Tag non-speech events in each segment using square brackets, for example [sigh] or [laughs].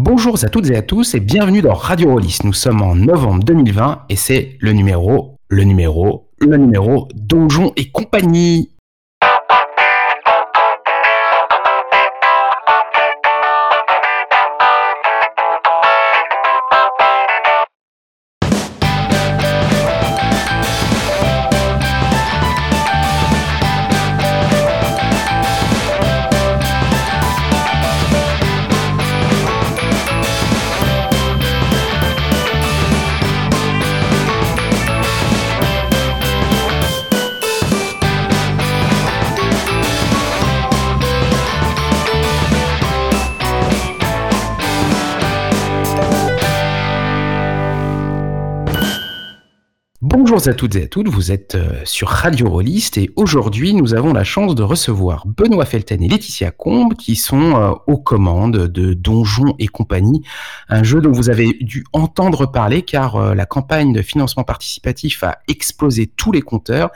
Bonjour à toutes et à tous et bienvenue dans Radio Rollis. Nous sommes en novembre 2020 et c'est le numéro, le numéro, le numéro Donjon et compagnie. À toutes et à toutes, vous êtes euh, sur Radio Rollist et aujourd'hui nous avons la chance de recevoir Benoît Felten et Laetitia Combe qui sont euh, aux commandes de Donjons et compagnie, un jeu dont vous avez dû entendre parler car euh, la campagne de financement participatif a explosé tous les compteurs.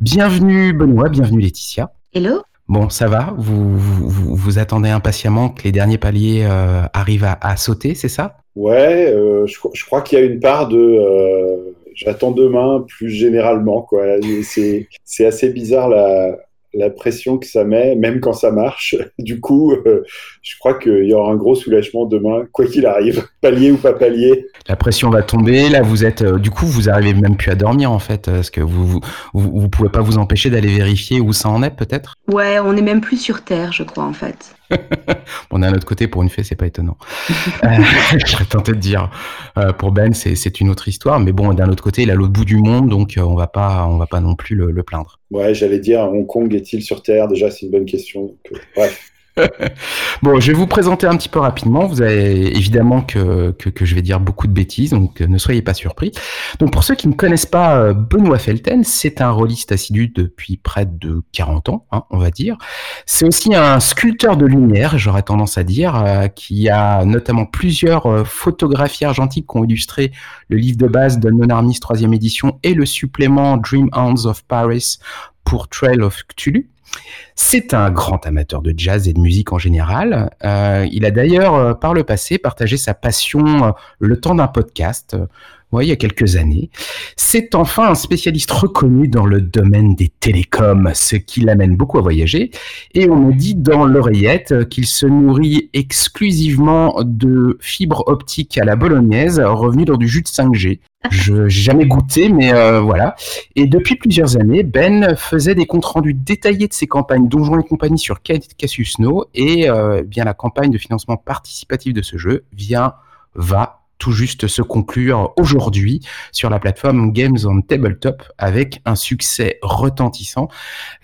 Bienvenue Benoît, bienvenue Laetitia. Hello. Bon, ça va? Vous, vous, vous, attendez impatiemment que les derniers paliers arrivent à, à sauter, c'est ça? Ouais, je, je, crois qu'il y a une part de j'attends demain plus généralement. Quoi. C'est, c'est assez bizarre la, la pression que ça met, même quand ça marche. [laughs] Du coup, euh, je crois qu'il y aura un gros soulagement demain, quoi qu'il arrive, [laughs] palier ou pas palier. La pression va tomber. Là, vous êtes, euh, du coup, vous arrivez même plus à dormir en fait, parce que vous vous, vous, pouvez pas vous empêcher d'aller vérifier où ça en est, peut-être? Ouais, on est même plus sur Terre, je crois en fait. [laughs] bon, d'un autre côté, pour une fée, c'est pas étonnant. euh, je serais tenté de dire. Euh, pour Ben, c'est une autre histoire, mais bon, d'un autre côté, il est à l'autre bout du monde, donc on va pas, on va pas non plus le, le plaindre. Ouais, j'allais dire, Hong Kong est-il sur Terre? Déjà, c'est une bonne question. bref. [laughs] bon, je vais vous présenter un petit peu rapidement. Vous avez évidemment que, que, je vais dire beaucoup de bêtises, donc ne soyez pas surpris. Donc pour ceux qui ne connaissent pas euh, Benoît Felten, c'est un rôliste assidu depuis près de 40 ans, hein, on va dire. C'est aussi un sculpteur de lumière, j'aurais tendance à dire, euh, qui a notamment plusieurs euh, photographies argentiques qui ont illustré le livre de base de Non Armis 3 édition et le supplément Dream Hands of Paris pour Trail of Cthulhu. C'est un grand amateur de jazz et de musique en général. Euh, il a d'ailleurs, euh, par le passé, partagé sa passion euh, le temps d'un podcast. Ouais, il y a quelques années. C'est enfin un spécialiste reconnu dans le domaine des télécoms, ce qui l'amène beaucoup à voyager. Et on me dit dans l'oreillette qu'il se nourrit exclusivement de fibres optiques à la bolognaise, revenu dans du jus de 5G. Je n'ai jamais goûté, mais euh, voilà. Et depuis plusieurs années, Ben faisait des comptes rendus détaillés de ses campagnes Donjons et compagnie sur Cassius No, et euh, bien la campagne de financement participatif de ce jeu vient, va tout juste se conclure aujourd'hui sur la plateforme Games on Tabletop avec un succès retentissant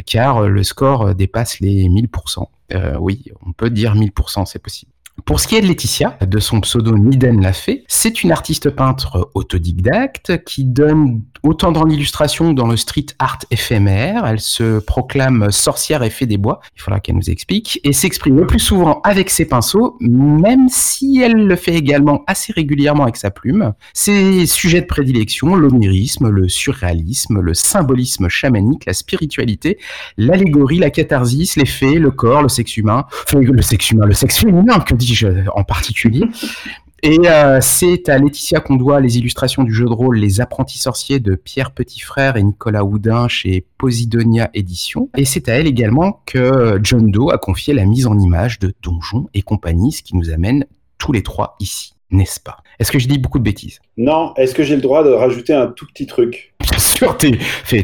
car le score dépasse les 1000%. Euh, oui, on peut dire 1000%, c'est possible. Pour ce qui est de Laetitia, de son pseudo Niden l'a fait, c'est une artiste peintre autodidacte qui donne autant dans l'illustration que dans le street art éphémère. Elle se proclame sorcière et fait des bois, il faudra qu'elle nous explique, et s'exprime le plus souvent avec ses pinceaux, même si elle le fait également assez régulièrement avec sa plume. Ses sujets de prédilection, l'onirisme, le surréalisme, le symbolisme chamanique, la spiritualité, l'allégorie, la catharsis, les fées, le corps, le sexe humain, enfin, le sexe humain, le sexe féminin, que en particulier. Et euh, c'est à Laetitia qu'on doit les illustrations du jeu de rôle Les Apprentis Sorciers de Pierre Petitfrère et Nicolas Houdin chez Posidonia Édition. Et c'est à elle également que John Doe a confié la mise en image de Donjons et compagnie, ce qui nous amène tous les trois ici, n'est-ce pas? Est-ce que je dis beaucoup de bêtises Non, est-ce que j'ai le droit de rajouter un tout petit truc Bien sûr, t'es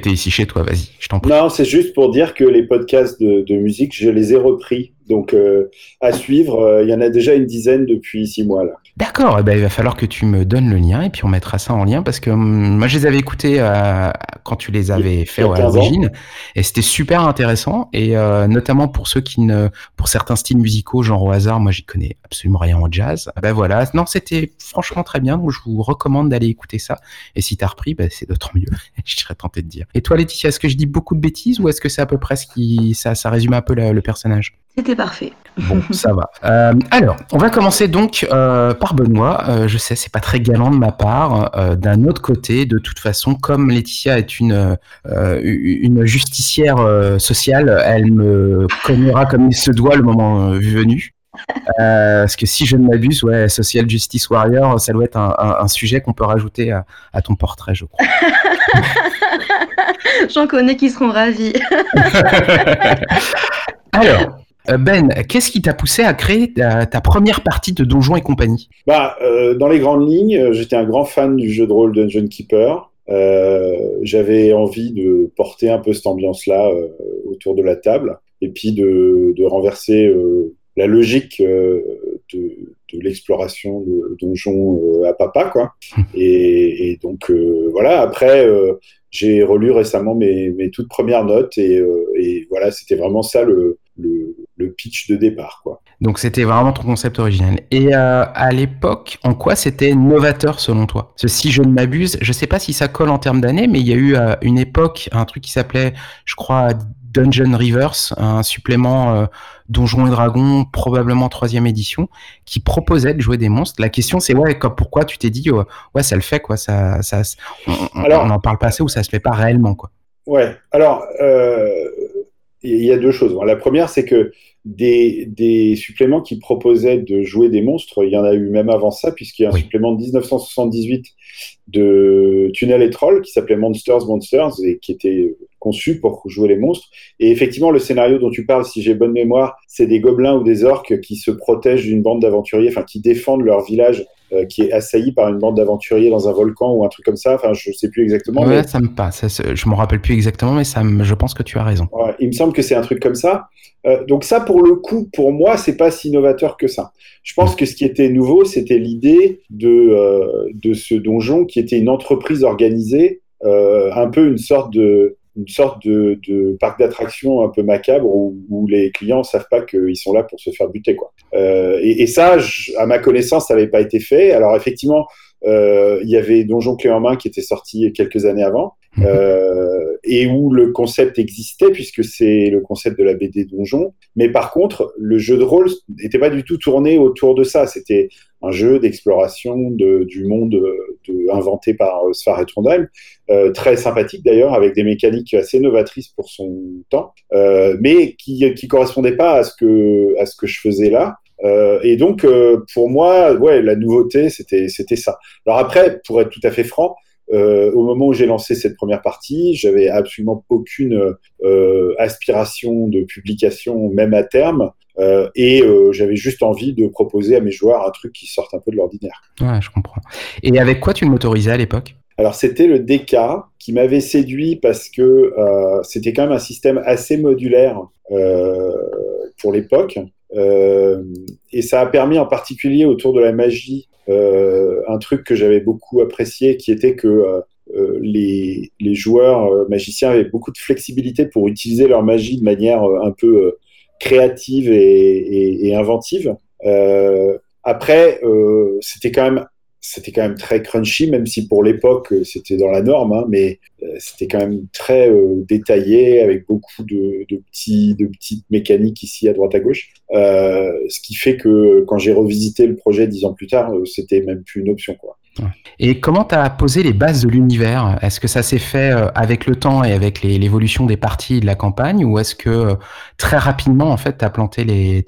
ici chez toi, vas-y, je t'en prie. Non, c'est juste pour dire que les podcasts de, de musique, je les ai repris donc euh, à suivre, euh, il y en a déjà une dizaine depuis six mois là. D'accord, eh ben, il va falloir que tu me donnes le lien et puis on mettra ça en lien parce que hum, moi je les avais écoutés euh, quand tu les avais fait à l'origine et c'était super intéressant et notamment pour ceux qui ne, pour certains styles musicaux genre au hasard, moi j'y connais absolument rien en jazz. Ben voilà, non c'était franchement très bien donc je vous recommande d'aller écouter ça et si t'as repris, ben, c'est d'autant mieux. [laughs] je serais tenté de dire. Et toi Laetitia, est-ce que je dis beaucoup de bêtises ou est-ce que c'est à peu près ce qui, ça, ça résume un peu le personnage? C'était parfait. Bon, [laughs] ça va. Euh, alors, on va commencer donc euh, par Benoît. Euh, je sais, c'est pas très galant de ma part. D'un autre côté, de toute façon, comme Laetitia est une une justicière sociale, elle me connaîtra comme il se doit le moment venu. parce que si je ne m'abuse, ouais, Social Justice Warrior, ça doit être un, sujet qu'on peut rajouter à, à, ton portrait, je crois. [laughs] J'en connais qui seront ravis. [laughs] Alors, Ben, qu'est-ce qui t'a poussé à créer ta, première partie de Donjons et compagnie? Bah, euh, Dans les grandes lignes, euh, j'étais un grand fan du jeu de rôle Dungeon Keeper. J'avais envie de porter un peu cette ambiance-là autour de la table et puis de, renverser la logique de, l'exploration de donjons à papa. Quoi. [laughs] Et, donc, voilà, après, j'ai relu récemment mes, toutes premières notes et, et voilà, c'était vraiment ça le, le, pitch de départ. Quoi. Donc c'était vraiment ton concept original. Et euh, à l'époque, en quoi c'était novateur selon toi? Si je ne m'abuse, je ne sais pas si ça colle en termes d'années, mais il y a eu euh, une époque un truc qui s'appelait, je crois, Dungeon Reverse, un supplément euh, Donjons et Dragons, probablement troisième édition, qui proposait de jouer des monstres. La question c'est ouais, pourquoi tu t'es dit ouais ça le fait quoi, ça, ça on, alors, on en parle pas assez ou ça se fait pas réellement quoi. Ouais, alors il y a deux choses. La première, c'est que des, des, suppléments qui proposaient de jouer des monstres, il y en a eu même avant ça, puisqu'il y a un supplément de 1978 de Tunnel et Troll qui s'appelait Monsters Monsters et qui était conçu pour jouer les monstres. Et effectivement, le scénario dont tu parles, si j'ai bonne mémoire, c'est des gobelins ou des orques qui se protègent d'une bande d'aventuriers, enfin qui défendent leur village euh, qui est assailli par une bande d'aventuriers dans un volcan ou un truc comme ça. Enfin, je sais plus exactement. Ouais, ça me passe. Je me rappelle plus exactement, mais ça je pense que tu as raison. il me semble que c'est un truc comme ça. Euh, donc ça, pour le coup, pour moi, c'est pas si novateur que ça. Je pense que ce qui était nouveau, c'était l'idée de, euh, de ce donjon qui était une entreprise organisée, un peu une sorte de une sorte de, parc d'attractions un peu macabre où, les clients savent pas qu'ils sont là pour se faire buter quoi. Euh, et, ça, à ma connaissance, ça n'avait pas été fait. Alors effectivement, euh, il y avait Donjon Clé en main qui était sorti quelques années avant mhm. euh, et où le concept existait puisque c'est le concept de la BD Donjon. Mais par contre, le jeu de rôle n'était pas du tout tourné autour de ça. C'était un jeu d'exploration du monde de, inventé par Sfar et Trondheim, euh, très sympathique d'ailleurs, avec des mécaniques assez novatrices pour son temps, euh, mais qui ne correspondait pas à ce, que, à ce que je faisais là. Euh, et donc, pour moi, ouais, la nouveauté, c'était ça. Alors après, pour être tout à fait franc, au moment où j'ai lancé cette première partie, j'avais absolument aucune aspiration de publication, même à terme. Euh, et euh, j'avais juste envie de proposer à mes joueurs un truc qui sorte un peu de l'ordinaire. Ouais, je comprends. Et avec quoi tu le motorisais à l'époque? Alors c'était le DK qui m'avait séduit parce que euh, c'était quand même un système assez modulaire pour l'époque. Et ça a permis en particulier autour de la magie un truc que j'avais beaucoup apprécié qui était que les, les, joueurs magiciens avaient beaucoup de flexibilité pour utiliser leur magie de manière un peu créative et, inventive. Euh, après, euh, c'était quand même c'était quand même très crunchy, même si pour l'époque c'était dans la norme, hein, mais euh, c'était quand même très détaillé avec beaucoup de, petits, de petites mécaniques ici à droite à gauche. ce qui fait que quand j'ai revisité le projet dix ans plus tard, c'était même plus une option. Quoi. Et comment tu as posé les bases de l'univers? Est-ce que ça s'est fait euh, avec le temps et avec l'évolution des parties de la campagne ou est-ce que euh, très rapidement en fait tu as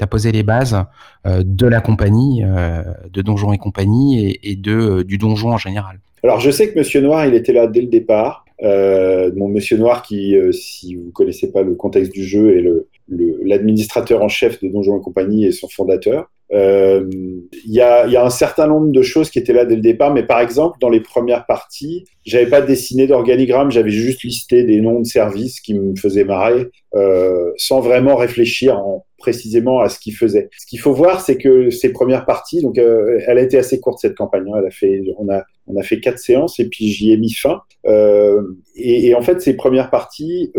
posé les bases euh, de la compagnie de Donjons et compagnie et, du donjon en général? Alors je sais que monsieur Noir, il était là dès le départ. mon monsieur Noir qui si vous connaissez pas le contexte du jeu est l'administrateur en chef de Donjons et compagnie et son fondateur. Euh, il y, a, un certain nombre de choses qui étaient là dès le départ, mais par exemple, dans les premières parties, j'avais pas dessiné d'organigramme, j'avais juste listé des noms de services qui me faisaient marrer, euh, sans vraiment réfléchir en, précisément à ce qu'il faisait. Ce qu'il faut voir, c'est que ces premières parties, donc euh, elle a été assez courte cette campagne. Hein, elle a fait, on a, on a fait quatre séances et puis j'y ai mis fin. Et, et, en fait, ces premières parties,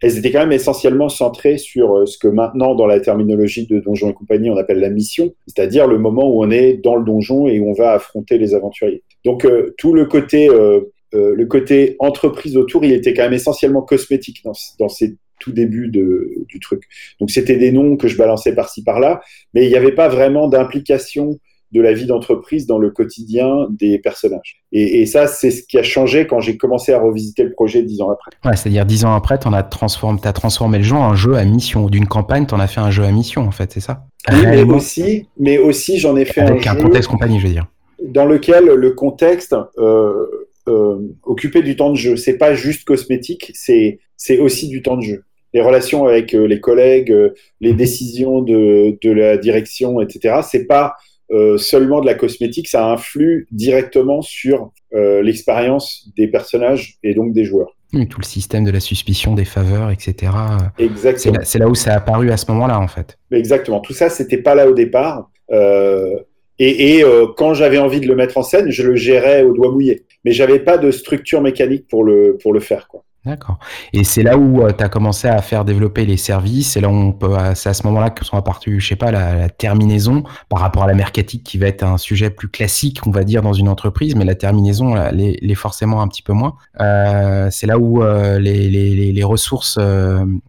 elles étaient quand même essentiellement centrées sur ce que maintenant, dans la terminologie de Donjon et compagnie, on appelle la mission, c'est-à-dire le moment où on est dans le donjon et où on va affronter les aventuriers. Donc euh, tout le côté, euh, le côté entreprise autour, il était quand même essentiellement cosmétique dans, dans ces tout débuts de, du truc. Donc c'était des noms que je balançais par-ci par-là, mais il n'y avait pas vraiment d'implication de la vie d'entreprise dans le quotidien des personnages. Et, ça, c'est ce qui a changé quand j'ai commencé à revisiter le projet dix ans après. Ouais, c'est-à-dire dix ans après, tu as transformé, as transformé le jeu en jeu à mission. D'une campagne, tu en as fait un jeu à mission, en fait, c'est ça? Oui, mais aussi, mais aussi j'en ai fait Avec un, un contexte compagnie, je veux dire. Dans lequel le contexte euh, euh, occupait du temps de jeu. C'est pas juste cosmétique, c'est aussi du temps de jeu les relations avec euh, les collègues, euh, les décisions de, de la direction, etc. C'est pas euh, seulement de la cosmétique, ça influe directement sur l'expérience des personnages et donc des joueurs. tout le système de la suspicion, des faveurs, etc. Exactement. C'est là, où ça a apparu à ce moment-là, en fait. Exactement. Tout ça, c'était pas là au départ. et, et quand j'avais envie de le mettre en scène, je le gérais au doigt mouillé. Mais j'avais pas de structure mécanique pour le, pour le faire. Quoi. D'accord. Et c'est là où euh, tu as commencé à faire développer les services. C'est là on euh, c'est à ce moment-là que sont apparus, je sais pas, la, terminaison par rapport à la mercatique qui va être un sujet plus classique, on va dire, dans une entreprise, mais la terminaison l'est forcément un petit peu moins. Euh, c'est là où les, les, les, ressources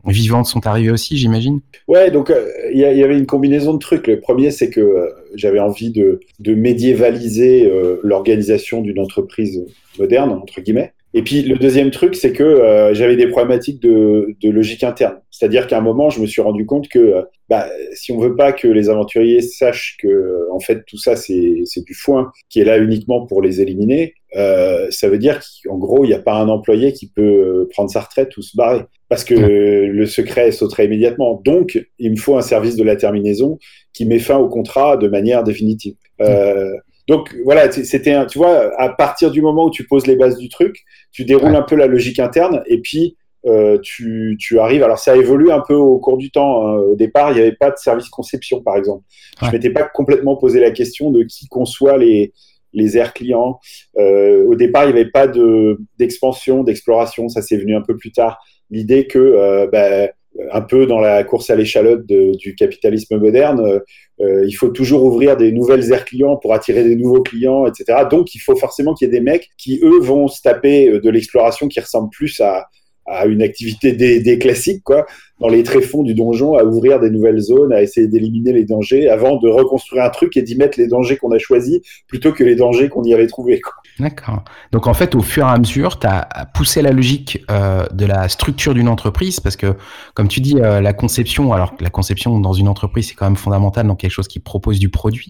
vivantes sont arrivées aussi, j'imagine? Ouais, donc il y, avait une combinaison de trucs. Le premier, c'est que j'avais envie de médiévaliser l'organisation d'une entreprise moderne, entre guillemets. Et puis le deuxième truc, c'est que euh, j'avais des problématiques de, de logique interne. C'est-à-dire qu'à un moment, je me suis rendu compte que euh, bah, si on veut pas que les aventuriers sachent que en fait tout ça c'est du foin qui est là uniquement pour les éliminer, euh, ça veut dire qu'en gros il n'y a pas un employé qui peut euh, prendre sa retraite ou se barrer parce que le secret sauterait immédiatement. Donc il me faut un service de la terminaison qui met fin au contrat de manière définitive. Euh, donc voilà, c'était, tu vois, à partir du moment où tu poses les bases du truc, tu déroules un peu la logique interne et puis euh, tu, tu, arrives. Alors ça évolue un peu au cours du temps. Hein. Au départ, il n'y avait pas de service conception, par exemple. Je m'étais pas complètement posé la question de qui conçoit les les airs clients. Euh, au départ, il n'y avait pas de d'expansion, d'exploration. Ça s'est venu un peu plus tard. L'idée que euh, ben, un peu dans la course à l'échalote du capitalisme moderne, euh, euh, il faut toujours ouvrir des nouvelles aires clients pour attirer des nouveaux clients, etc. Donc, il faut forcément qu'il y ait des mecs qui, eux, vont se taper euh, de l'exploration qui ressemble plus à, à une activité des, classiques, quoi, dans les tréfonds du donjon, à ouvrir des nouvelles zones, à essayer d'éliminer les dangers, avant de reconstruire un truc et d'y mettre les dangers qu'on a choisis, plutôt que les dangers qu'on y avait trouvés. D'accord. Donc en fait, au fur et à mesure, tu as poussé la logique euh, de la structure d'une entreprise, parce que, comme tu dis, euh, la conception, alors la conception dans une entreprise, c'est quand même fondamental dans quelque chose qui propose du produit.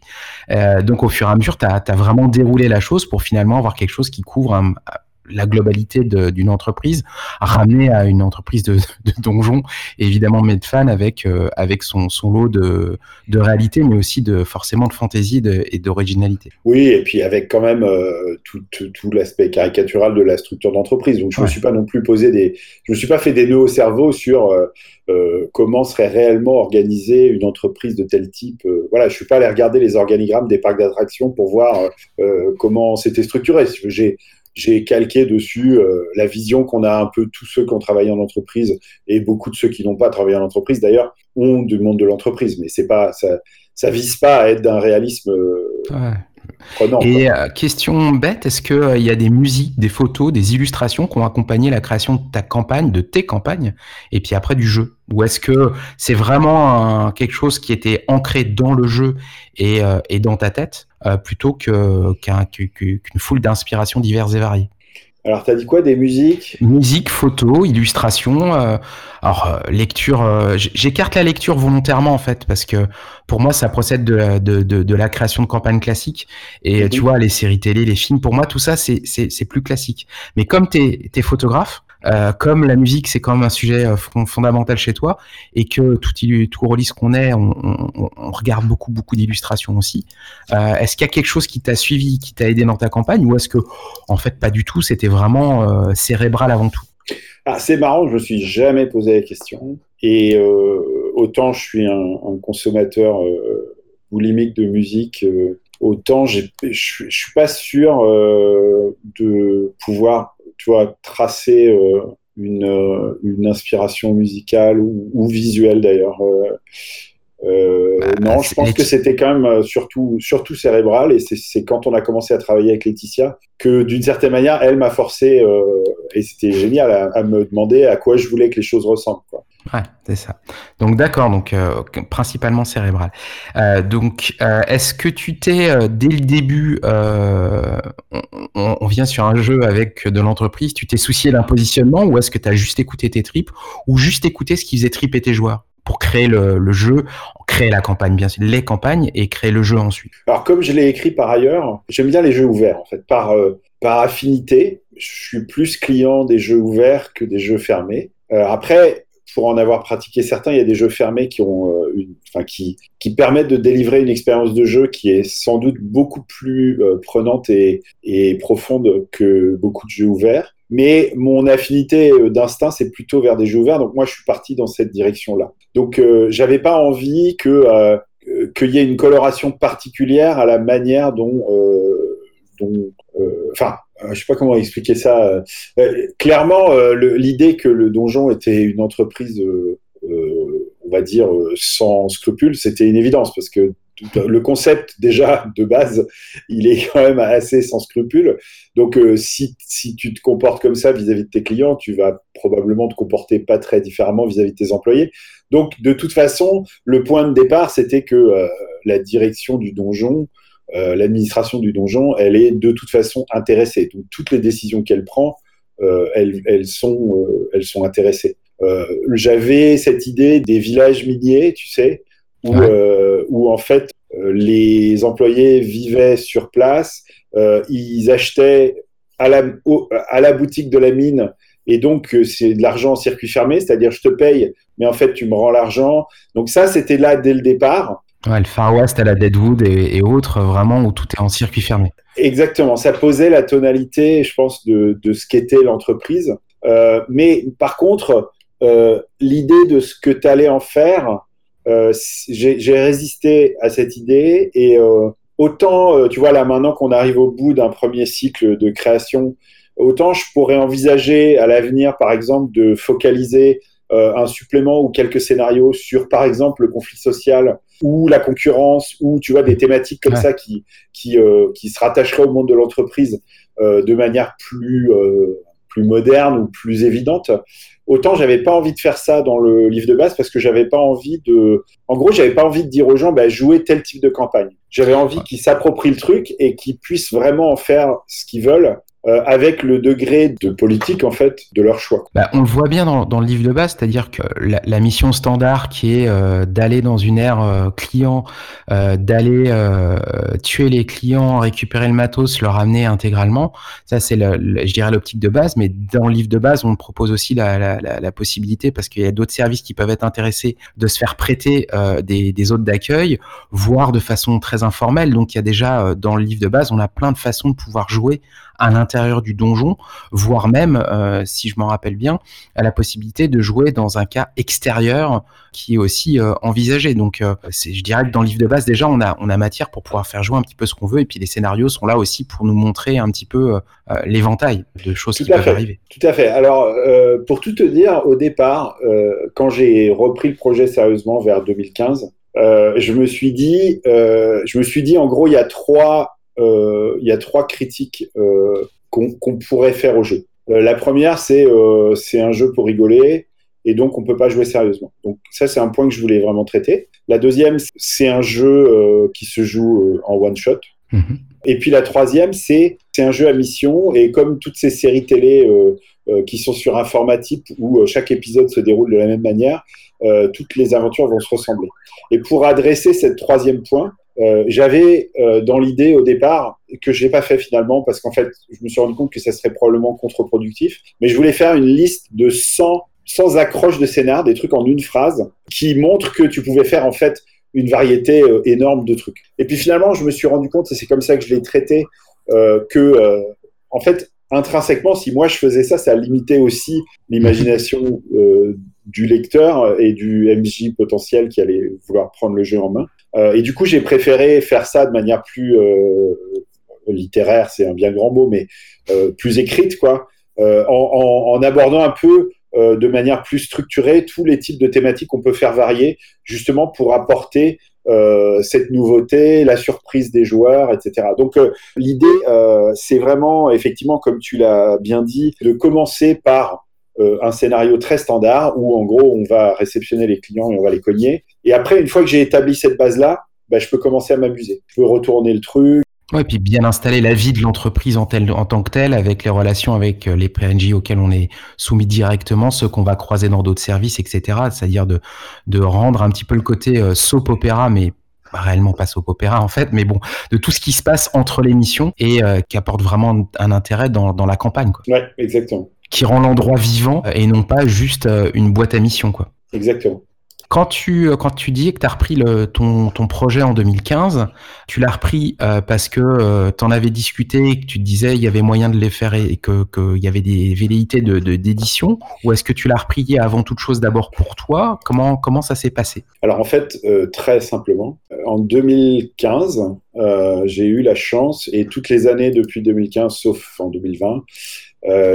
Euh, donc au fur et à mesure, tu as, as, vraiment déroulé la chose pour finalement avoir quelque chose qui couvre un, la globalité d'une entreprise, ramenée à une entreprise de, [laughs] de donjon, évidemment Medfan avec euh, avec son, son lot de, de réalité, mais aussi de forcément de fantaisie et d'originalité. Oui, et puis avec quand même euh, tout, tout, l'aspect caricatural de la structure d'entreprise. Donc je ne me suis pas non plus posé des, je me suis pas fait des nœuds au cerveau sur euh, comment serait réellement organisée une entreprise de tel type. voilà, je suis pas allé regarder les organigrammes des parcs d'attractions pour voir comment c'était structuré. J'ai j'ai calqué dessus euh, la vision qu'on a un peu tous ceux qui ont travaillé en entreprise et beaucoup de ceux qui n'ont pas travaillé en entreprise d'ailleurs ont du monde de l'entreprise, mais c'est pas ça, ça vise pas à être d'un réalisme euh, prenant. Et euh, question bête, est-ce qu'il y a des musiques, des photos, des illustrations qui ont accompagné la création de ta campagne, de tes campagnes, et puis après du jeu? Ou est-ce que c'est vraiment quelque chose qui était ancré dans le jeu et, et dans ta tête euh, plutôt qu'une foule d'inspirations diverses et variées? Alors, tu as dit quoi Des musiques? Musique, photos, illustrations. Euh, alors, euh, lecture. J'écarte la lecture volontairement, en fait, parce que pour moi, ça procède de, de, de, la création de campagnes classiques. Et tu vois, les séries télé, les films, pour moi, tout ça, c'est plus classique. Mais comme tu es, es, photographe, euh, comme la musique c'est quand même un sujet euh, fondamental chez toi et que tout, tout release qu'on est, on, regarde beaucoup beaucoup d'illustrations aussi. Euh, est-ce qu'il y a quelque chose qui t'a suivi, qui t'a aidé dans ta campagne ou est-ce que en fait pas du tout, c'était vraiment cérébral avant tout? Ah, C'est marrant, je me suis jamais posé la question et autant je suis un, consommateur boulimique de musique autant je suis pas sûr de pouvoir tu vois, tracer euh, une, euh, une, inspiration musicale ou, visuelle d'ailleurs. Euh, bah, non, je pense que c'était quand même surtout, surtout cérébral et c'est quand on a commencé à travailler avec Laetitia que d'une certaine manière, elle m'a forcé, et c'était génial, à, me demander à quoi je voulais que les choses ressemblent. Quoi. Ouais, c'est ça. Donc d'accord, donc euh, principalement cérébral. Euh, donc euh, est-ce que tu t'es euh, dès le début, euh, on, on vient sur un jeu avec de l'entreprise, tu t'es soucié d'un positionnement ou est-ce que tu as juste écouté tes tripes ou juste écouté ce qui faisait triper tes joueurs pour créer le, le jeu, créer la campagne bien sûr, les campagnes et créer le jeu ensuite? Alors comme je l'ai écrit par ailleurs, j'aime bien les jeux ouverts en fait, par euh, par affinité. Je suis plus client des jeux ouverts que des jeux fermés. Euh, après, pour en avoir pratiqué certains, il y a des jeux fermés qui ont euh, enfin qui qui permettent de délivrer une expérience de jeu qui est sans doute beaucoup plus euh, prenante et, et profonde que beaucoup de jeux ouverts. Mais mon affinité euh, d'instinct, c'est plutôt vers des jeux ouverts. Donc moi, je suis parti dans cette direction-là. Donc euh, j'avais pas envie que qu'il y ait une coloration particulière à la manière dont dont enfin je sais pas comment expliquer ça. Euh, euh, clairement, euh, l'idée que le donjon était une entreprise, euh, euh, on va dire, euh, sans scrupules, c'était une évidence parce que le concept déjà de base, il est quand même assez sans scrupules. Donc, euh, si, tu te comportes comme ça vis-à-vis de tes clients, tu vas probablement te comporter pas très différemment vis-à-vis de tes employés. Donc, de toute façon, le point de départ, c'était que euh, la direction du donjon euh, l'administration du donjon, elle est de toute façon intéressée. Donc toutes les décisions qu'elle prend, euh, elles, elles, sont, euh, elles sont intéressées. J'avais cette idée des villages miniers, tu sais, où, Ouais. où en fait les employés vivaient sur place, ils achetaient à la, au- à la boutique de la mine. Et donc, c'est de l'argent en circuit fermé, c'est-à-dire je te paye, mais en fait, tu me rends l'argent. Donc ça, c'était là dès le départ. Le Far West à la Deadwood et, autres, vraiment où tout est en circuit fermé. Exactement, ça posait la tonalité, je pense, de, ce qu'était l'entreprise. Euh, mais par contre, euh, l'idée de ce que tu allais en faire, euh, j'ai résisté à cette idée. Et autant, tu vois, là maintenant qu'on arrive au bout d'un premier cycle de création, autant je pourrais envisager à l'avenir, par exemple, de focaliser un supplément ou quelques scénarios sur, par exemple, le conflit social ou la concurrence ou, tu vois, des thématiques comme Ouais. ça qui, qui, euh, qui se rattacherait au monde de l'entreprise euh, de manière plus, euh, plus moderne ou plus évidente. Autant j'avais pas envie de faire ça dans le livre de base parce que j'avais pas envie de. En gros, j'avais pas envie de dire aux gens, bah, jouez tel type de campagne. J'avais envie qu'ils s'approprient le truc et qu'ils puissent vraiment en faire ce qu'ils veulent euh, avec le degré de politique en fait de leur choix. Bah, on le voit bien dans, dans le livre de base, c'est-à-dire que la, la mission standard qui est euh, d'aller dans une ère euh, client, euh, d'aller euh, tuer les clients, récupérer le matos, le ramener intégralement, ça c'est, le, je dirais, l'optique de base. Mais dans le livre de base, on propose aussi la, la, la, possibilité, parce qu'il y a d'autres services qui peuvent être intéressés, de se faire prêter euh, des, des hôtes d'accueil, voire de façon très informelle. Donc il y a déjà dans le livre de base, on a plein de façons de pouvoir jouer à l'intérieur du donjon, voire même, euh, si je m'en rappelle bien, à la possibilité de jouer dans un cas extérieur qui est aussi euh, envisagé. Donc, euh, c'est, je dirais que dans le livre de base, déjà, on a, on a matière pour pouvoir faire jouer un petit peu ce qu'on veut, et puis les scénarios sont là aussi pour nous montrer un petit peu l'éventail de choses Tout qui peuvent fait. arriver. Tout à fait. Alors, pour tout te dire, au départ, quand j'ai repris le projet sérieusement vers 2015, euh, je me suis dit, euh, je me suis dit, en gros, il y a trois, il y a trois critiques euh, qu'on pourrait faire au jeu. Euh, la première, c'est euh, c'est un jeu pour rigoler et donc on peut pas jouer sérieusement. Donc ça, c'est un point que je voulais vraiment traiter. La deuxième, c'est un jeu euh, qui se joue euh, en one shot. Mhm. Et puis la troisième, c'est c'est un jeu à mission. Et comme toutes ces séries télé euh, euh, qui sont sur un format type où euh, chaque épisode se déroule de la même manière, euh, toutes les aventures vont se ressembler. Et pour adresser ce troisième point, euh, j'avais euh, dans l'idée au départ, que je n'ai pas fait finalement, parce qu'en fait, je me suis rendu compte que ça serait probablement contre-productif, mais je voulais faire une liste de 100, 100 accroches de scénar, des trucs en une phrase, qui montrent que tu pouvais faire en fait une variété euh, énorme de trucs. Et puis finalement, je me suis rendu compte, et c'est comme ça que je l'ai traité, que en fait, intrinsèquement, si moi je faisais ça, ça limitait aussi l'imagination du lecteur et du MJ potentiel qui allait vouloir prendre le jeu en main. Euh, et du coup, j'ai préféré faire ça de manière plus euh, littéraire, c'est un bien grand mot, mais euh, plus écrite, quoi, en, abordant un peu de manière plus structurée tous les types de thématiques qu'on peut faire varier, justement pour apporter cette nouveauté, la surprise des joueurs, etc. Donc l'idée, c'est vraiment, effectivement, comme tu l'as bien dit, de commencer par un scénario très standard où en gros on va réceptionner les clients et on va les cogner. Et après, une fois que j'ai établi cette base-là, bah, je peux commencer à m'amuser. Je peux retourner le truc, Ouais, et puis bien installer la vie de l'entreprise en, en tant que telle, avec les relations avec euh, les PNJ auxquels on est soumis directement, ceux qu'on va croiser dans d'autres services, etc. C'est-à-dire de, de rendre un petit peu le côté euh, soap opéra, mais réellement pas soap opéra en fait, mais bon, de tout ce qui se passe entre les missions et euh, qui apporte vraiment un intérêt dans, dans la campagne. Quoi. Ouais, exactement. Qui rend l'endroit vivant et non pas juste une boîte à mission. Quoi. Exactement. Quand tu, euh, quand tu dis que tu as repris ton, ton projet en 2015, tu l'as repris euh, parce que euh, tu en avais discuté et que tu te disais il y avait moyen de les faire et que qu'il y avait des velléités de, d'édition Ou est-ce que tu l'as repris avant toute chose d'abord pour toi? Comment, comment ça s'est passé? Alors en fait, très simplement, en 2015, j'ai eu la chance, et toutes les années depuis 2015, sauf en 2020,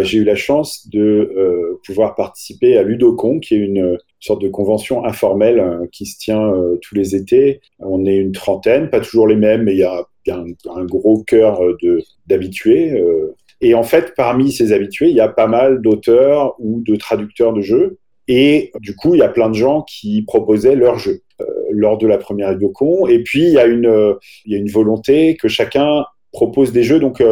j'ai eu la chance de pouvoir participer à Ludocon, qui est une sorte de convention informelle euh, qui se tient euh, tous les étés. On est une trentaine, pas toujours les mêmes, mais il y a, un, gros cœur euh, d'habitués. Et en fait, parmi ces habitués, il y a pas mal d'auteurs ou de traducteurs de jeux. Et du coup, il y a plein de gens qui proposaient leurs jeux lors de la première Idocon. Et puis, il y, a une, il y a une volonté que chacun propose des jeux. Donc,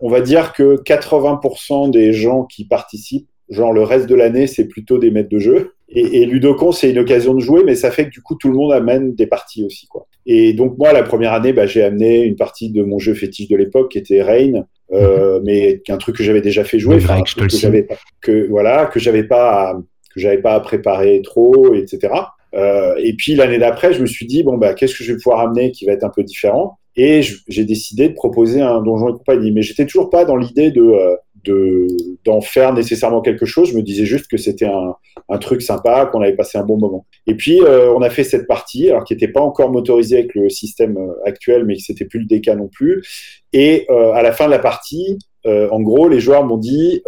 on va dire que 80% des gens qui participent, genre le reste de l'année, c'est plutôt des maîtres de jeu. Et, et Ludocon, c'est une occasion de jouer, mais ça fait que du coup, tout le monde amène des parties aussi. Quoi. Et donc, moi, la première année, bah, j'ai amené une partie de mon jeu fétiche de l'époque, qui était Rain, euh, mhm. mais un truc que j'avais déjà fait jouer, que, j'avais que voilà, que j'avais pas, que j'avais pas à préparer trop, etc. Euh, et puis l'année d'après, je me suis dit bon bah qu'est-ce que je vais pouvoir amener qui va être un peu différent? Et j'ai décidé de proposer un donjon et compagnie, mais j'étais toujours pas dans l'idée de euh, d'en faire nécessairement quelque chose. Je me disais juste que c'était un, truc sympa, qu'on avait passé un bon moment. Et puis, euh, on a fait cette partie, alors qui n'était pas encore motorisée avec le système euh, actuel, mais qui c'était plus le DK non plus. Et euh, à la fin de la partie, en gros, les joueurs m'ont dit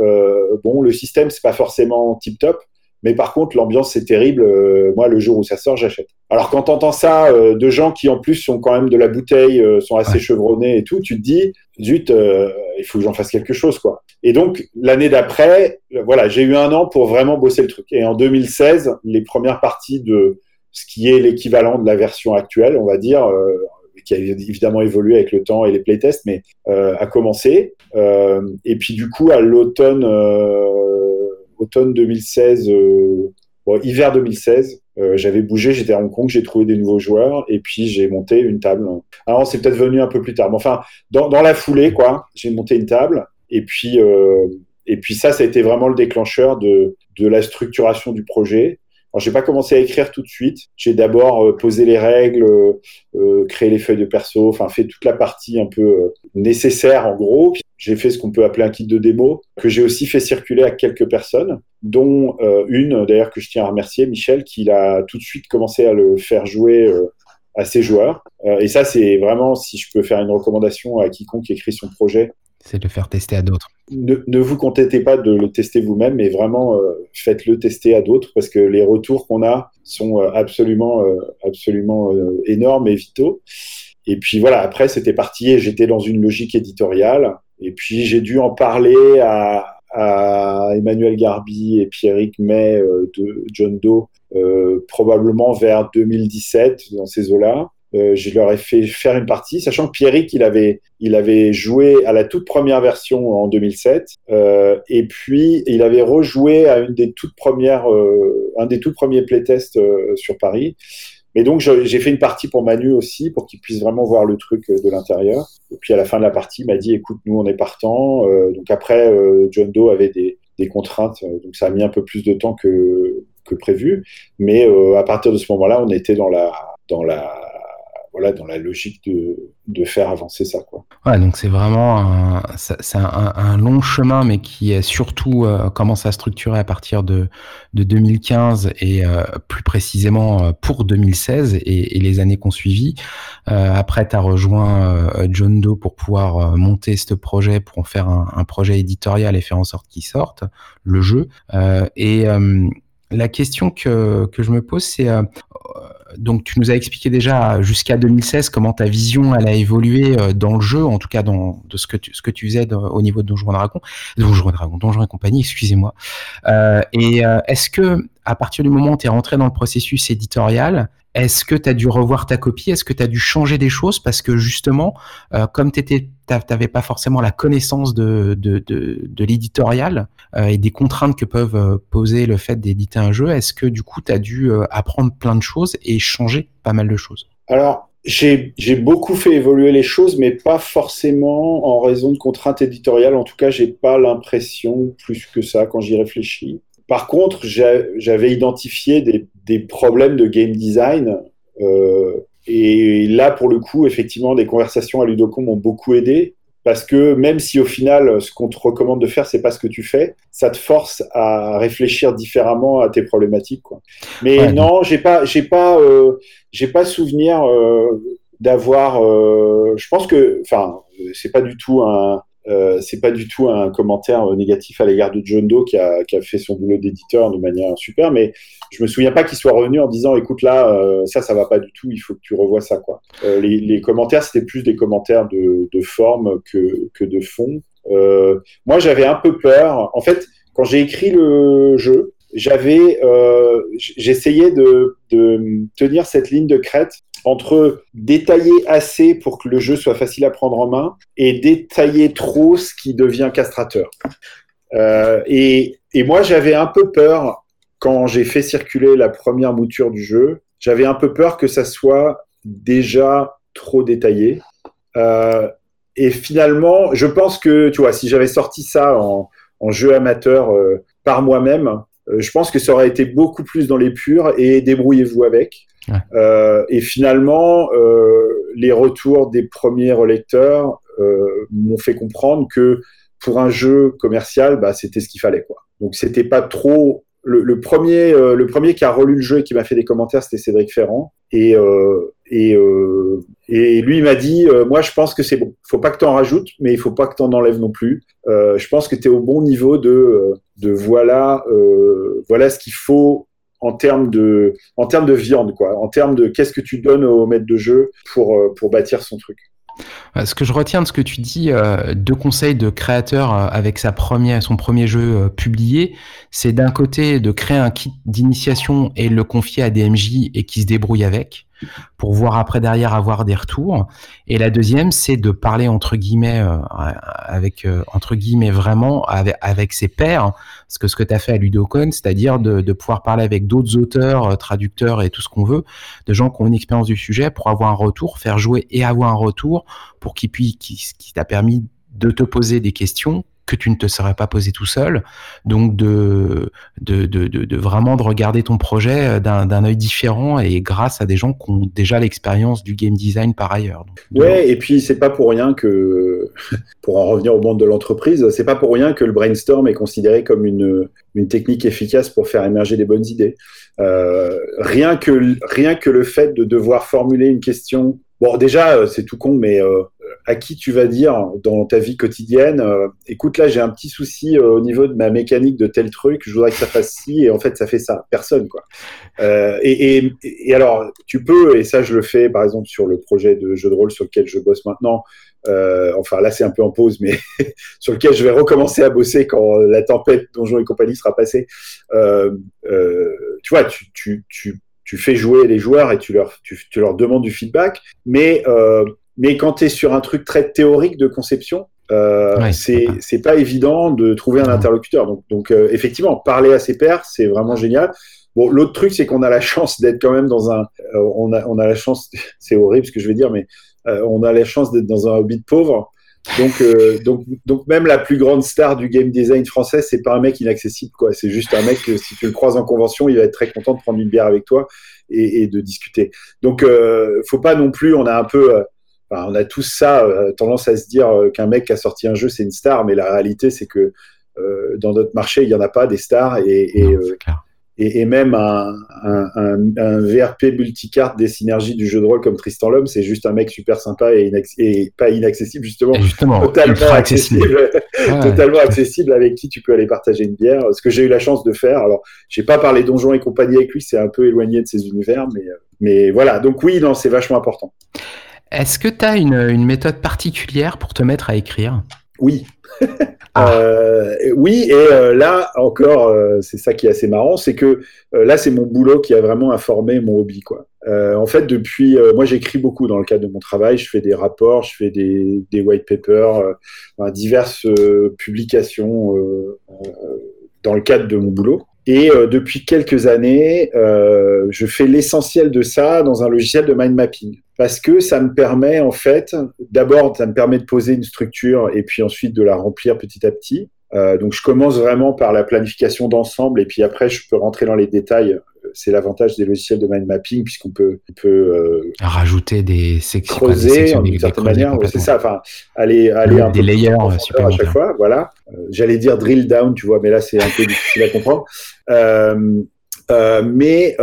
bon, le système c'est pas forcément tip top, mais par contre, l'ambiance, c'est terrible. Euh, moi, le jour où ça sort, j'achète. Alors, quand tu entends ça euh, de gens qui, en plus, sont quand même de la bouteille, euh, sont assez chevronnés et tout, tu te dis, zut, il faut que j'en fasse quelque chose, quoi. Et donc, l'année d'après, voilà, j'ai eu un an pour vraiment bosser le truc. Et en 2016, les premières parties de ce qui est l'équivalent de la version actuelle, on va dire, qui a évidemment évolué avec le temps et les playtests, mais a commencé. et puis, du coup, à l'automne automne 2016, euh, hiver 2016, euh, j'avais bougé, j'étais à Hong Kong, j'ai trouvé des nouveaux joueurs et puis j'ai monté une table. Alors c'est peut-être venu un peu plus tard, mais enfin dans, la foulée quoi, j'ai monté une table et puis euh, et puis ça, ça a été vraiment le déclencheur de la structuration du projet. Alors, j'ai pas commencé à écrire tout de suite. J'ai d'abord euh, posé les règles, euh, créé les feuilles de perso, enfin fait toute la partie un peu nécessaire en gros. J'ai fait ce qu'on peut appeler un kit de démo, que j'ai aussi fait circuler à quelques personnes, dont euh, une d'ailleurs que je tiens à remercier, Michel, qui a tout de suite commencé à le faire jouer euh, à ses joueurs. Euh, et ça, c'est vraiment, si je peux faire une recommandation à quiconque écrit son projet, c'est de le faire tester à d'autres. Ne, ne, vous contentez pas de le tester vous-même, mais vraiment faites-le tester à d'autres parce que les retours qu'on a sont absolument, absolument énormes et vitaux. Et puis voilà, après, c'était parti et j'étais dans une logique éditoriale. Et puis j'ai dû en parler à, Emmanuel Garbi et Pierrick May euh, de John Doe euh, probablement vers 2017 dans ces eaux-là. Euh, je leur ai fait faire une partie, sachant que Pierrick il avait, il avait joué à la toute première version en 2007, et puis il avait rejoué à une des toutes premières, un des tout premiers playtests sur Paris. Et donc, j'ai fait une partie pour Manu aussi, pour qu'il puisse vraiment voir le truc euh, de l'intérieur. Et puis, à la fin de la partie, il m'a dit, écoute, nous, on est partant. Euh, donc, après, euh, John Doe avait des contraintes, donc ça a mis un peu plus de temps que, que prévu. Mais à partir de ce moment-là, on était dans la, dans la, voilà, dans la logique de, de faire avancer ça. Quoi. Ouais, donc c'est vraiment un, un, long chemin, mais qui est surtout euh, commence à structurer à partir de, de 2015 et euh, plus précisément euh, pour 2016 et, et les années qu'on suivi. Euh, après, tu as rejoint John Doe pour pouvoir monter ce projet, pour en faire un, un, projet éditorial et faire en sorte qu'il sorte, le jeu. et la question que, que je me pose, c'est donc tu nous as expliqué déjà jusqu'à 2016 comment ta vision elle a évolué euh, dans le jeu, en tout cas dans de ce que tu, ce que tu faisais au niveau de Donjons et Dragons, Donjons et Dragons, Donjons et compagnie, excusez-moi. Euh, et est-ce que à partir du moment où tu es rentré dans le processus éditorial, est-ce que tu as dû revoir ta copie? Est-ce que tu as dû changer des choses? Parce que justement, euh, comme tu n'avais pas forcément la connaissance de, de, de, l'éditorial euh, et des contraintes que peuvent euh, poser le fait d'éditer un jeu, est-ce que du coup, tu as dû apprendre plein de choses et changer pas mal de choses? Alors, j'ai beaucoup fait évoluer les choses, mais pas forcément en raison de contraintes éditoriales. En tout cas, j'ai pas l'impression plus que ça quand j'y réfléchis. Par contre, j'avais identifié des, des, problèmes de game design. Euh, et là, pour le coup, effectivement, des conversations à Ludocom m'ont beaucoup aidé. Parce que même si au final, ce qu'on te recommande de faire, c'est pas ce que tu fais, ça te force à réfléchir différemment à tes problématiques. Quoi. Mais non, j'ai pas, j'ai pas, euh, j'ai pas souvenir euh, d'avoir. Euh, je pense que, enfin, c'est pas du tout un, euh, c'est pas du tout un commentaire euh, négatif à l'égard de John Doe qui a, fait son boulot d'éditeur de manière super, mais je me souviens pas qu'il soit revenu en disant écoute là euh, ça ça va pas du tout, il faut que tu revoies ça quoi. les, commentaires c'était plus des commentaires de, forme que, de fond. moi j'avais un peu peur. En fait quand j'ai écrit le jeu, j'avais j'essayais de, tenir cette ligne de crête entre détailler assez pour que le jeu soit facile à prendre en main et détailler trop ce qui devient castrateur. Euh, et, moi, j'avais un peu peur quand j'ai fait circuler la première mouture du jeu. J'avais un peu peur que ça soit déjà trop détaillé. Euh, et finalement, je pense que, tu vois, si j'avais sorti ça en, jeu amateur euh, par moi-même, je pense que ça aurait été beaucoup plus dans les purs et débrouillez-vous avec. Euh, et finalement, euh, les retours des premiers relecteurs euh, m'ont fait comprendre que pour un jeu commercial, bah, c'était ce qu'il fallait. Quoi. Donc c'était pas trop. Le, premier, le premier qui a relu le jeu et qui m'a fait des commentaires, c'était Cédric Ferrand. Et, et, et lui, il m'a dit Moi, je pense que c'est bon. faut pas que tu en rajoutes, mais il faut pas que tu en enlèves non plus. je pense que tu es au bon niveau de, de voilà, voilà ce qu'il faut en termes de, en termes de viande, quoi, en termes de qu'est-ce que tu donnes au maître de jeu pour, euh, pour bâtir son truc. Euh, ce que je retiens de ce que tu dis, euh, deux conseils de créateur avec sa première, son premier jeu publié, c'est d'un côté de créer un kit d'initiation et le confier à DMJ et qui se débrouille avec pour voir après derrière avoir des retours. Et la deuxième, c'est de parler entre guillemets euh, avec euh, entre guillemets vraiment avec, ses pairs, ce que ce que tu as fait à Ludocon, c'est-à-dire de, pouvoir parler avec d'autres auteurs, euh, traducteurs et tout ce qu'on veut, de gens qui ont une expérience du sujet pour avoir un retour, faire jouer et avoir un retour pour qu'il puisse qui, qui t'a permis de te poser des questions que tu ne te serais pas posé tout seul. Donc de, de, de, de, vraiment de regarder ton projet euh, d'un œil différent et grâce à des gens qui ont déjà l'expérience du game design par ailleurs. Donc, ouais, et puis c'est pas pour rien que, [laughs] pour en revenir au monde de l'entreprise, c'est pas pour rien que le brainstorm est considéré comme une, une technique efficace pour faire émerger des bonnes idées. Euh, rien, que, rien que le fait de devoir formuler une question Bon, déjà, euh, c'est tout con, mais euh, à qui tu vas dire dans ta vie quotidienne, euh, écoute, là, j'ai un petit souci au niveau de ma mécanique de tel truc, je voudrais que ça fasse ci, et en fait, ça fait ça. Personne, quoi. Et, et, et, alors, tu peux, et ça, je le fais, par exemple, sur le projet de jeu de rôle sur lequel je bosse maintenant. enfin, là, c'est un peu en pause, mais [laughs] sur lequel je vais recommencer à bosser quand la tempête Donjon et compagnie sera passée. tu vois, tu, tu, tu tu fais jouer les joueurs et tu leur, tu, leur demandes du feedback. Mais, euh, mais quand tu es sur un truc très théorique de conception, euh, c'est pas évident de trouver un interlocuteur. Donc, donc euh, effectivement, parler à ses pairs, c'est vraiment génial. Bon, l'autre truc, c'est qu'on a la chance d'être quand même dans un. Euh, on, a, on a la chance, [laughs] c'est horrible ce que je vais dire, mais euh, on a la chance d'être dans un hobby de pauvre. Donc, euh, donc, donc même la plus grande star du game design français, c'est pas un mec inaccessible, quoi. C'est juste un mec que si tu le croises en convention, il va être très content de prendre une bière avec toi et, et de discuter. Donc, euh, faut pas non plus. On a un peu, euh, on a tous ça euh, tendance à se dire qu'un mec qui a sorti un jeu, c'est une star, mais la réalité, c'est que dans notre marché, il y en a pas des stars et, et, et, et même un, un, un, un, VRP multicarte des synergies du jeu de rôle comme Tristan l'homme, c'est juste un mec super sympa et, et pas inaccessible justement, justement totalement accessible, [laughs] totalement accessible avec qui tu peux aller partager une bière. Ce que j'ai eu la chance de faire. Alors, j'ai pas parlé donjons et compagnie avec lui, c'est un peu éloigné de ses univers, mais mais voilà, donc oui, non, c'est vachement important. Est-ce que tu as une, une, méthode particulière pour te mettre à écrire? Oui. Ah. Euh, oui, et euh, là encore, euh, c'est ça qui est assez marrant, c'est que là, c'est mon boulot qui a vraiment informé mon hobby. Quoi. en fait, depuis, moi, j'écris beaucoup dans le cadre de mon travail. Je fais des rapports, je fais des, des white papers, diverses publications dans le cadre de mon boulot. Et depuis quelques années, je fais l'essentiel de ça dans un logiciel de mind mapping parce que ça me permet en fait, d'abord, ça me permet de poser une structure et puis ensuite de la remplir petit à petit. Euh, donc je commence vraiment par la planification d'ensemble et puis après je peux rentrer dans les détails. C'est l'avantage des logiciels de mind mapping puisqu'on peut, on peut euh, rajouter des sections, creuser d'une certaine manière. c'est ça. Enfin, aller, aller un des peu layers à chaque fois. Voilà. Euh, J'allais dire drill down, tu vois, mais là c'est un peu difficile à comprendre. Mais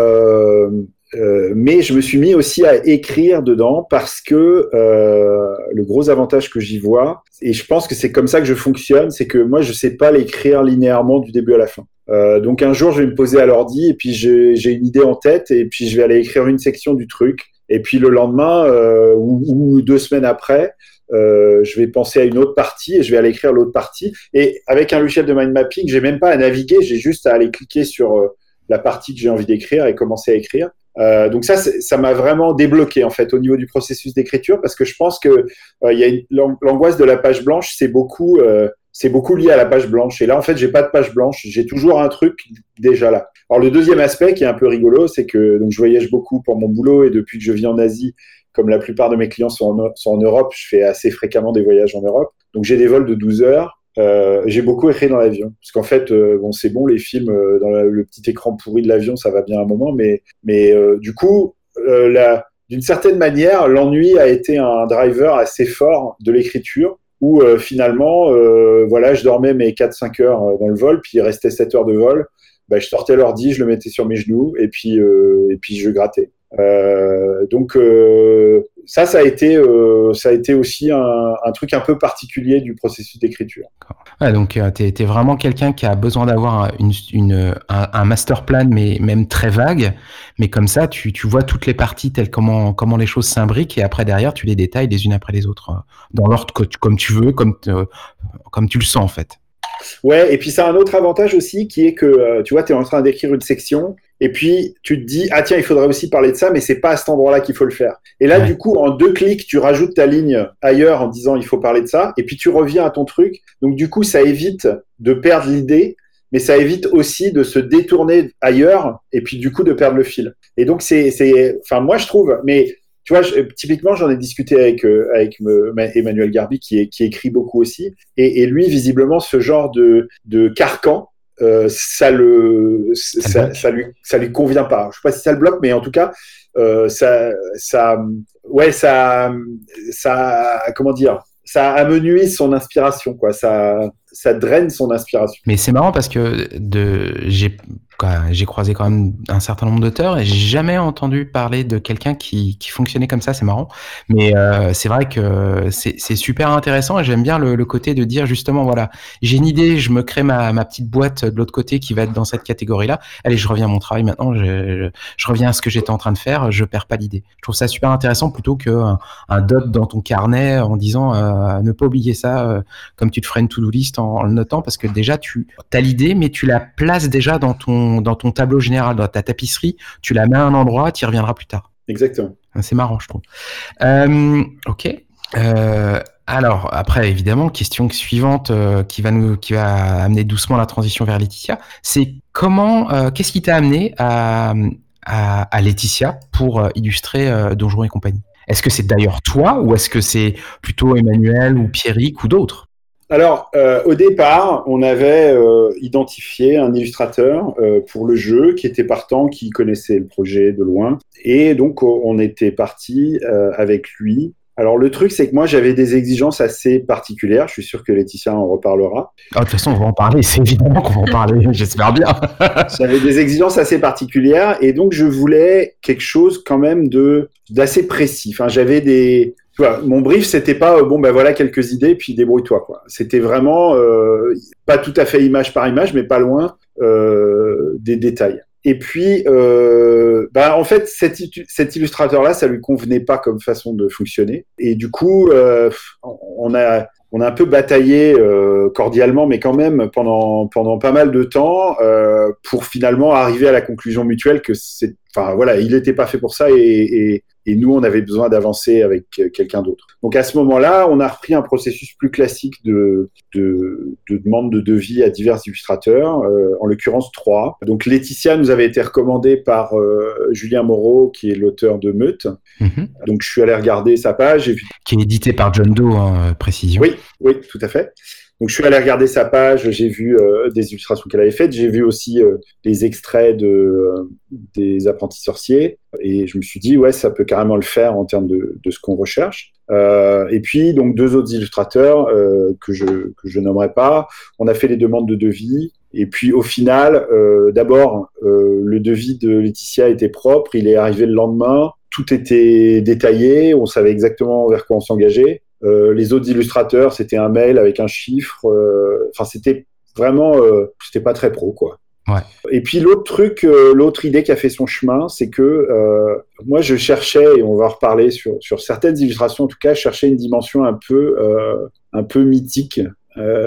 euh, mais je me suis mis aussi à écrire dedans parce que euh, le gros avantage que j'y vois, et je pense que c'est comme ça que je fonctionne, c'est que moi je sais pas l'écrire linéairement du début à la fin. Euh, donc un jour je vais me poser à l'ordi et puis j'ai une idée en tête et puis je vais aller écrire une section du truc et puis le lendemain euh, ou, ou, deux semaines après, euh, je vais penser à une autre partie et je vais aller écrire l'autre partie. Et avec un logiciel de mind mapping, j'ai même pas à naviguer, j'ai juste à aller cliquer sur euh, la partie que j'ai envie d'écrire et commencer à écrire. Euh, donc ça, ça m'a vraiment débloqué en fait au niveau du processus d'écriture parce que je pense que euh, il l'angoisse de la page blanche, c'est beaucoup, euh, c'est beaucoup lié à la page blanche. Et là, en fait, j'ai pas de page blanche, j'ai toujours un truc déjà là. Alors le deuxième aspect qui est un peu rigolo, c'est que donc je voyage beaucoup pour mon boulot et depuis que je vis en Asie, comme la plupart de mes clients sont en, sont en Europe, je fais assez fréquemment des voyages en Europe. Donc j'ai des vols de 12 heures. Euh, j'ai beaucoup écrit dans l'avion parce qu'en fait, euh, bon, c'est bon les films euh, dans le petit écran pourri de l'avion, ça va bien un moment, mais mais euh, du coup, d'une certaine manière, l'ennui a été un driver assez fort de l'écriture où finalement, voilà, je dormais mes 4-5 heures dans le vol, puis il restait 7 heures de vol. Bah, je sortais l'ordi, je le mettais sur mes genoux et puis et puis je grattais. Euh, donc euh, ça, ça a été, euh, ça a été aussi un, un, truc un peu particulier du processus d'écriture. Donc tu es, vraiment quelqu'un qui a besoin d'avoir une, une, un, un, master plan, mais même très vague. Mais comme ça, tu, tu vois toutes les parties telles comment, comment les choses s'imbriquent et après derrière, tu les détailles les unes après les autres dans l'ordre comme tu veux, comme, comme tu le sens en fait. Ouais, et puis ça a un autre avantage aussi qui est que tu vois, tu es en train d'écrire une section et puis tu te dis ah tiens il faudrait aussi parler de ça mais c'est pas à cet endroit-là qu'il faut le faire. Et là ouais. du coup en deux clics tu rajoutes ta ligne ailleurs en disant il faut parler de ça et puis tu reviens à ton truc. Donc du coup ça évite de perdre l'idée mais ça évite aussi de se détourner ailleurs et puis du coup de perdre le fil. Et donc c'est c'est enfin moi je trouve mais tu vois, je, typiquement, j'en ai discuté avec, euh, avec me, Emmanuel Garbi, qui, est, qui écrit beaucoup aussi. Et, et, lui, visiblement, ce genre de, de carcan, euh, ça le ça, ça, lui ça lui convient pas. Je sais pas si ça le bloque, mais en tout cas euh, ça ça ouais ça ça comment dire ça amenuise son inspiration quoi. Ça ça draine son inspiration. Mais c'est marrant parce que de j'ai j'ai croisé quand même un certain nombre d'auteurs et j'ai jamais entendu parler de quelqu'un qui, qui fonctionnait comme ça. C'est marrant, mais euh, c'est vrai que c'est super intéressant et j'aime bien le, le, côté de dire justement voilà, j'ai une idée, je me crée ma, ma petite boîte de l'autre côté qui va être dans cette catégorie-là. Allez, je reviens à mon travail maintenant, je, je, reviens à ce que j'étais en train de faire, je perds pas l'idée. Je trouve ça super intéressant plutôt qu'un un dot dans ton carnet en disant euh, ne pas oublier ça, euh, comme tu te ferais une to-do list en, en, le notant parce que déjà tu as l'idée, mais tu la places déjà dans ton dans ton tableau général, dans ta tapisserie, tu la mets à un endroit, tu y reviendras plus tard. Exactement. C'est marrant, je trouve. Euh, ok. Euh, alors après, évidemment, question suivante euh, qui va nous, qui va amener doucement la transition vers Laetitia, c'est comment, qu'est-ce qui t'a amené à, à, à, Laetitia pour illustrer Donjon et compagnie? Est-ce que c'est d'ailleurs toi ou est-ce que c'est plutôt Emmanuel ou Pierrick ou d'autres? Alors, euh, au départ, on avait euh, identifié un illustrateur euh, pour le jeu qui était partant, qui connaissait le projet de loin. Et donc, on était parti avec lui. Alors, le truc, c'est que moi, j'avais des exigences assez particulières. Je suis sûr que Laetitia en reparlera. Ah, de toute façon, on va en parler. C'est évidemment qu'on va en parler. [laughs] J'espère bien. [laughs] j'avais des exigences assez particulières. Et donc, je voulais quelque chose quand même de d'assez précis. Enfin, j'avais des tu vois, mon brief, c'était pas bon, ben voilà quelques idées, puis débrouille-toi. quoi. C'était vraiment euh, pas tout à fait image par image, mais pas loin euh, des détails. Et puis, euh, bah, en fait, cet, cet illustrateur-là, ça lui convenait pas comme façon de fonctionner. Et du coup, euh, on a on a un peu bataillé euh, cordialement, mais quand même pendant pendant pas mal de temps euh, pour finalement arriver à la conclusion mutuelle que c'est, enfin voilà, il n'était pas fait pour ça et, et, et nous on avait besoin d'avancer avec quelqu'un d'autre. Donc à ce moment-là, on a repris un processus plus classique de de, de demande de devis à divers illustrateurs, euh, en l'occurrence trois. Donc Laetitia nous avait été recommandée par euh, Julien Moreau, qui est l'auteur de Meute. Mhm. Donc je suis allé regarder sa page et Qui est édité par John Doe, hein, précision. oui, oui, tout à fait. Donc je suis allé regarder sa page, j'ai vu euh, des illustrations qu'elle avait faites, j'ai vu aussi euh, des extraits de euh, des apprentis sorciers. Et je me suis dit ouais ça peut carrément le faire en termes de, de ce qu'on recherche. Euh, et puis donc deux autres illustrateurs euh, que je que je nommerai pas, on a fait les demandes de devis. Et puis au final euh, d'abord le devis de Laetitia était propre, il est arrivé le lendemain, tout était détaillé, on savait exactement vers quoi on s'engageait. Euh, les autres illustrateurs, c'était un mail avec un chiffre. euh, Enfin, c'était vraiment, euh, c'était pas très pro, quoi. Ouais. Et puis l'autre truc, euh, l'autre idée qui a fait son chemin, c'est que euh, moi je cherchais, et on va en reparler sur, sur certaines illustrations en tout cas, je cherchais une dimension un peu, euh, un peu mythique,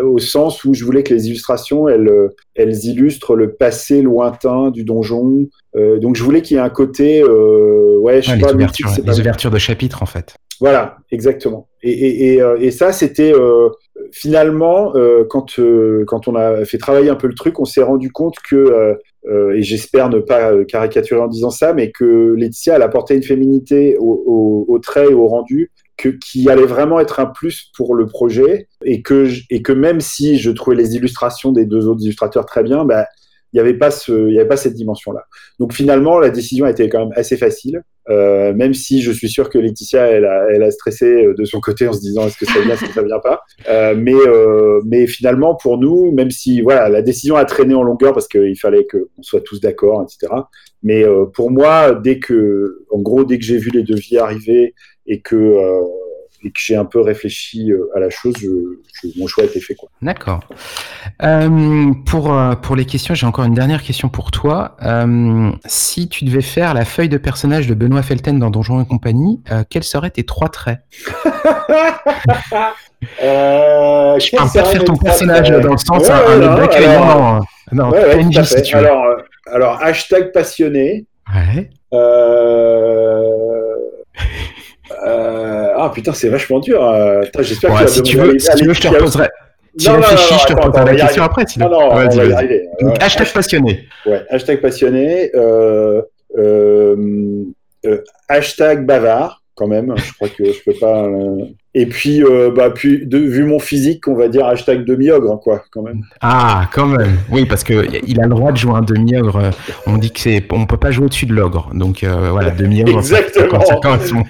au sens où je voulais que les illustrations, elles, elles illustrent le passé lointain du donjon. Donc je voulais qu'il y ait un côté, ouais, je sais les, pas, ouvertures, mythique, c'est les pas ouvertures de chapitres, en fait. Voilà, exactement. Et, et, et, euh, et ça, c'était euh, finalement euh, quand euh, quand on a fait travailler un peu le truc, on s'est rendu compte que euh, euh, et j'espère ne pas caricaturer en disant ça, mais que Laetitia elle apportait une féminité au, au, au trait et au rendu que, qui allait vraiment être un plus pour le projet et que et que même si je trouvais les illustrations des deux autres illustrateurs très bien, bah il n'y avait pas ce avait pas cette dimension là. Donc finalement la décision a été quand même assez facile. Euh, même si je suis sûr que Laetitia, elle a, elle a stressé de son côté en se disant est-ce que ça vient, est-ce que ça vient pas? Euh, mais, euh, mais finalement, pour nous, même si voilà, la décision a traîné en longueur parce qu'il fallait qu'on soit tous d'accord, etc. Mais euh, pour moi, dès que, en gros, dès que j'ai vu les devis arriver et que, euh, et que j'ai un peu réfléchi euh, à la chose, je, je- mon choix a été fait. Quoi. D'accord. Euh, pour, euh, pour les questions, j'ai encore une dernière question pour toi. Euh, si tu devais faire la feuille de personnage de Benoît Felten dans Donjons et compagnie, euh, quels seraient tes trois traits? [laughs] Euh, Je parle pas de faire ton personnage dans le sens Ouais, un, non, mec, alors- non, non, Ouais, ouais, si tu alors, hashtag passionné. Ouais. Euh... euh, Ah putain, c'est vachement dur. putain, J'espère Ouais, que si tu veux, si tu veux, je te reposerai. Si Non, non, réfléchis, non, je te reposerai la question après. Sinon. Non, non, on Vas-y, va y vas-y. arriver. Donc, hashtag passionné. Ouais, hashtag passionné. Euh, euh, hashtag bavard, quand même. Je crois que je peux pas. euh, Et puis, euh, bah, puis de, vu mon physique, on va dire hashtag demi-ogre, quoi, quand même. Ah, quand même. Oui, parce que il a le droit de jouer un demi-ogre. On dit que c'est, on peut pas jouer au-dessus de l'ogre. Donc euh, voilà, demi-ogre. Exactement. [laughs]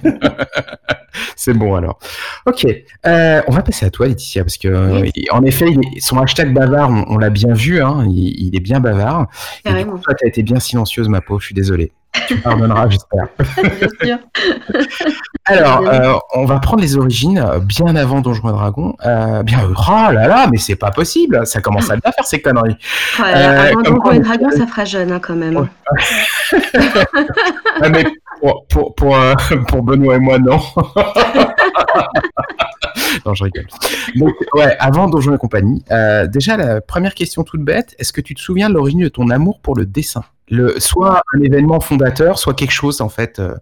c'est bon alors. Ok. Euh, on va passer à toi, Laetitia, parce que euh, Oui. en effet, il est- son hashtag bavard, on, on l'a bien vu. Hein, il, il est bien bavard. Et du Carrément. coup, toi, t'as été bien silencieuse, ma peau. Je suis désolé. Tu me pardonneras, j'espère. Bien sûr. [laughs] Alors, euh, on va prendre les origines euh, bien avant Donjons et Dragons. Euh, bien, oh là là, mais c'est pas possible. Ça commence à bien faire ces conneries. Ouais, Euh, avant Donjons et on- Dragons, ça fera jeune hein, quand même. Ah, mais pour, pour, pour, pour Benoît et moi, non. [laughs] non, je rigole. Donc, ouais, avant Donjons et compagnie, euh, déjà, la première question toute bête, est-ce que tu te souviens de l'origine de ton amour pour le dessin? Le, Soit un événement fondateur, soit quelque chose, en fait, euh,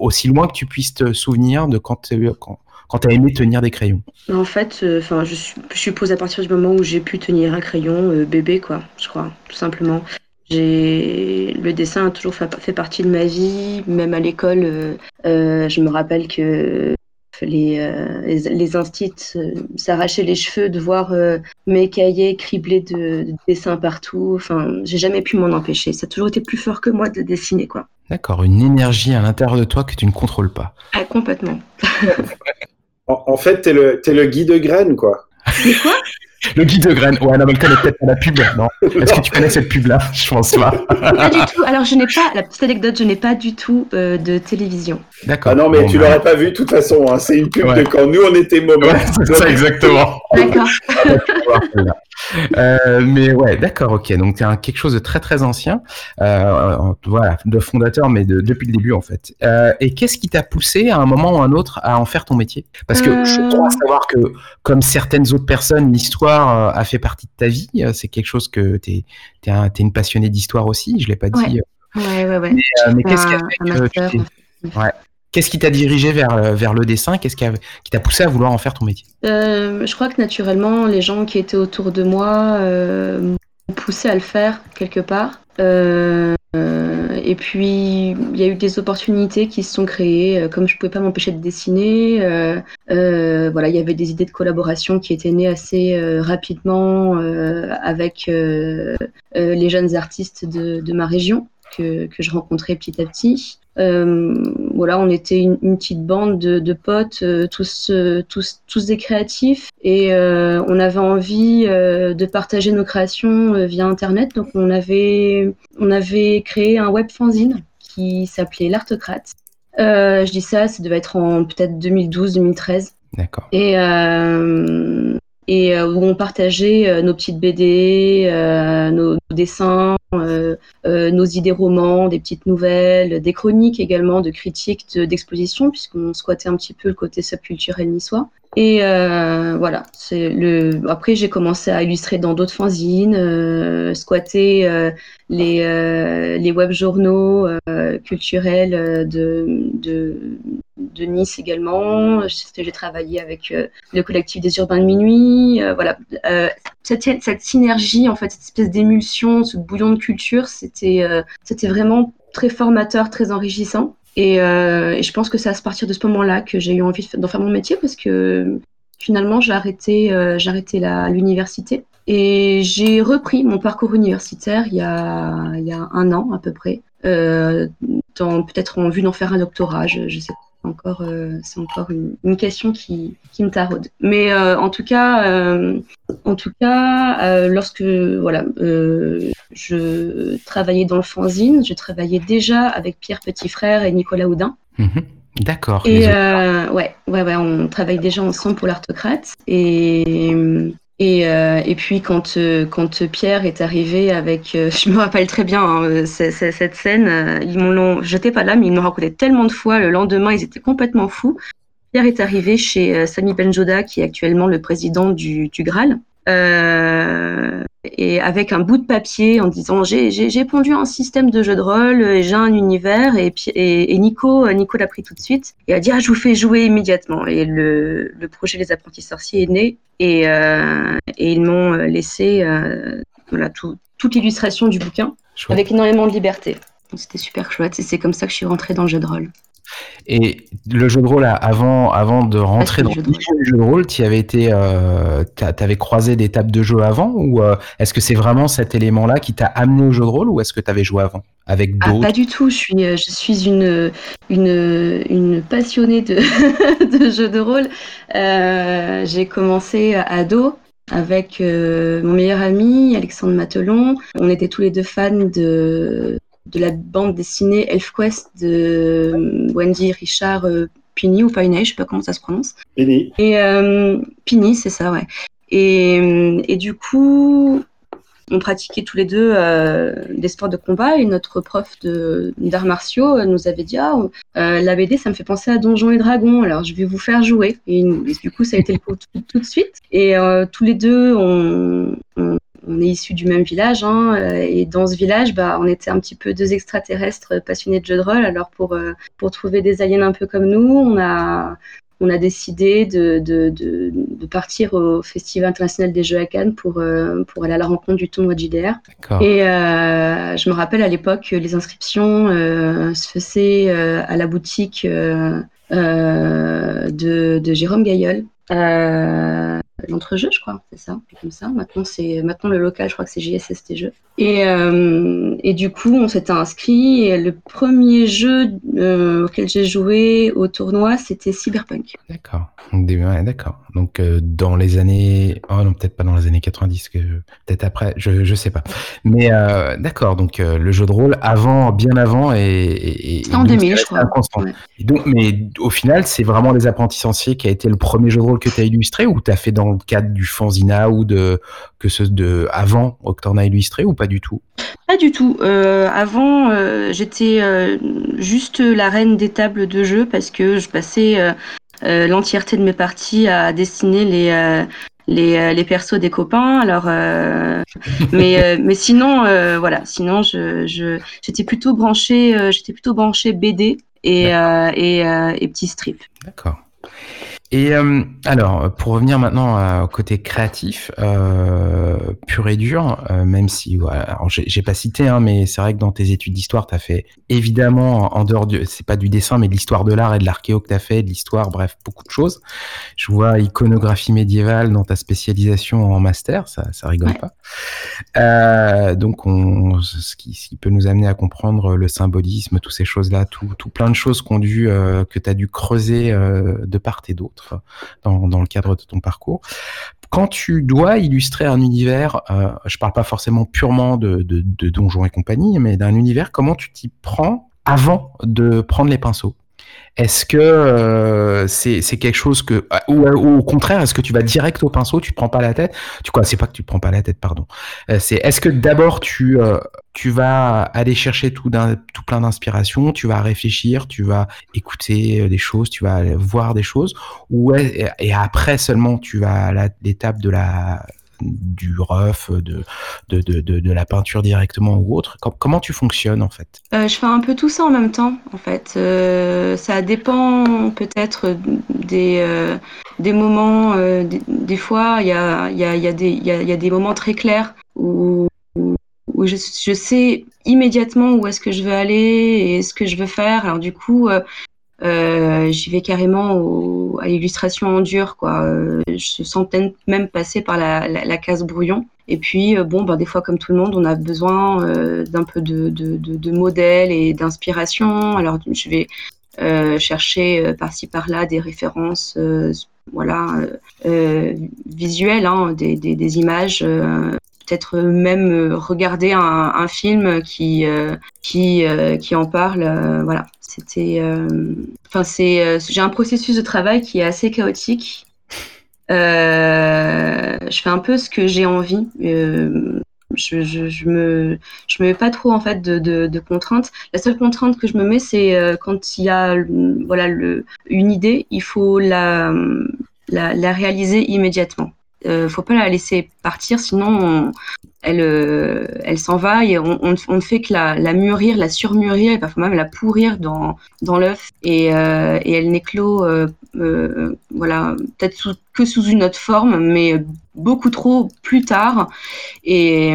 aussi loin que tu puisses te souvenir de quand tu quand, quand as aimé tenir des crayons. En fait, euh, enfin, je, suppose à partir du moment où j'ai pu tenir un crayon euh, bébé, quoi, je crois, tout simplement. Le dessin a toujours fa- fait partie de ma vie, même à l'école. je me rappelle que les euh, les, les instits euh, s'arrachaient les cheveux de voir euh, mes cahiers criblés de, de dessins partout. Enfin, j'ai jamais pu m'en empêcher. Ça a toujours été plus fort que moi de dessiner, quoi. D'accord, une énergie à l'intérieur de toi que tu ne contrôles pas. Ah, complètement. [laughs] En, en fait, t'es le, t'es le guide de graines, quoi. Mais quoi? Le guide de graines. Ouais, non, mais connaît peut-être pas la pub, non Est-ce que tu connais cette pub-là? Je pense pas. Pas du tout. Alors, je n'ai pas, la petite anecdote, je n'ai pas du tout euh, de télévision. D'accord. Ah non, mais Bon, tu bah, l'aurais pas vu de toute façon. Hein. C'est une pub Ouais. de quand nous on était. Ouais, c'est ça exactement. D'accord. [laughs] Tu. [laughs] Euh, mais ouais, d'accord, ok. Donc c'est quelque chose de très très ancien, euh, voilà, de fondateur, mais de, depuis le début en fait. Euh, et qu'est-ce qui t'a poussé à un moment ou à un autre à en faire ton métier? Parce que je crois savoir que, comme certaines autres personnes, l'histoire a fait partie de ta vie. C'est quelque chose que t'es es, une passionnée d'histoire aussi. Je l'ai pas dit. Ouais, ouais, ouais. Mais, qu'est-ce qui a fait que ouais. Qu'est-ce qui t'a dirigé vers, euh, vers le dessin? Qu'est-ce qui, t'a poussé à vouloir en faire ton métier? Euh, Je crois que naturellement, les gens qui étaient autour de moi euh, m'ont poussé à le faire quelque part. et puis, il y a eu des opportunités qui se sont créées. Comme je ne pouvais pas m'empêcher de dessiner, voilà, il y avait des idées de collaboration qui étaient nées assez rapidement avec les jeunes artistes de, de ma région que, que, je rencontrais petit à petit. Euh, voilà, on était une, petite bande de, potes, euh, tous, euh, tous, tous des créatifs, et on avait envie de partager nos créations via Internet. Donc on avait, on avait créé un web fanzine qui s'appelait L'Artocrate. je dis ça, ça devait être en peut-être 2012-2013. D'accord. Et et où on partageait nos petites BD, nos, dessins, euh, euh, nos idées romans, des petites nouvelles, des chroniques également, de critiques d'exposition, puisqu'on squattait un petit peu le côté subculturel niçois. Et euh, voilà. Après, j'ai commencé à illustrer dans d'autres fanzines, euh, squatter euh, les euh, les web journaux culturels de, de Nice également. J'ai travaillé avec le collectif des urbains de minuit. voilà, cette, cette synergie en fait, cette espèce d'émulsion, ce bouillon de culture, c'était vraiment très formateur, très enrichissant. Euh, et, je pense que c'est à partir de ce moment-là que j'ai eu envie d'en faire mon métier parce que finalement j'ai arrêté, euh, l'université et j'ai repris mon parcours universitaire il y a, un an à peu près, euh, peut-être en vue d'en faire un doctorat, je, je sais pas encore, euh, c'est encore une, question qui, qui, me taraude. Mais euh, en tout cas, euh, en tout cas, lorsque voilà, je travaillais dans le fanzine, je travaillais déjà avec Pierre Petit Frère et Nicolas Houdin. Mhm. D'accord. Et ouais, ouais, ouais, on travaille déjà ensemble pour l'artocrate. Et et, euh, et, puis quand, euh, quand Pierre est arrivé avec, euh, [laughs] je me rappelle très bien hein, cette scène, ils m'ont jeté pas là, mais ils m'ont raconté tellement de fois. Le lendemain, ils étaient complètement fous. Pierre est arrivé chez Sami Benjoda, qui est actuellement le président du, du Graal. Euh, et avec un bout de papier en disant j'ai pondu un système de jeu de rôle, j'ai un univers et, et, et Nico, Nico l'a pris tout de suite et a dit ah je vous fais jouer immédiatement et le, le projet Les Apprentis Sorciers est né et, euh, et ils m'ont laissé euh, voilà tout, toute l'illustration du bouquin avec énormément de liberté. C'était super chouette et c'est comme ça que je suis rentrée dans le jeu de rôle. Et le jeu de rôle, avant, avant de rentrer dans le jeu de rôle, tu avais été, euh, avais croisé des tables de jeu avant ou euh, est-ce que c'est vraiment cet élément-là qui t'a amené au jeu de rôle ou est-ce que tu avais joué avant avec ah, d'autres Pas du tout. Je suis, euh, je suis une, une, une passionnée de, [laughs] de jeux de rôle. Euh, j'ai commencé ado avec mon meilleur ami Alexandre Matelon. On était tous les deux fans de de la bande dessinée ElfQuest de euh, Wendy Richard euh, Pini ou Pine, je sais pas comment ça se prononce. Pini. Et euh, Pini, c'est ça, ouais. Et, et, du coup, on pratiquait tous les deux des sports de combat et notre prof d'arts martiaux nous avait dit ah, la BD ça me fait penser à Donjons et Dragons alors je vais vous faire jouer et, du coup ça a été le coup tout, de suite et tous les deux on, on, on est issus du même village, hein, euh, et dans ce village, bah, on était un petit peu deux extraterrestres passionnés de jeux de rôle. Alors pour euh, pour trouver des aliens un peu comme nous, on a on a décidé de, de, de, partir au Festival international des jeux à Cannes pour, euh, pour aller à la rencontre du tournoi de JDR. Et je me rappelle à l'époque, les inscriptions se faisaient à la boutique de, de Jérôme Gailleul l'entrejeu, je crois, c'est ça, comme ça. Maintenant, c'est maintenant le local, je crois que c'est JSST Jeux. Et, euh, et du coup, on s'était inscrit et le premier jeu euh, auquel j'ai joué au tournoi, c'était Cyberpunk. D'accord. d'accord. Donc euh, dans les années, oh non, peut-être pas dans les années 90, que peut-être après, je je sais pas. Mais d'accord. Donc le jeu de rôle avant, bien avant et, en 2000, je crois. donc, mais au final, c'est vraiment les apprentis sorciers qui a été le premier jeu de rôle que tu as illustré ou tu as fait fait dans le cadre du fanzina ou de que ce de avant as illustré ou pas du tout? Pas du tout. Euh, avant, euh, j'étais euh, juste la reine des tables de jeu parce que je passais l'entièreté de mes parties à dessiner les les, les persos des copains. Alors, [laughs] mais mais sinon, voilà. Sinon, je j'étais plutôt branchée, j'étais plutôt branchée BD et et, et petits strips. D'accord. Et euh, alors, pour revenir maintenant au côté créatif, euh, pur et dur, euh, même si, voilà, j'ai pas cité, hein, mais c'est vrai que dans tes études d'histoire, tu as fait évidemment, en dehors du, c'est pas du dessin, mais de l'histoire de l'art et de l'archéo que tu as fait, de l'histoire, bref, beaucoup de choses. Je vois iconographie médiévale dans ta spécialisation en master, ça, ça rigole pas. Euh, donc, on, ce, qui, ce, qui, peut nous amener à comprendre le symbolisme, toutes ces choses-là, tout, tout plein de choses qu'on dû, euh, que tu as dû creuser de part et d'autre dans, dans, le cadre de ton parcours. Quand tu dois illustrer un univers, euh, je parle pas forcément purement de, de donjons et compagnie, mais d'un univers, comment tu t'y prends avant de prendre les pinceaux? Est-ce que euh, c'est quelque chose que ou, au contraire est-ce que tu vas direct au pinceau, tu te prends pas la tête? Tu quoi C'est pas que tu te prends pas la tête, pardon. Euh, c'est est-ce que d'abord tu euh, vas aller chercher tout tout plein d'inspiration, tu vas réfléchir, tu vas écouter des choses, tu vas voir des choses, ou et après seulement tu vas à l'étape de la du rough, de, de, de, de, la peinture directement ou autre Comment tu fonctionnes en fait? Euh, Je fais un peu tout ça en même temps en fait. Euh, ça dépend peut-être des, euh, des moments, des, fois il y a, y, a, y, a y, y a des moments très clairs où, où je, je, sais immédiatement où est-ce que je veux aller et ce que je veux faire. Alors du coup, j'y vais carrément à l'illustration en dur, quoi. Euh, je sens même passer par la, case brouillon. Et puis, euh, bon, ben, des fois, comme tout le monde, on a besoin euh, d'un peu de, de, modèles et d'inspiration. Alors, je vais chercher par-ci par-là des références, voilà, visuelles, hein, des, des, images peut-être même regarder un, film qui qui qui en parle voilà c'était, euh, enfin c'est, euh, j'ai un processus de travail qui est assez chaotique. Euh, je fais un peu ce que j'ai envie. je, je, me je me mets pas trop en fait de, contraintes. La seule contrainte que je me mets, c'est quand il y a voilà une idée, il faut la, la réaliser immédiatement. Euh, faut pas la laisser partir, sinon elle, euh, elle s'en va et on, on, ne fait que la, la, mûrir, la surmûrir et parfois même la pourrir dans, dans l'œuf et, euh, et, elle n'éclot, voilà, peut-être que sous une autre forme, mais beaucoup trop plus tard. Et,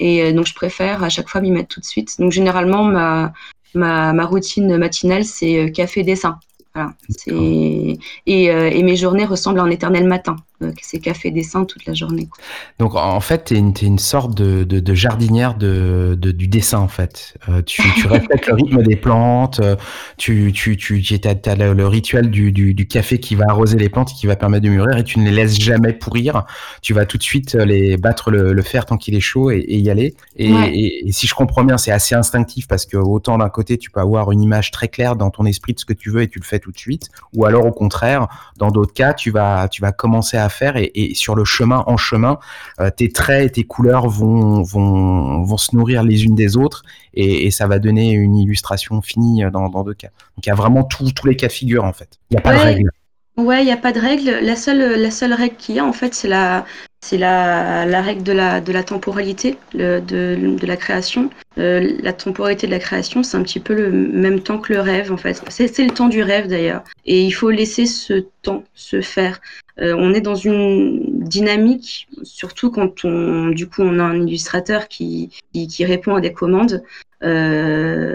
et donc je préfère à chaque fois m'y mettre tout de suite. Donc généralement ma, ma, ma routine matinale c'est café dessin. Voilà, et, et, mes journées ressemblent à un éternel matin. Euh, c'est café dessin toute la journée. Quoi. Donc en fait, tu es, une sorte de, de, de jardinière de, du dessin en fait. Euh, tu, tu [laughs] le rythme des plantes, euh, tu, tu, tu as, le, le, rituel du, du, du, café qui va arroser les plantes, qui va permettre de mûrir et tu ne les laisses jamais pourrir. Tu vas tout de suite les battre le, le fer tant qu'il est chaud et, et y aller. Et, ouais. et, et, si je comprends bien, c'est assez instinctif parce que autant d'un côté, tu peux avoir une image très claire dans ton esprit de ce que tu veux et tu le fais tout de suite, ou alors au contraire, dans d'autres cas, tu vas, tu vas commencer à faire et, et sur le chemin, en chemin, euh, tes traits et tes couleurs vont, vont, vont se nourrir les unes des autres et, et ça va donner une illustration finie dans, dans deux cas. Donc il y a vraiment tous les cas de figure en fait. Il n'y a pas ouais. de règle. Ouais, il n'y a pas de règle. La seule, la seule règle qu'il y a, en fait, c'est la, c'est la, la règle de la, de la temporalité le, de, de la création. Euh, la temporalité de la création, c'est un petit peu le même temps que le rêve, en fait. C'est, c'est le temps du rêve, d'ailleurs. Et il faut laisser ce temps se faire. Euh, on est dans une dynamique, surtout quand on, du coup, on a un illustrateur qui, qui, répond à des commandes. Euh,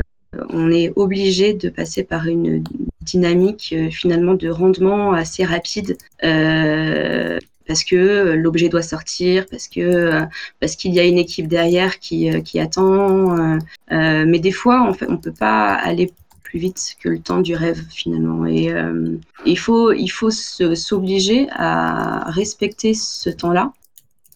on est obligé de passer par une dynamique euh, finalement de rendement assez rapide parce que l'objet doit sortir, parce que parce qu'il y a une équipe derrière qui, qui attend. Mais des fois, en fait, on peut pas aller plus vite que le temps du rêve finalement. Et euh, il faut il faut s'obliger à respecter ce temps-là.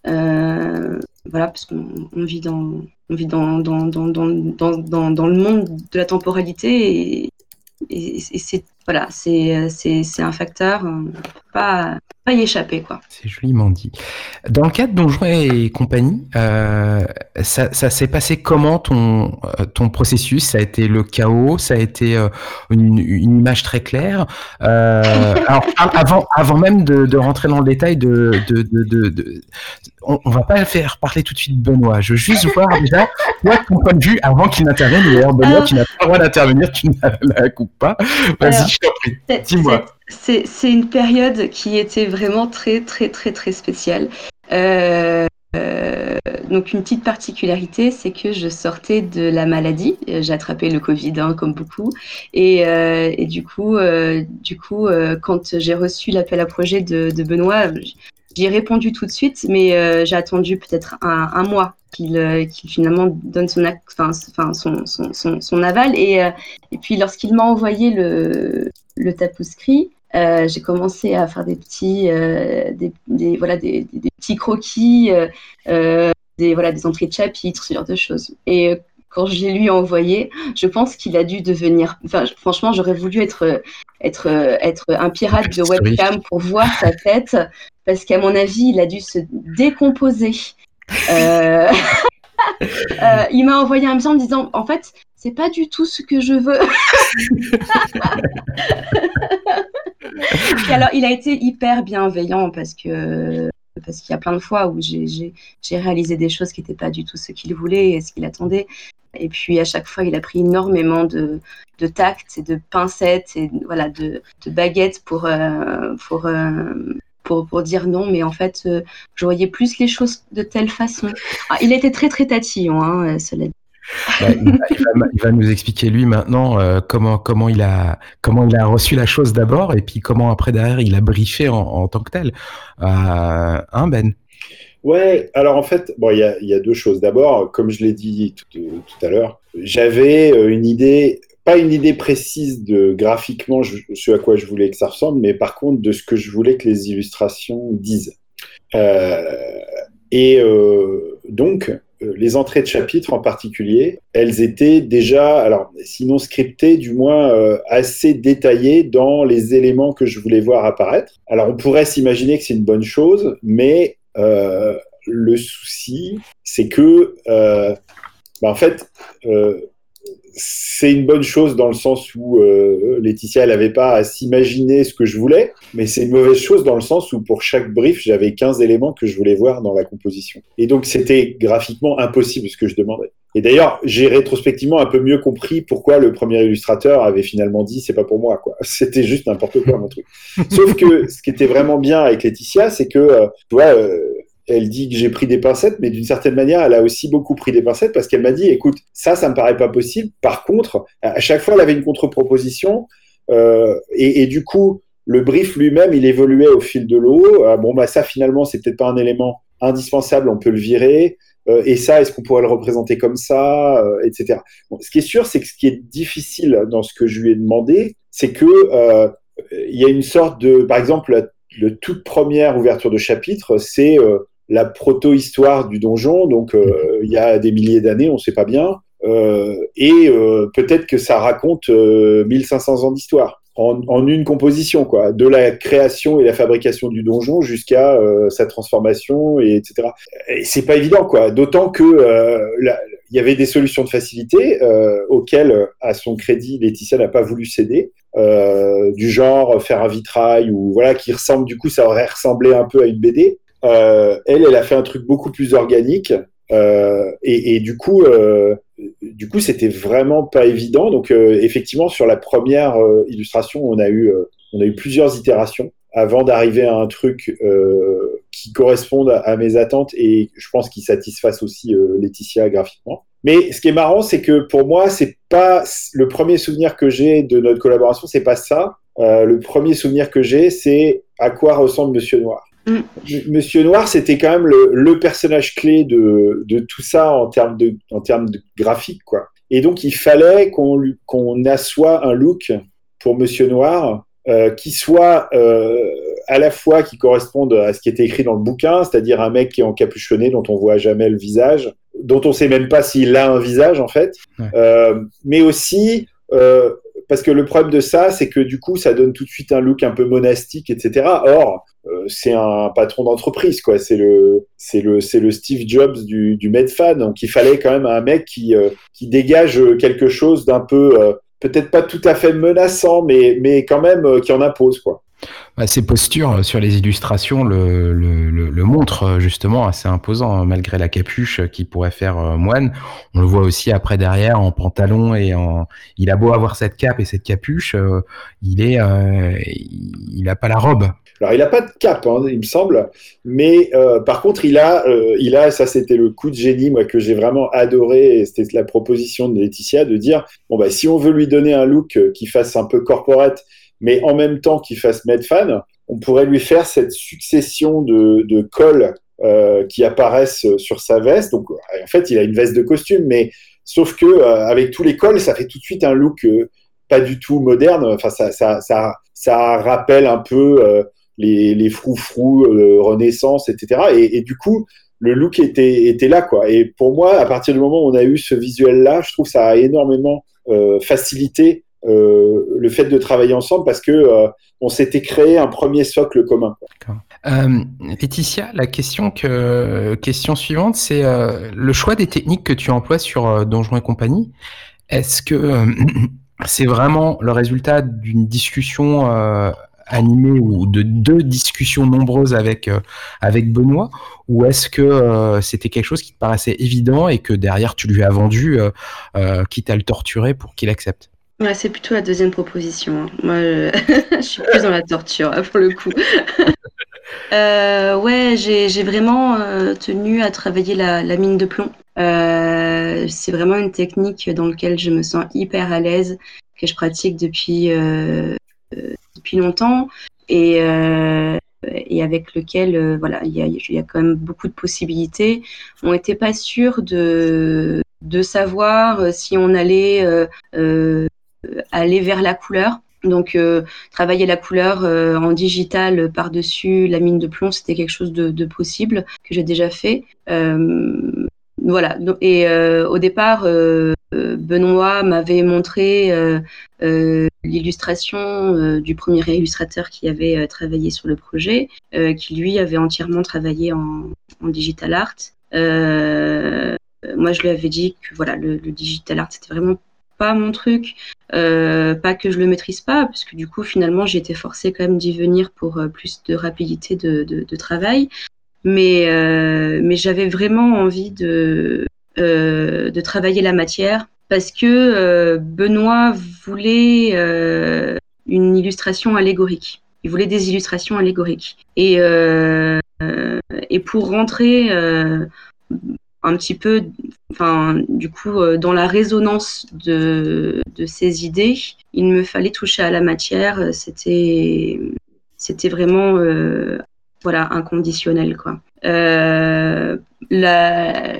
voilà, parce qu'on on vit dans on vit dans, dans, dans, dans, le monde de la temporalité et, et, et c'est voilà, c'est un facteur. Pas, pas y échapper, quoi. C'est joliment dit. Dans le cadre Donjons et compagnie, euh, ça, ça s'est passé comment ton, euh, ton processus? Ça a été le chaos? Ça a été euh, une, une, image très claire? Euh, [laughs] alors, avant, avant même de, de, rentrer dans le détail de, de, de, de on, on, va pas faire parler tout de suite Benoît. Je veux juste voir déjà toi ton point de vue avant qu'il n'intervienne. D'ailleurs, Benoît, alors, tu n'as pas le droit d'intervenir, tu ne la coupes pas. Vas-y, je t'en prie. Dis-moi c'est une période qui était vraiment très, très, très, très spéciale. Euh, euh, donc, une petite particularité, c'est que je sortais de la maladie. J'ai attrapé le Covid, hein, comme beaucoup. Et, euh, du coup, euh, du coup euh, quand j'ai reçu l'appel à projet de, de Benoît, j'y ai répondu tout de suite, mais euh, j'ai attendu peut-être un, mois qu'il qu finalement donne son, aval. Et, puis, lorsqu'il m'a envoyé le, le tapouscrit, euh, j'ai commencé à faire des petits, euh, des, des, voilà, des, des, petits croquis, euh, des, voilà, des entrées de chapitres, ce genre de choses. Et quand je l'ai lui envoyé, je pense qu'il a dû devenir. Enfin, franchement, j'aurais voulu être, être, être un pirate de webcam pour voir sa tête, parce qu'à mon avis, il a dû se décomposer. [laughs] euh, il m'a envoyé un message en me disant, en fait, c'est pas du tout ce que je veux. [laughs] alors, il a été hyper bienveillant parce que parce qu'il y a plein de fois où j'ai réalisé des choses qui n'étaient pas du tout ce qu'il voulait et ce qu'il attendait. Et puis à chaque fois, il a pris énormément de, de tact et de pincettes et voilà de, de baguettes pour euh, pour, euh, pour pour dire non. Mais en fait, euh, je voyais plus les choses de telle façon. Ah, il était très très tatillon, hein, cela dit. Bah, il, va, nous expliquer lui maintenant euh, comment comment il a comment il a reçu la chose d'abord et puis comment après derrière il a briefé en, tant que tel. Euh, hein Ben? Ouais, alors en fait, bon, il y a, deux choses. D'abord, comme je l'ai dit tout, à l'heure, j'avais euh, une idée, pas une idée précise de graphiquement ce à quoi je voulais que ça ressemble, mais par contre de ce que je voulais que les illustrations disent. Et donc, les entrées de chapitres en particulier, elles étaient déjà, alors sinon scriptées, du moins euh, assez détaillées dans les éléments que je voulais voir apparaître. Alors on pourrait s'imaginer que c'est une bonne chose, mais euh, le souci, c'est que, euh, bah, en fait, c'est une bonne chose dans le sens où euh, Laetitia, elle n'avait pas à s'imaginer ce que je voulais, mais c'est une mauvaise chose dans le sens où pour chaque brief, j'avais 15 éléments que je voulais voir dans la composition. Et donc, c'était graphiquement impossible ce que je demandais. Et d'ailleurs, j'ai rétrospectivement un peu mieux compris pourquoi le premier illustrateur avait finalement dit c'est pas pour moi, quoi. [laughs] C'était juste n'importe quoi, mon truc. Sauf que ce qui était vraiment bien avec Laetitia, c'est que, euh, tu vois, euh, elle dit que j'ai pris des pincettes, mais d'une certaine manière, elle a aussi beaucoup pris des pincettes parce qu'elle m'a dit, écoute, ça, ça me paraît pas possible. Par contre, à chaque fois, elle avait une contre-proposition euh, et, du coup, le brief lui-même, il évoluait au fil de l'eau. Euh, bon, bah ça, finalement, c'est peut-être pas un élément indispensable, on peut le virer. Euh, et ça, est-ce qu'on pourrait le représenter comme ça, euh, etc. Ce qui est sûr, c'est que ce qui est difficile dans ce que je lui ai demandé, c'est que il y a une sorte de, par exemple, la toute première ouverture de chapitre, c'est la proto-histoire du donjon, donc euh, il y a des milliers d'années, on ne sait pas bien, euh, et euh, peut-être que ça raconte 1500 ans d'histoire. En, une composition, quoi, de la création et la fabrication du donjon jusqu'à sa transformation, et etc. Et c'est pas évident, quoi. D'autant que il y avait des solutions de facilité auxquelles, à son crédit, Laetitia n'a pas voulu céder. Du genre faire un vitrail ou voilà qui ressemble du coup ça aurait ressemblé un peu à une BD elle, elle a fait un truc beaucoup plus organique. Euh, et, et, du coup, euh, du coup, c'était vraiment pas évident. Donc, euh, effectivement, sur la première euh, illustration, on a eu, euh, on a eu plusieurs itérations avant d'arriver à un truc qui corresponde à, mes attentes et je pense qui satisfasse aussi Laetitia graphiquement. Mais ce qui est marrant, c'est que pour moi, c'est pas le premier souvenir que j'ai de notre collaboration, c'est pas ça. le premier souvenir que j'ai, c'est à quoi ressemble Monsieur Noir. Mm. Monsieur Noir, c'était quand même le, le, personnage clé de, de tout ça en termes de, en termes de graphique, quoi. Et donc, il fallait qu'on qu'on assoie un look pour Monsieur Noir euh, qui soit euh, à la fois qui corresponde à ce qui était écrit dans le bouquin, c'est-à-dire un mec qui est encapuchonné, dont on voit jamais le visage, dont on sait même pas s'il a un visage en fait, ouais. euh, mais aussi parce que le problème de ça, c'est que du coup, ça donne tout de suite un look un peu monastique, etc. Or, euh, c'est un patron d'entreprise, quoi. C'est le, c'est le, c'est le Steve Jobs du, Medfan. Donc, il fallait quand même un mec qui, euh, dégage quelque chose d'un peu, euh, peut-être pas tout à fait menaçant, mais, mais quand même qui en impose, quoi. Bah, ces postures euh, sur les illustrations le, le, montrent euh, justement assez imposant, hein, malgré la capuche euh, qui pourrait faire moine. On le voit aussi après derrière en pantalon et en. Il a beau avoir cette cape et cette capuche, il est, il a pas la robe. Alors il a pas de cape, hein, il me semble, mais par contre il a, il a, ça c'était le coup de génie moi que j'ai vraiment adoré. C'était la proposition de Laetitia de dire bon bah si on veut lui donner un look qui fasse un peu corporate mais en même temps qu'il fasse Medfan, on pourrait lui faire cette succession de, cols euh, qui apparaissent sur sa veste. Donc, en fait, il a une veste de costume, mais sauf que euh, avec tous les cols, ça fait tout de suite un look euh, pas du tout moderne. Enfin, ça, rappelle un peu les, les froufrous Renaissance, etc. Et, du coup, le look était, était là, quoi. Et pour moi, à partir du moment où on a eu ce visuel-là, je trouve que ça a énormément facilité euh, le fait de travailler ensemble parce que euh, on s'était créé un premier socle commun. Euh, Laetitia, la question que question suivante, c'est le choix des techniques que tu emploies sur Donjons et compagnie. Est-ce que c'est vraiment le résultat d'une discussion animée ou de deux discussions nombreuses avec avec Benoît, ou est-ce que c'était quelque chose qui te paraissait évident et que derrière tu lui as vendu, quitte à le torturer pour qu'il accepte? C'est plutôt la deuxième proposition. Hein. Moi, je... [laughs] suis plus dans la torture, pour le coup. [laughs] euh, ouais, j'ai vraiment euh, tenu à travailler la, mine de plomb. Euh, c'est vraiment une technique dans laquelle je me sens hyper à l'aise, que je pratique depuis, euh, depuis longtemps et, et avec lequel voilà, il y a, y a quand même beaucoup de possibilités. On n'était pas sûr de, de savoir si on allait aller vers la couleur. Donc, euh, travailler la couleur euh, en digital par-dessus la mine de plomb, c'était quelque chose de, possible que j'ai déjà fait. Euh, voilà. Et au départ, Benoît m'avait montré l'illustration du premier illustrateur qui avait travaillé sur le projet, qui lui avait entièrement travaillé en, digital art. moi, je lui avais dit que voilà, le, le digital art, c'était vraiment pas mon truc, euh, pas que je le maîtrise pas, parce que du coup finalement j'ai été forcée quand même d'y venir pour euh, plus de rapidité de, travail, mais, euh, mais j'avais vraiment envie de, de travailler la matière parce que Benoît voulait une illustration allégorique. Il voulait des illustrations allégoriques. Et, et pour rentrer un petit peu, enfin, du coup, euh, dans la résonance de, de ces idées, il me fallait toucher à la matière. C'était, c'était vraiment, euh, voilà, inconditionnel, quoi. Euh, la,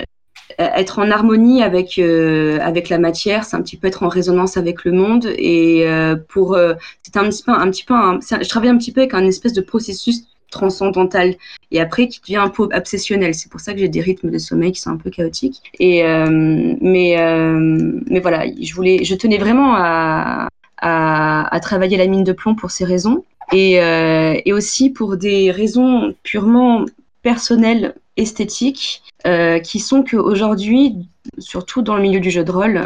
être en harmonie avec avec la matière, c'est un petit peu être en résonance avec le monde et pour c'est un petit peu un petit peu je travaille un petit peu avec un espèce de processus transcendantal et après qui devient un peu obsessionnel. C'est pour ça que j'ai des rythmes de sommeil qui sont un peu chaotiques. Et euh, mais euh, mais voilà, je voulais, je tenais vraiment à, à, travailler la mine de plomb pour ces raisons et, euh, et aussi pour des raisons purement personnelles, esthétiques, qui sont qu'aujourd'hui, surtout dans le milieu du jeu de rôle,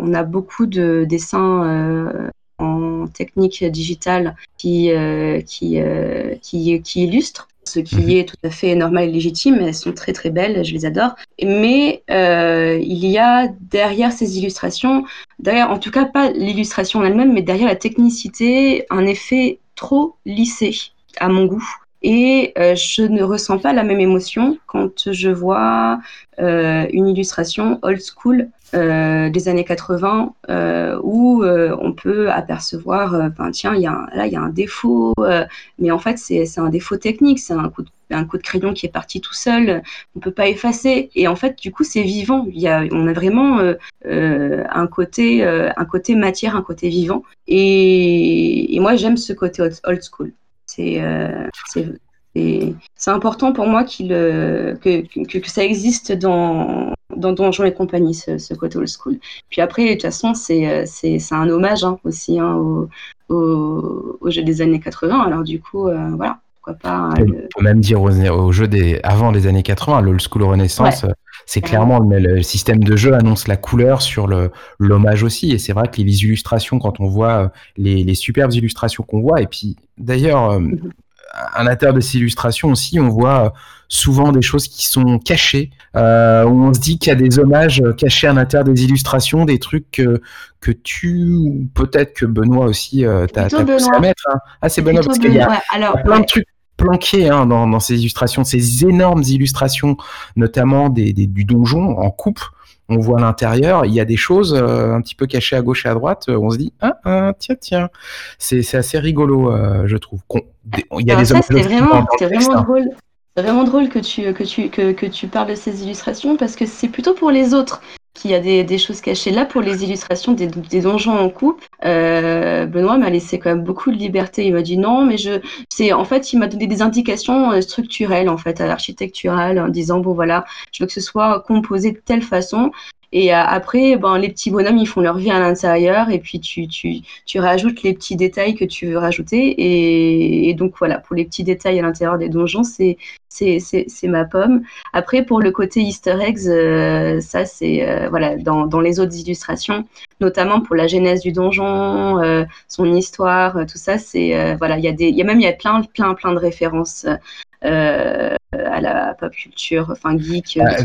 on a beaucoup de dessins en technique digitale qui, euh, qui, euh, qui, qui illustrent ce qui mhm. est tout à fait normal et légitime. Elles sont très très belles, je les adore. Mais euh, il y a derrière ces illustrations, derrière, en tout cas pas l'illustration en elle-même, mais derrière la technicité, un effet trop lissé à mon goût. Et euh, je ne ressens pas la même émotion quand je vois euh, une illustration old school euh, des années 80 euh, où on peut apercevoir, enfin tiens, y a là il y a un défaut, mais en fait c'est un défaut technique, c'est un coup de un coup de crayon qui est parti tout seul, on peut pas effacer. Et en fait, du coup, c'est vivant. Y a, on a vraiment un côté, un côté matière, un côté vivant. Et moi, j'aime ce côté old school. C'est, c'est important pour moi qu'il, que, que, que, ça existe dans, dans Donjon et compagnie, ce, côté old school. Puis après, de toute façon, c'est un hommage hein, aussi hein, au, au, jeu des années 80. Alors du coup, voilà. Pas, on peut même dire au, jeu des avant les années 80, l'old school renaissance, c'est clairement le, le, système de jeu annonce la couleur sur l'hommage aussi. Et c'est vrai que les illustrations, quand on voit les, les superbes illustrations qu'on voit, et puis d'ailleurs, mhm à l'intérieur de ces illustrations aussi, on voit euh, souvent des choses qui sont cachées, euh, où on se dit qu'il y a des hommages cachés à l'intérieur des illustrations, des trucs que, que tu, ou peut-être que Benoît aussi, euh, t'as à mettre. Hein. Ah, c'est Benoît, parce qu'il y, a plein de trucs planqués hein, dans, dans, ces illustrations, ces énormes illustrations, notamment des, des, du donjon en coupe on voit l'intérieur, il y a des choses euh, un petit peu cachées à gauche et à droite. Euh, on se dit ah, ah tiens tiens, c'est assez rigolo, euh, je trouve. Il y a des ça c'est vraiment, vraiment hein. drôle. C'est vraiment drôle que tu que tu que, que tu parles de ces illustrations parce que c'est plutôt pour les autres qu'il y a des, des, choses cachées. Là, pour les illustrations des, des donjons en coupe, euh, Benoît m'a laissé quand même beaucoup de liberté. Il m'a dit non, mais je, c'est en fait, il m'a donné des indications structurelles en fait à en disant bon voilà, je veux que ce soit composé de telle façon. Et euh, après, ben, les petits bonhommes, ils font leur vie à l'intérieur et puis tu, tu, tu rajoutes les petits détails que tu veux rajouter. Et, donc voilà, pour les petits détails à l'intérieur des donjons, c'est, c'est, c'est, ma pomme. Après, pour le côté easter eggs, euh, ça c'est euh, voilà, dans, dans les autres illustrations, notamment pour la genèse du donjon, son histoire, tout ça, c'est voilà, il y a des, y a même y a plein, plein, plein de références euh, à la pop culture, enfin geek, ah,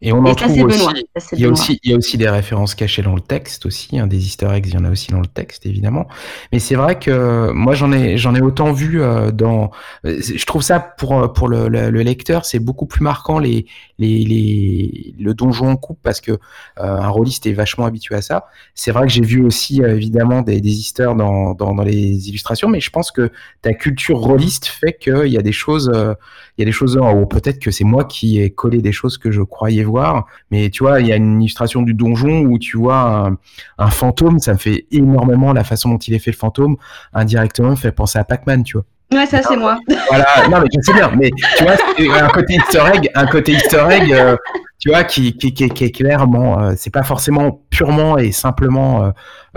et on en trouve aussi. il y a aussi, il y a aussi des références cachées dans le texte aussi, hein, des Easter eggs, il y en a aussi dans le texte évidemment. Mais c'est vrai que moi j'en ai, j'en ai autant vu euh, dans. Je trouve ça pour pour le, le, lecteur, c'est beaucoup plus marquant les le donjon en coupe parce que euh, un rôliste est vachement habitué à ça. C'est vrai que j'ai vu aussi évidemment des, des Easter dans, dans, les illustrations, mais je pense que ta culture rôliste fait qu'il y a des choses euh, il y a des choses, ou peut-être que c'est moi qui ai collé des choses que je croyais voir, mais tu vois, il y a une illustration du donjon où tu vois un, fantôme, ça me fait énormément la façon dont il est fait le fantôme, indirectement me fait penser à Pac-Man, tu vois. Ouais, ça c'est moi. Voilà, non mais je sais bien, mais tu vois, un côté Easter egg, un côté Easter egg, euh, tu vois, qui, qui, qui, qui est clairement, euh, c'est pas forcément purement et simplement euh,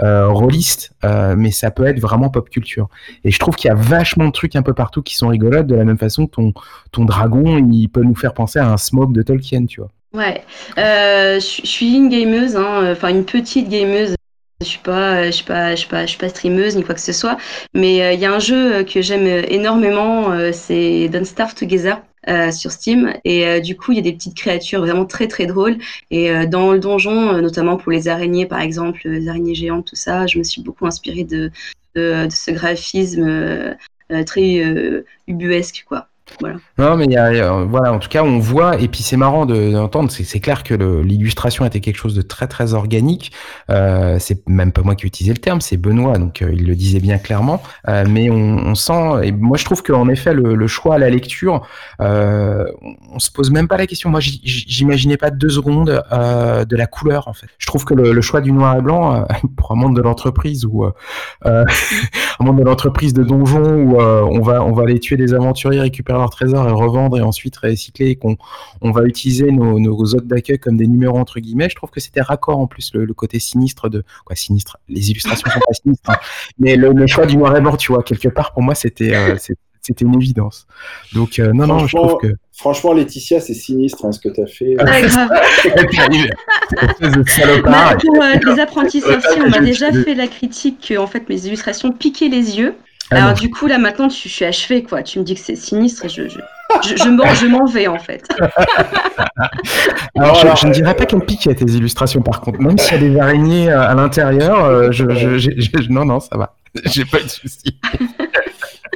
euh rôliste, euh, mais ça peut être vraiment pop culture. Et je trouve qu'il y a vachement de trucs un peu partout qui sont rigolotes, de la même façon que ton, ton dragon, il peut nous faire penser à un smoke de Tolkien, tu vois. Ouais, je suis une gameuse, hein, enfin une petite gameuse je suis pas, je suis pas, je suis pas, je suis pas streameuse ni quoi que ce soit, mais euh, il y a un jeu que j'aime énormément, euh, c'est Don't Starve Together. Euh, sur Steam et du coup il y a des petites créatures vraiment très très drôles et dans le donjon notamment pour les araignées par exemple les araignées géantes tout ça je me suis beaucoup inspirée de, de ce graphisme très ubuesque quoi Non, mais y a, voilà, en tout cas, on voit, et puis c'est marrant d'entendre, c'est clair que l'illustration était quelque chose de très très organique. Euh, c'est même pas moi qui utilisais le terme, c'est Benoît, donc euh, il le disait bien clairement. Euh, mais on, sent, et moi je trouve qu'en effet, le, choix à la lecture, euh, on se pose même pas la question. Moi, j'imaginais pas deux secondes euh, de la couleur, en fait. Je trouve que le, le choix du noir et blanc [laughs] pour un monde de l'entreprise ou [laughs] un monde de l'entreprise de donjon où on va on aller tuer des aventuriers, récupérer leur trésor et revendre et ensuite recycler et qu'on on va utiliser nos, nos hôtes d'accueil comme des numéros entre guillemets, je trouve que c'était raccord en plus le, côté sinistre de quoi sinistre? Les illustrations sont pas sinistres, hein. mais le, choix du noir et blanc, tu vois, quelque part pour moi c'était euh, c'était une évidence. Donc euh, non non, je trouve que franchement Laetitia c'est sinistre hein, ce que tu as fait. [laughs] Bah, pour euh, les apprentis sorciers, on m'a déjà fait la critique que en fait mes illustrations piquaient les yeux. Ah Alors du coup là maintenant tu, je suis achevé quoi. Tu me dis que c'est sinistre et je je, je, je m'en vais en fait. [laughs] Alors, je, ne dirais pas qu'elle pique à tes illustrations par contre. Même s'il y a des araignées euh, à l'intérieur, euh, je, non non ça va. [laughs] J'ai pas de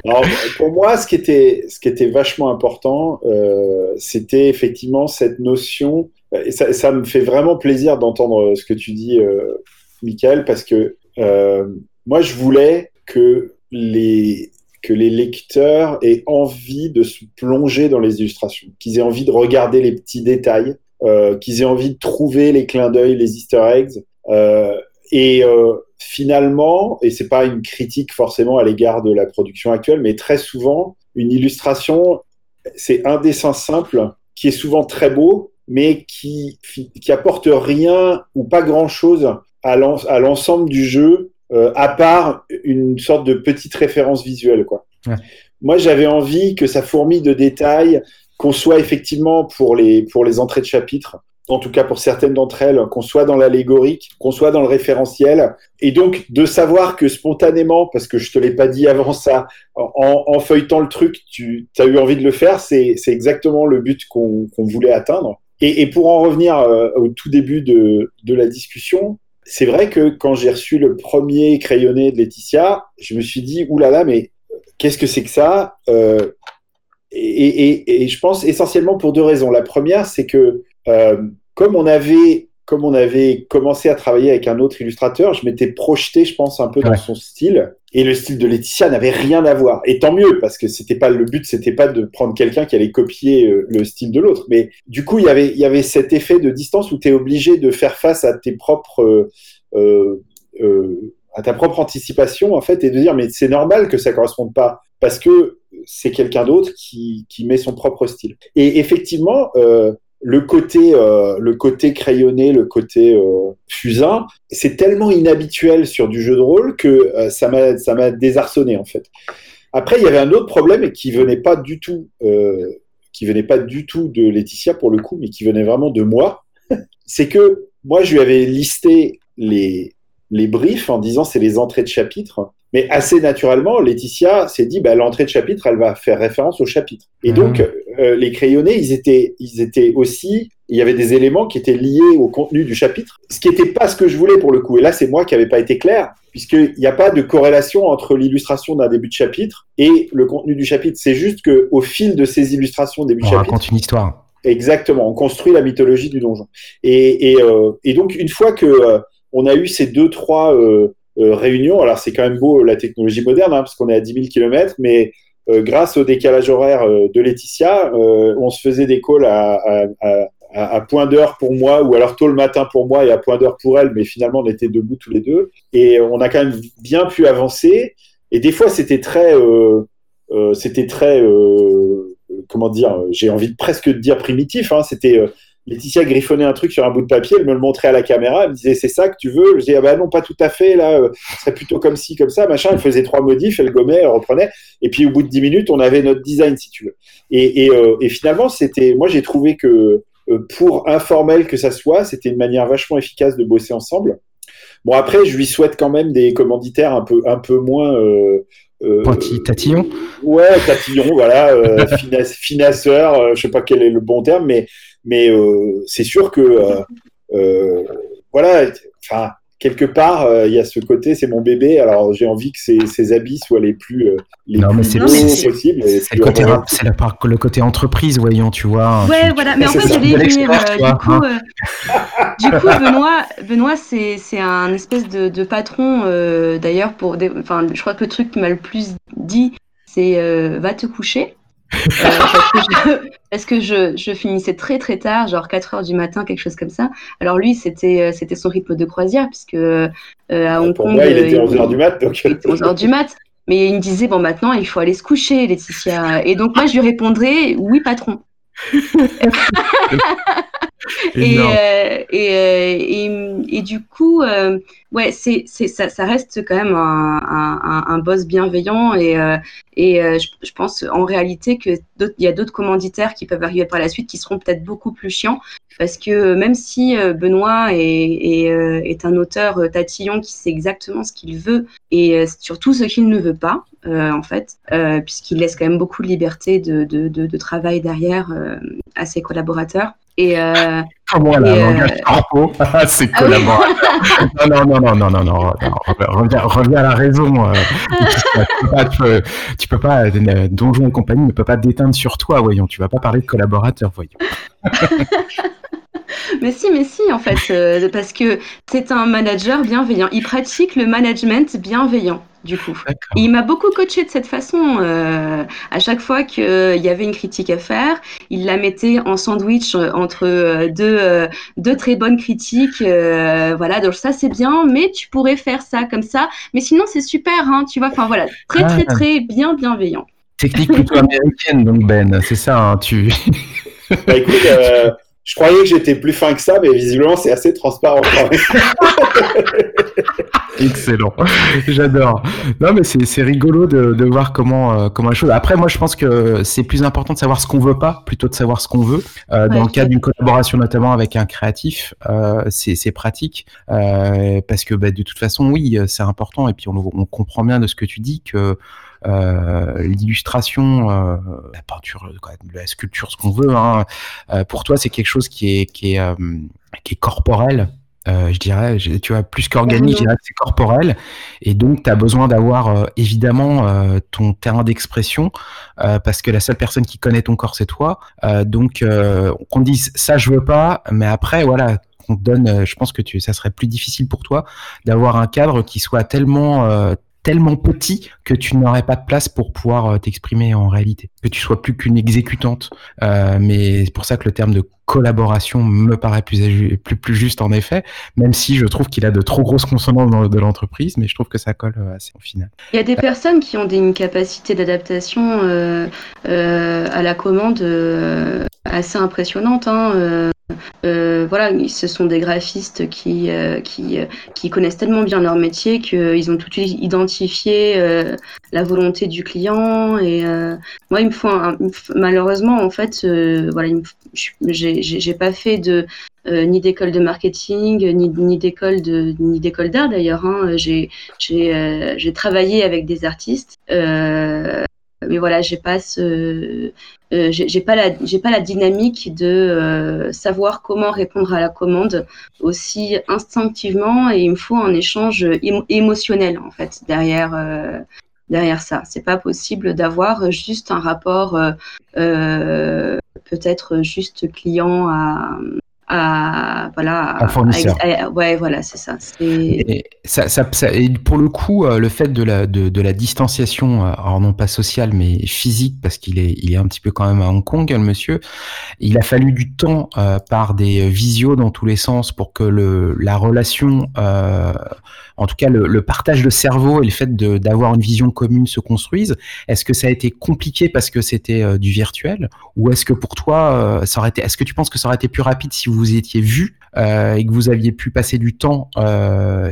souci. pour moi, ce qui était, ce qui était vachement important, euh, c'était effectivement cette notion, et ça, ça, me fait vraiment plaisir d'entendre ce que tu dis, euh, Michael, parce que euh, moi, je voulais que les, que les lecteurs aient envie de se plonger dans les illustrations, qu'ils aient envie de regarder les petits détails, euh, qu'ils aient envie de trouver les clins d'œil, les easter eggs. Euh, et euh, finalement, et c'est pas une critique forcément à l'égard de la production actuelle, mais très souvent, une illustration, c'est un dessin simple qui est souvent très beau, mais qui, qui apporte rien ou pas grand-chose à l'ensemble du jeu, euh, à part une sorte de petite référence visuelle. Quoi. Moi, j'avais envie que ça fourmille de détails, qu'on soit effectivement pour les, pour les entrées de chapitre, en tout cas pour certaines d'entre elles, qu'on soit dans l'allégorique, qu'on soit dans le référentiel, et donc de savoir que spontanément, parce que je te l'ai pas dit avant ça, en, feuilletant le truc, tu as eu envie de le faire, c'est exactement le but qu'on voulait atteindre. Et, pour en revenir euh, au tout début de, de la discussion, c'est vrai que quand j'ai reçu le premier crayonné de Laetitia, je me suis dit, oulala, mais qu'est-ce que c'est que ça euh, et, je pense essentiellement pour deux raisons. La première, c'est que euh, comme on avait comme on avait commencé à travailler avec un autre illustrateur, je m'étais projeté, je pense, un peu dans son style. Et le style de Laetitia n'avait rien à voir. Et tant mieux, parce que c'était pas le but, c'était pas de prendre quelqu'un qui allait copier euh, le style de l'autre. Mais du coup, il y avait, il y avait cet effet de distance où tu es obligé de faire face à tes propres, euh, euh, à ta propre anticipation, en fait, et de dire, mais c'est normal que ça corresponde pas, parce que c'est quelqu'un d'autre qui, qui met son propre style. Et effectivement, euh, le côté, euh, le côté crayonné, le côté euh, fusain, c'est tellement inhabituel sur du jeu de rôle que euh, ça m'a, ça m'a désarçonné en fait. Après, il y avait un autre problème qui venait pas du tout, qui venait pas du tout de Laetitia pour le coup, mais qui venait vraiment de moi. [laughs] c'est que moi, je lui avais listé les les briefs en disant c'est les entrées de chapitre. Mais assez naturellement, Laetitia s'est dit, bah, l'entrée de chapitre, elle va faire référence au chapitre. Et donc, mhm. euh, les crayonnés, ils étaient, ils étaient aussi, il y avait des éléments qui étaient liés au contenu du chapitre, ce qui n'était pas ce que je voulais pour le coup. Et là, c'est moi qui n'avais pas été clair, puisqu'il n'y a pas de corrélation entre l'illustration d'un début de chapitre et le contenu du chapitre. C'est juste qu'au fil de ces illustrations début de chapitre. On raconte une histoire. Exactement, on construit la mythologie du donjon. Et, et, euh, et donc, une fois que euh, on a eu ces deux, trois euh, réunion. Alors c'est quand même beau la technologie moderne, hein, parce qu'on est à 10 000 km, mais euh, grâce au décalage horaire euh, de Laetitia, on se faisait des calls à, à, point d'heure pour moi, ou alors tôt le matin pour moi et à point d'heure pour elle, mais finalement on était debout tous les deux. Et on a quand même bien pu avancer. Et des fois c'était très, c'était très, comment dire, j'ai envie de presque de dire primitif. Hein, c'était Laetitia griffonnait un truc sur un bout de papier, elle me le montrait à la caméra, elle me disait c'est ça que tu veux? Je disais ah bah non pas tout à fait là, euh, ce serait plutôt comme ci comme ça machin. Elle faisait trois modifs, elle gommait, elle reprenait, et puis au bout de dix minutes on avait notre design si tu veux. Et, et, euh, et finalement c'était, moi j'ai trouvé que euh, pour informel que ça soit, c'était une manière vachement efficace de bosser ensemble. Bon après je lui souhaite quand même des commanditaires un peu un peu moins euh, euh, tatillon Ouais, tatillon, voilà, euh, [laughs] finasseur, je sais pas quel est le bon terme, mais mais euh, c'est sûr que, euh, euh, voilà, enfin, quelque part, il y a ce côté, c'est mon bébé, alors j'ai envie que ses, habits soient les plus, les non, plus beaux possibles. C'est le, côté, le côté entreprise, voyons, tu vois. Ouais, voilà, mais en fait, je vais venir, du coup, du coup, Benoît, Benoît c'est un espèce de, de patron, d'ailleurs, pour, enfin, je crois que le truc qui m'a le plus dit, c'est va te coucher. Euh, [laughs] parce que, je, je, finissais très très tard, genre 4 heures du matin, quelque chose comme ça. Alors lui, c'était euh, c'était son rythme de croisière, puisque euh, à Hong Pour Kong. Moi, il était 11 heures du mat. Donc... 11 heures du mat. Mais il me disait, bon, maintenant, il faut aller se coucher, Laetitia. Et donc, moi, je lui répondrais, oui, patron. [laughs] et, et, et, et, du coup, ouais, c'est, c'est, ça, ça, reste quand même un, un, un boss bienveillant et, euh, et euh, je, pense en réalité qu'il y a d'autres commanditaires qui peuvent arriver par la suite qui seront peut-être beaucoup plus chiants parce que même si euh, Benoît est, est, est un auteur tatillon qui sait exactement ce qu'il veut et surtout ce qu'il ne veut pas, en fait, puisqu'il laisse quand même beaucoup de liberté de, de, de, de travail derrière à ses collaborateurs. Et, euh, langage corpo [laughs] C'est collaborateur. [laughs] non, non, non, non, non, non, reviens, reviens à la raison. Euh, tu, peux pas, tu, peux, pas, euh, Donjon et compagnie ne peut pas déteindre sur toi, voyons. Tu vas pas parler de collaborateur, voyons. [laughs] mais si, mais si, en fait, euh, parce que c'est un manager bienveillant. Il pratique le management bienveillant du coup. il m'a beaucoup coaché de cette façon. Euh, à chaque fois qu'il y avait une critique à faire, il la mettait en sandwich entre euh, deux, euh, deux très bonnes critiques. voilà, donc ça c'est bien, mais tu pourrais faire ça comme ça. Mais sinon c'est super, hein, tu vois. Enfin voilà, très très ah. très bien bienveillant. Technique plutôt [laughs] américaine donc Ben, c'est ça. Hein, tu. bah, écoute, Je croyais que j'étais plus fin que ça, mais visiblement, c'est assez transparent. [laughs] Excellent, [laughs] j'adore. Non, mais c'est rigolo de, de, voir comment euh, comment la chose. Après, moi, je pense que c'est plus important de savoir ce qu'on veut pas plutôt de savoir ce qu'on veut. Euh, dans le cas d'une collaboration, notamment avec un créatif, euh, c'est pratique parce que bah, de toute façon, oui, c'est important. Et puis on, on, comprend bien de ce que tu dis que euh, l'illustration, euh, la peinture, la sculpture, ce qu'on veut. Hein, euh, pour toi, c'est quelque chose qui est qui est qui est corporel. Euh, je dirais, tu vois, plus qu'organique, je dirais que c'est corporel. Et donc, tu as besoin d'avoir euh, évidemment euh, ton terrain d'expression, parce que la seule personne qui connaît ton corps, c'est toi. donc, qu'on dise ça, je veux pas, mais après, voilà, qu'on te donne, je pense que tu, ça serait plus difficile pour toi d'avoir un cadre qui soit tellement tellement petit que tu n'aurais pas de place pour pouvoir euh, t'exprimer en réalité, que tu sois plus qu'une exécutante. Euh, mais c'est pour ça que le terme de collaboration me paraît plus, plus, juste en effet, même si je trouve qu'il a de trop grosses consonances dans, de l'entreprise, mais je trouve que ça colle euh, assez au final. Il y a des personnes qui ont une capacité d'adaptation à la commande assez impressionnante. Hein, euh, voilà, ce sont des graphistes qui, euh, qui, qui connaissent tellement bien leur métier qu'ils ont tout de suite identifié euh, la volonté du client. Et moi, il me faut malheureusement, en fait, voilà, j'ai pas fait de ni d'école de marketing, ni, ni d'école d'art d'ailleurs. Hein. J'ai travaillé avec des artistes mais voilà, j'ai pas ce, euh, j'ai pas la, j'ai pas la dynamique de euh, savoir comment répondre à la commande aussi instinctivement et il me faut un échange émotionnel en fait derrière. Euh, derrière ça, c'est pas possible d'avoir juste un rapport peut-être juste client à, à voilà un fournisseur. ouais, voilà, c'est ça. Et, ça, ça, ça, et pour le coup, euh, le fait de la de, de la distanciation, euh, alors non pas sociale mais physique, parce qu'il est il est un petit peu quand même à Hong Kong, le monsieur. Il a fallu du temps euh, par des visios dans tous les sens pour que le la relation euh, en tout cas le, partage de cerveau et le fait d'avoir une vision commune se construisent. Est-ce que ça a été compliqué parce que c'était euh, du virtuel? Ou est-ce que pour toi euh, est-ce que tu penses que ça aurait été plus rapide si vous vous étiez vu euh, et que vous aviez pu passer du temps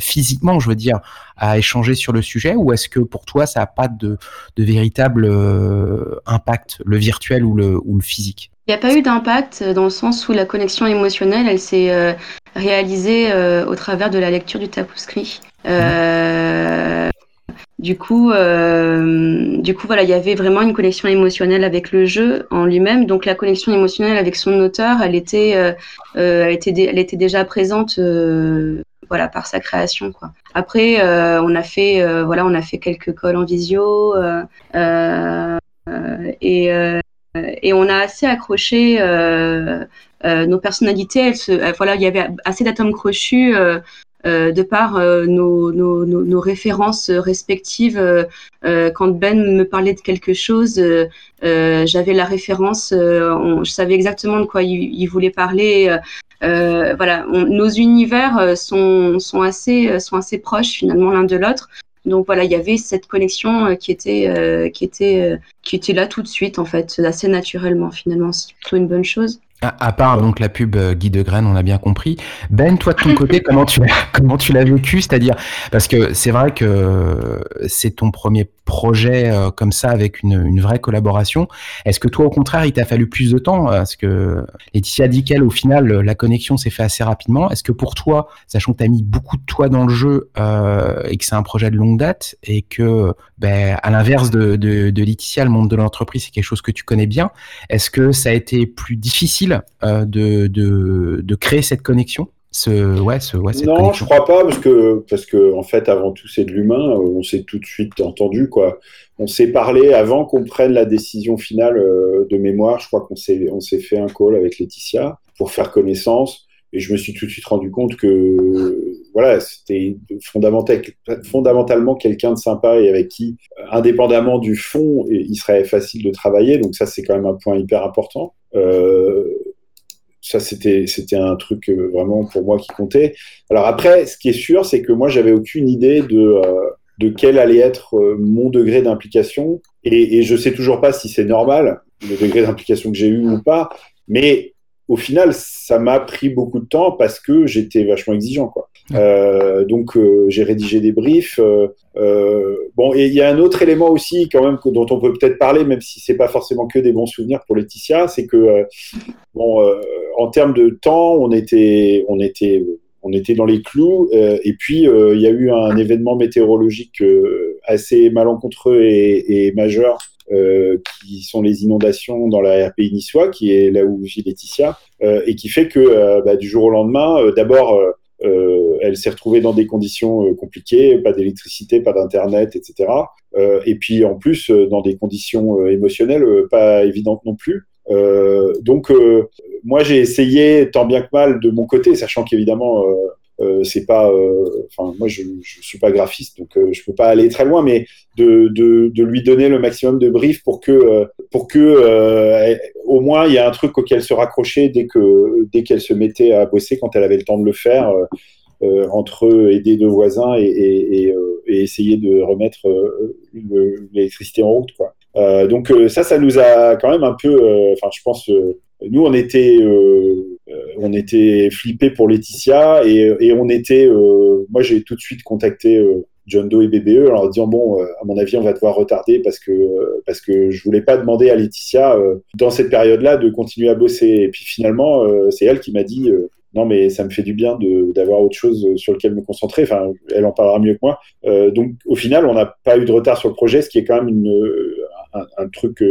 physiquement, je veux dire, à échanger sur le sujet? Ou est-ce que pour toi ça n'a pas de, véritable impact, le virtuel ou le physique? Il n'y a pas eu d'impact dans le sens où la connexion émotionnelle, elle s'est réalisée au travers de la lecture du tapuscrit. Euh, du coup, euh, du coup, voilà, il y avait vraiment une connexion émotionnelle avec le jeu en lui-même. Donc, la connexion émotionnelle avec son auteur, elle était, euh, elle était, elle était déjà présente, voilà, par sa création. Après, on a fait, voilà, on a fait quelques calls en visio et et on a assez accroché nos personnalités. Elles se, voilà, il y avait assez d'atomes crochus euh, de par euh, nos, nos, nos, références respectives. Euh, quand Ben me parlait de quelque chose, j'avais la référence, je savais exactement de quoi il, voulait parler. voilà, nos univers sont assez proches finalement l'un de l'autre. Donc voilà, il y avait cette connexion qui était, qui était, qui était là tout de suite en fait, assez naturellement finalement. C'est plutôt une bonne chose. À, part donc la pub euh, Guy de Graine, on a bien compris. Ben, toi de ton côté, [laughs] comment tu comment tu l'as vécu? C'est-à-dire parce que c'est vrai que c'est ton premier projet euh, comme ça avec une, vraie collaboration. Est-ce que toi, au contraire, il t'a fallu plus de temps Parce que Laetitia dit qu'elle, au final, la connexion s'est fait assez rapidement? Est-ce que pour toi, sachant que tu as mis beaucoup de toi dans le jeu euh, et que c'est un projet de longue date et que, ben, à l'inverse de, Laetitia, le monde de l'entreprise, c'est quelque chose que tu connais bien, est-ce que ça a été plus difficile euh, de, créer cette connexion? Ce, ouais, ce, ouais, non, je crois pas parce que parce que en fait avant tout c'est de l'humain. On s'est tout de suite entendu quoi. On s'est parlé avant qu'on prenne la décision finale euh, de mémoire. Je crois qu'on s'est on s'est fait un call avec Laetitia pour faire connaissance et je me suis tout de suite rendu compte que voilà c'était fondamental, fondamentalement quelqu'un de sympa et avec qui indépendamment du fond il serait facile de travailler. Donc ça c'est quand même un point hyper important. Euh, ça, c'était, c'était un truc euh, vraiment pour moi qui comptait. Alors après, ce qui est sûr, c'est que moi, j'avais aucune idée de, euh, de quel allait être mon degré d'implication. Et, et je sais toujours pas si c'est normal, le degré d'implication que j'ai eu ou pas. Mais au final, ça m'a pris beaucoup de temps parce que j'étais vachement exigeant, quoi. Euh, donc j'ai rédigé des briefs. bon, et il y a un autre élément aussi quand même dont on peut peut-être parler, même si c'est pas forcément que des bons souvenirs pour Laetitia, c'est que bon, en termes de temps, on était, on était on était dans les clous. Euh, et puis, euh, il y a eu un événement météorologique euh, assez malencontreux et, et majeur, qui sont les inondations dans la RPI niçois, qui est là où vit Laetitia, et qui fait que bah, du jour au lendemain, d'abord, elle s'est retrouvée dans des conditions compliquées, pas d'électricité, pas d'internet, etc. et puis en plus dans des conditions émotionnelles pas évidentes non plus. Donc moi, j'ai essayé tant bien que mal de mon côté, sachant qu'évidemment, euh, euh c'est pas. Euh, enfin, moi, je, je suis pas graphiste, donc euh, je peux pas aller très loin, mais de, de, de, lui donner le maximum de briefs pour que, pour que au moins, il y a un truc auquel se raccrocher dès que dès qu'elle se mettait à bosser quand elle avait le temps de le faire. entre aider deux voisins et, et, et, essayer de remettre l'électricité en route. Quoi. Donc ça, ça nous a quand même un peu, enfin je pense, nous, on était, euh, euh, on était flippés pour Laetitia et, on était. Euh, moi, j'ai tout de suite contacté John Doe et BBE en leur disant bon, à mon avis, on va devoir retarder parce que parce que je voulais pas demander à Laetitia dans cette période-là de continuer à bosser. Et puis finalement, c'est elle qui m'a dit non mais ça me fait du bien d'avoir autre chose sur lequel me concentrer. Enfin, elle en parlera mieux que moi. donc au final, on n'a pas eu de retard sur le projet, ce qui est quand même une, un, un, truc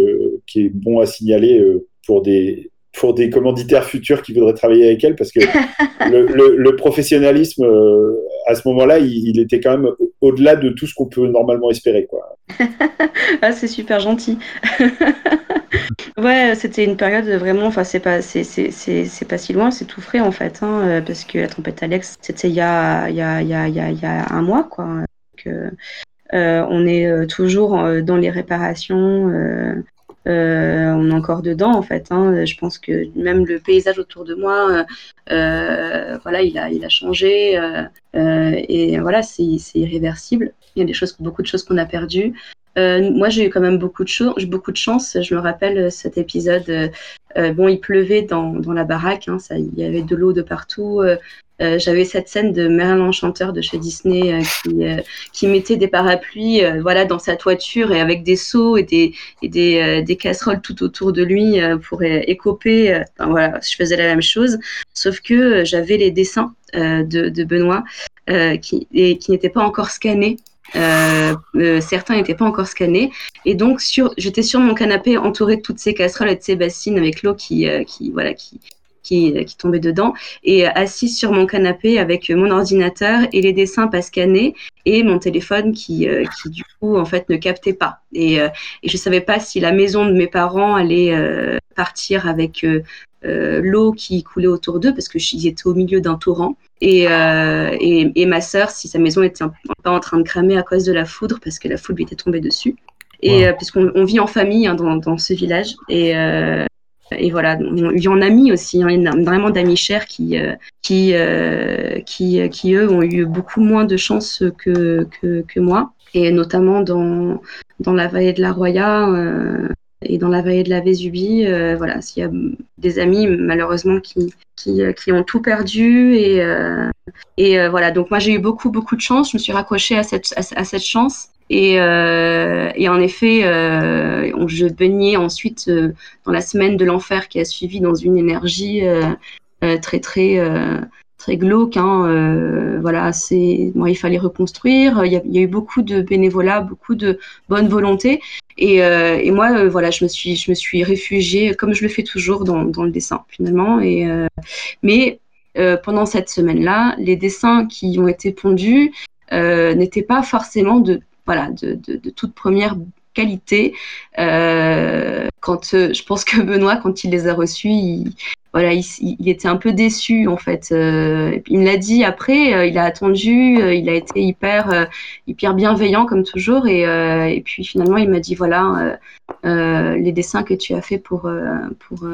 qui est bon à signaler pour des pour des commanditaires futurs qui voudraient travailler avec elle parce que [laughs] le, professionnalisme euh, à ce moment-là, il, était quand même au-delà de tout ce qu'on peut normalement espérer. Quoi. [laughs] ah, c'est super gentil. [laughs] ouais, c'était une période vraiment, enfin, c'est pas, c'est, c'est, pas si loin, c'est tout frais en fait, hein, euh, parce que la tempête Alex, c'était il y a, il y a, il y a, il y a un mois, quoi. Euh, on est toujours dans les réparations. Euh, on est encore dedans en fait. Hein. Je pense que même le paysage autour de moi, euh, voilà, il a, il a changé euh, et voilà, c'est irréversible. Il y a des choses, beaucoup de choses qu'on a perdues. moi, j'ai eu quand même beaucoup de, beaucoup de chance. Je me rappelle cet épisode. bon, il pleuvait dans, dans la baraque. Hein, ça, il y avait de l'eau de partout. Euh, j'avais cette scène de Merlin l'Enchanteur de chez Disney euh, qui, euh, qui, mettait des parapluies voilà, dans sa toiture et avec des seaux et des, et des, des casseroles tout autour de lui pour écoper. Voilà, je faisais la même chose, sauf que j'avais les dessins de, Benoît qui, et, qui n'étaient pas encore scannés. certains n'étaient pas encore scannés et donc j'étais sur mon canapé entouré de toutes ces casseroles et de ces bassines avec l'eau qui, qui voilà qui, qui, tombait dedans, et assise sur mon canapé avec mon ordinateur et les dessins pas scannés et mon téléphone qui, euh, qui du coup en fait ne captait pas. Et, euh, et je savais pas si la maison de mes parents allait euh, partir avec l'eau qui coulait autour d'eux parce que qu'ils étaient au milieu d'un torrent. Et, et, et, ma sœur, si sa maison était pas en train de cramer à cause de la foudre parce que la foudre lui était tombée dessus. Et puisqu'on on vit en famille hein, dans, dans, ce village et, et voilà, il y en a mis aussi, hein, vraiment d'amis chers qui, euh, qui, euh, qui, euh, qui, eux, ont eu beaucoup moins de chance que, que, moi. Et notamment dans, dans la vallée de la Roya et dans la vallée de la Vésubie, voilà, s'il y a des amis, malheureusement, qui, qui, qui ont tout perdu. Et, et voilà, donc moi, j'ai eu beaucoup, beaucoup de chance. Je me suis raccrochée à cette, à cette chance. Et, euh, et, en effet, euh, je baignais ensuite euh, dans la semaine de l'enfer qui a suivi dans une énergie très très très glauque. Hein, voilà, c'est bon, il fallait reconstruire. Il y, a, eu beaucoup de bénévolat, beaucoup de bonne volonté. Et, moi, voilà, je me suis je me suis réfugiée comme je le fais toujours dans, dans le dessin finalement. Et mais pendant cette semaine-là, les dessins qui ont été pondus n'étaient pas forcément de voilà, de, toute première qualité. Euh, quand euh, je pense que Benoît, quand il les a reçus, il, voilà, il, était un peu déçu en fait. Euh, il me l'a dit après, il a attendu, il a été hyper, hyper bienveillant comme toujours, et, puis finalement il m'a dit voilà, les dessins que tu as fait pour pour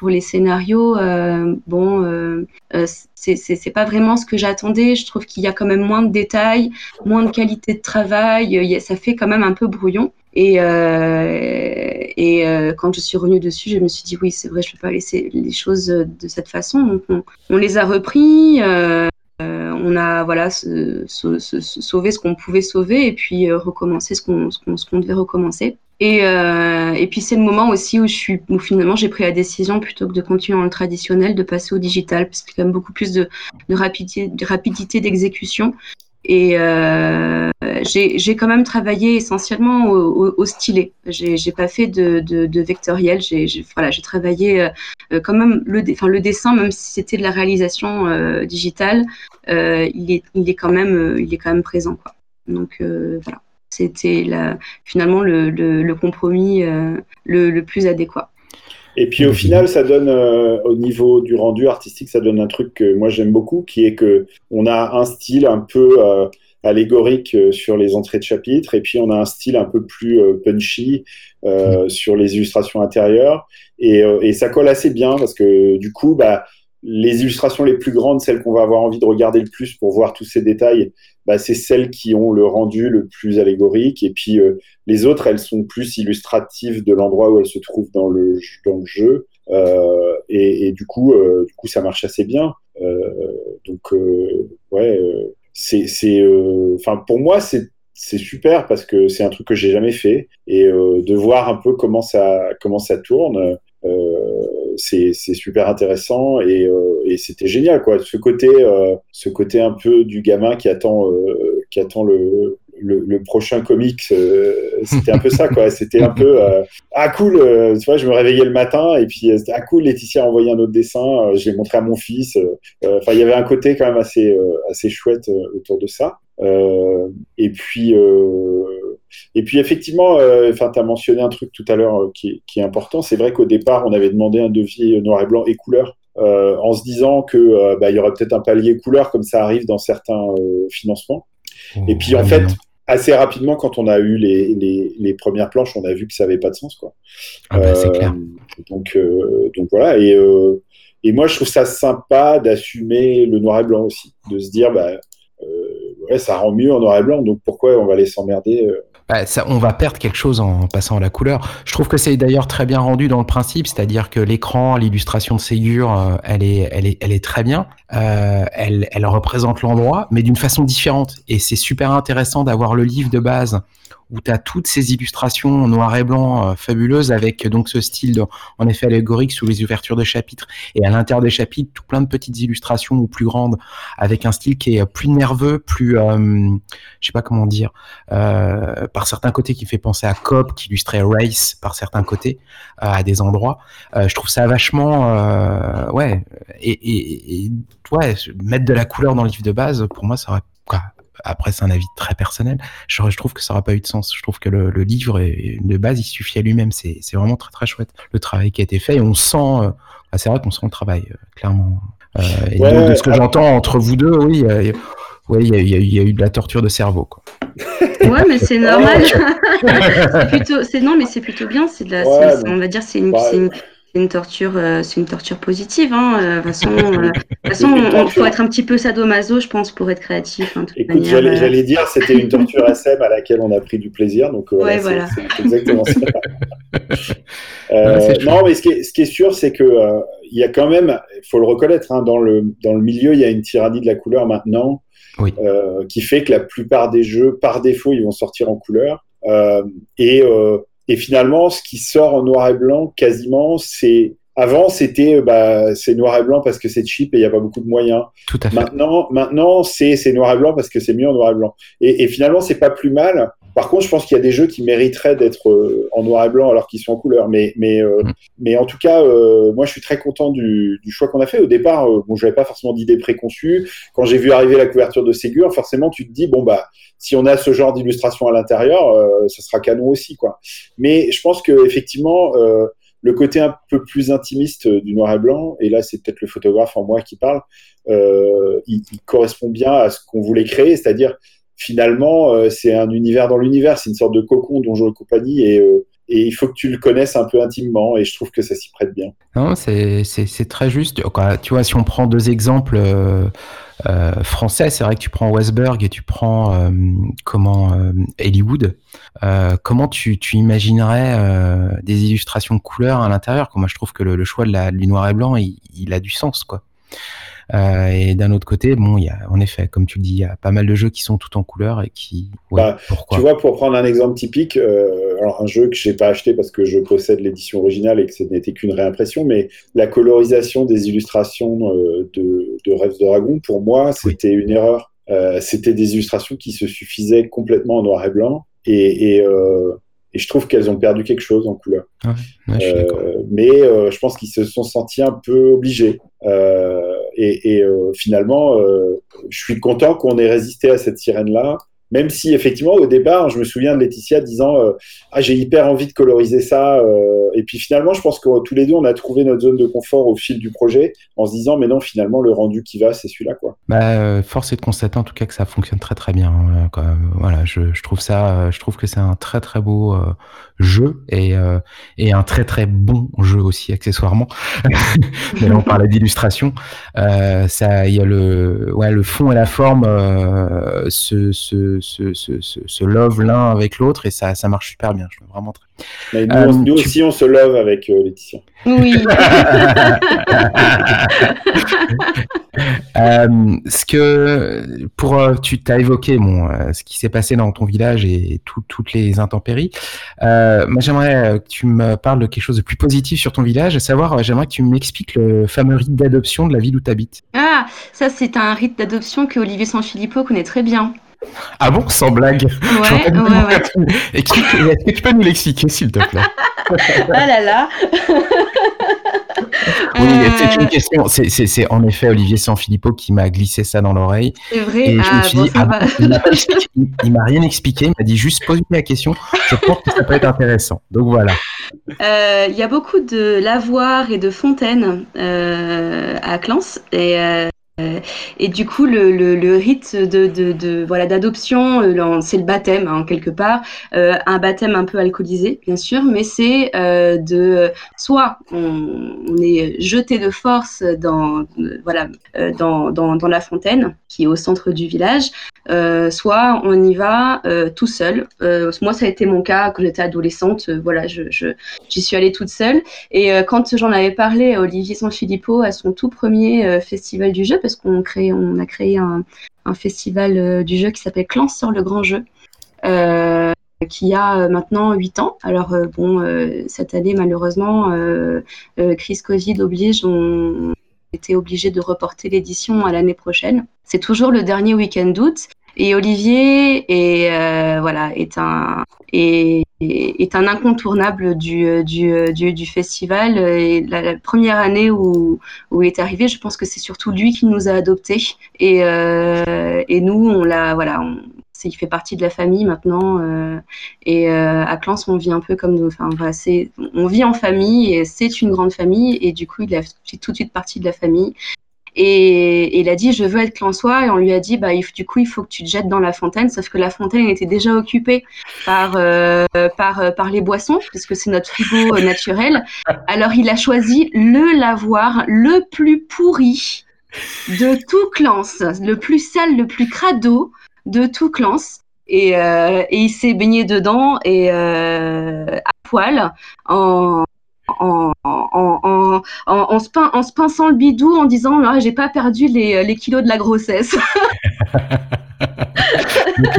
pour les scénarios, euh, bon, euh, euh c'est pas vraiment ce que j'attendais. Je trouve qu'il y a quand même moins de détails, moins de qualité de travail. ça fait quand même un peu brouillon. Et, euh, et euh, quand je suis revenue dessus, je me suis dit oui, c'est vrai, je peux pas laisser les de cette façon. Donc on, les a repris. on a voilà sauvé ce qu'on pouvait sauver et puis recommencer ce qu'on devait recommencer. Et, euh, et puis c'est le moment aussi où je suis, où finalement j'ai pris la décision plutôt que de continuer dans le traditionnel, de passer au digital, parce qu'il y a quand même beaucoup plus de, de rapidité d'exécution. Et euh, j'ai quand même travaillé essentiellement au, au, au stylet. J'ai pas fait de, de, de vectoriel. J'ai voilà, j'ai travaillé euh, quand même le, enfin, le dessin, même si c'était de la réalisation euh, digitale, euh, il est, il est quand même, euh, il est quand même présent. Quoi. Donc voilà. C'était finalement le, compromis euh, le, plus adéquat. Et puis au final, ça donne euh, au niveau du rendu artistique, ça donne un truc que moi j'aime beaucoup, qui est que on a un style un peu euh, allégorique sur les entrées de chapitres, et puis on a un style un peu plus punchy mm. sur les illustrations intérieures, et, et, ça colle assez bien parce que du coup, bah les illustrations les plus grandes, celles qu'on va avoir envie de regarder le plus pour voir tous ces détails, bah, c'est celles qui ont le rendu le plus allégorique. Et puis euh, les autres, elles sont plus illustratives de l'endroit où elles se trouvent dans le, jeu. Euh, et, du, coup, euh, du coup, ça marche assez bien. donc, ouais, c'est, enfin, pour moi, c'est c'est super parce que c'est un truc que j'ai jamais fait et de voir un peu comment ça comment ça tourne c'est super intéressant et, euh, et c'était génial quoi. Ce côté, euh, ce côté un peu du gamin qui attend, euh, qui attend le, le, prochain comics, c'était un peu ça, quoi. C'était un peu ah cool, tu vois, je me réveillais le matin et puis ah cool, Laetitia a envoyé un autre dessin, je l'ai montré à mon fils. Enfin, il y avait un côté quand même assez assez chouette autour de ça. et puis et puis effectivement, euh, enfin, tu as mentionné un truc tout à l'heure euh, qui, est important. C'est vrai qu'au départ, on avait demandé un devis noir et blanc et couleur, euh, en se disant que bah, il y aurait peut-être un palier couleur comme ça arrive dans certains financements. Oh, et puis en fait, assez rapidement, quand on a eu les, les, premières planches, on a vu que ça n'avait pas de sens, quoi. Ah bah, c'est clair. Donc, donc voilà. Et, et moi, je trouve ça sympa d'assumer le noir et blanc aussi, de se dire, bah, ça rend mieux en noir et blanc, donc pourquoi on va les s'emmerder bah, ça, on va perdre quelque chose en passant à la couleur. Je trouve que c'est d'ailleurs très bien rendu dans le principe, c'est-à-dire que l'écran, l'illustration de Ségur, euh, elle est, elle est, elle est très bien. Euh, elle, elle représente l'endroit, mais d'une façon différente. Et c'est super intéressant d'avoir le livre de base où tu as toutes ces illustrations en noir et blanc euh, fabuleuses avec donc ce style en effet allégorique sous les ouvertures de chapitres et à l'intérieur des chapitres tout plein de petites illustrations ou plus grandes avec un style qui est plus nerveux, plus euh, je sais pas comment dire euh, par certains côtés qui fait penser à Cop qui illustrait Race par certains côtés euh, à des endroits. Euh, je trouve ça vachement ouais et, ouais mettre de la couleur dans le livre de base pour moi ça aurait après, c'est un avis très personnel. Je, trouve que ça n'aura pas eu de sens. Je trouve que le, livre, est, de base, il suffit à lui-même. C'est vraiment très, très chouette. Le travail qui a été fait. Et on sent, euh, ah, c'est vrai qu'on sent le travail, euh, clairement. Euh, et donc, de ce que j'entends entre vous deux, oui, il y, a eu de la torture de cerveau. Quoi. [laughs] Ouais, mais c'est normal. [laughs] c'est plutôt, non, mais c'est plutôt bien. C'est de la, on va dire, c'est une, c'est une torture, euh, c'est une torture positive. Hein. Euh, de toute façon, euh, il [laughs] faut être un petit peu sadomaso, je pense, pour être créatif. Hein, Écoute, j'allais, dire, c'était une [laughs] torture SM à laquelle on a pris du plaisir, donc ouais, voilà. c'est, exactement ça. [laughs] non, mais ce qui est, ce qui est sûr, c'est que il y a quand même, il faut le reconnaître, hein, dans le dans le milieu, il y a une tyrannie de la couleur maintenant, oui. qui fait que la plupart des jeux, par défaut, ils vont sortir en couleur. et et finalement, ce qui sort en noir et blanc, quasiment, c'est avant, c'était bah, c'est noir et blanc parce que c'est cheap et il n'y a pas beaucoup de moyens. Tout à fait. Maintenant, maintenant c'est noir et blanc parce que c'est mieux en noir et blanc. Et, et finalement, c'est pas plus mal. Par contre, je pense qu'il y a des jeux qui mériteraient d'être euh, en noir et blanc alors qu'ils sont en couleur. Mais, mais, euh, mm. mais en tout cas, euh, moi, je suis très content du, du choix qu'on a fait. Au départ, bon, je n'avais pas forcément d'idée préconçue. Quand j'ai vu arriver la couverture de Ségur, forcément, tu te dis, bon, bah, si on a ce genre d'illustration à l'intérieur, ça sera canon aussi, quoi. Mais je pense que effectivement, euh, le côté un peu plus intimiste du noir et blanc, et là c'est peut-être le photographe en moi qui parle, euh, il, correspond bien à ce qu'on voulait créer, c'est-à-dire finalement c'est un univers dans l'univers, c'est une sorte de cocon donjon et compagnie, et, et il faut que tu le connaisses un peu intimement, et je trouve que ça s'y prête bien. Non, c'est très juste. Tu vois, si on prend deux exemples euh, français, c'est vrai que tu prends Westberg et tu prends euh, comment euh, Hollywood. comment tu, tu imaginerais des illustrations de couleurs à l'intérieur? Moi, je trouve que le, choix de la, du noir et blanc, il, il a du sens, quoi. Euh, et d'un autre côté, bon, il y a, en effet, comme tu le dis, il y a pas mal de jeux qui sont tout en couleur et qui. bah, pourquoi? tu vois, pour prendre un exemple typique, euh, alors un jeu que j'ai pas acheté parce que je possède l'édition originale et que ce n'était qu'une réimpression, mais la colorisation des illustrations euh, de, de Rêves de Dragon, pour moi, c'était une erreur. C'était des illustrations qui se suffisaient complètement en noir et blanc. Et, et, et je trouve qu'elles ont perdu quelque chose en couleur. Ah euh, mais euh, je pense qu'ils se sont sentis un peu obligés. Euh, et, et finalement, je suis content qu'on ait résisté à cette sirène-là. Même si effectivement au départ, je me souviens de Laetitia disant euh, ah j'ai hyper envie de coloriser ça euh, et puis finalement je pense que tous les deux on a trouvé notre zone de confort au fil du projet en se disant mais non finalement le rendu qui va c'est celui-là quoi. Bah, euh, force est de constater en tout cas que ça fonctionne très très bien. Voilà, je, trouve ça, je trouve que c'est un très très beau jeu et, et un très très bon jeu aussi accessoirement. [laughs] mais on parlait d'illustration. ça, il y a le, ouais, le fond et la forme se, se se, love l'un avec l'autre et ça, ça marche super bien. Je suis vraiment très. Nous, euh, aussi, on se love avec euh, Laetitia. Oui. [laughs] Euh, ce que pour tu t'as évoqué bon, ce qui s'est passé dans ton village et toutes les intempéries. moi, j'aimerais que tu me parles de quelque chose de plus positif sur ton village, à savoir, j'aimerais que tu m'expliques le fameux rite d'adoption de la ville où tu habites. Ah, ça c'est un rite d'adoption que Olivier Sanfilippo connaît très bien. Ah bon, sans blague Ouais, ouais, ouais. Est-ce que tu peux nous l'expliquer, s'il te plaît? [laughs] Ah là là Oui, c'est une euh. question. C'est en effet Olivier Sanfilippo qui m'a glissé ça dans l'oreille. C'est vrai. Et je me suis dit, ah, il m'a rien expliqué, il m'a dit juste pose la question. Je pense que ça peut être intéressant. Donc voilà. Euh, il y a beaucoup de lavoirs et de fontaines euh, à Clans et euh, et du coup, le, rite de, voilà d'adoption, euh, c'est le baptême hein, quelque part, euh, un baptême un peu alcoolisé, bien sûr, mais c'est euh, de soit on, est jeté de force dans voilà dans, la fontaine qui est au centre du village, soit on y va tout seul. moi, ça a été mon cas quand j'étais adolescente. voilà, je j'y suis allée toute seule. Et quand j'en avais parlé à Olivier Sanfilippo à son tout premier festival du jeu, qu'on on a créé un, festival euh, du jeu qui s'appelle Clans sur le grand jeu. Euh, qui a euh, maintenant 8 ans. Alors bon, cette année malheureusement, crise Covid oblige, on était obligé de reporter l'édition à l'année prochaine. C'est toujours le dernier week-end d'août et Olivier est, voilà, est, un, est, est un incontournable du, du, du, du festival. Et la, première année où, où il est arrivé, je pense que c'est surtout lui qui nous a adoptés. Et, euh, et nous, on l'a, voilà, on, il fait partie de la famille maintenant. Euh, et euh, à Clans, on vit un peu comme, enfin, voilà, on vit en famille et c'est une grande famille. Et du coup, il a fait tout de suite partie de la famille. Et, il a dit je veux être clansois et on lui a dit bah du coup il faut que tu te jettes dans la fontaine sauf que la fontaine était déjà occupée par euh, par euh, par les boissons puisque c'est notre frigo euh, [laughs] naturel. Alors il a choisi le lavoir le plus pourri de tout clans, le plus sale, le plus crado de tout clans. Et, et il s'est baigné dedans et à poil en, en, en, en, se en, se pinçant le bidou en disant ah, j'ai pas perdu les, les, kilos de la grossesse. [laughs]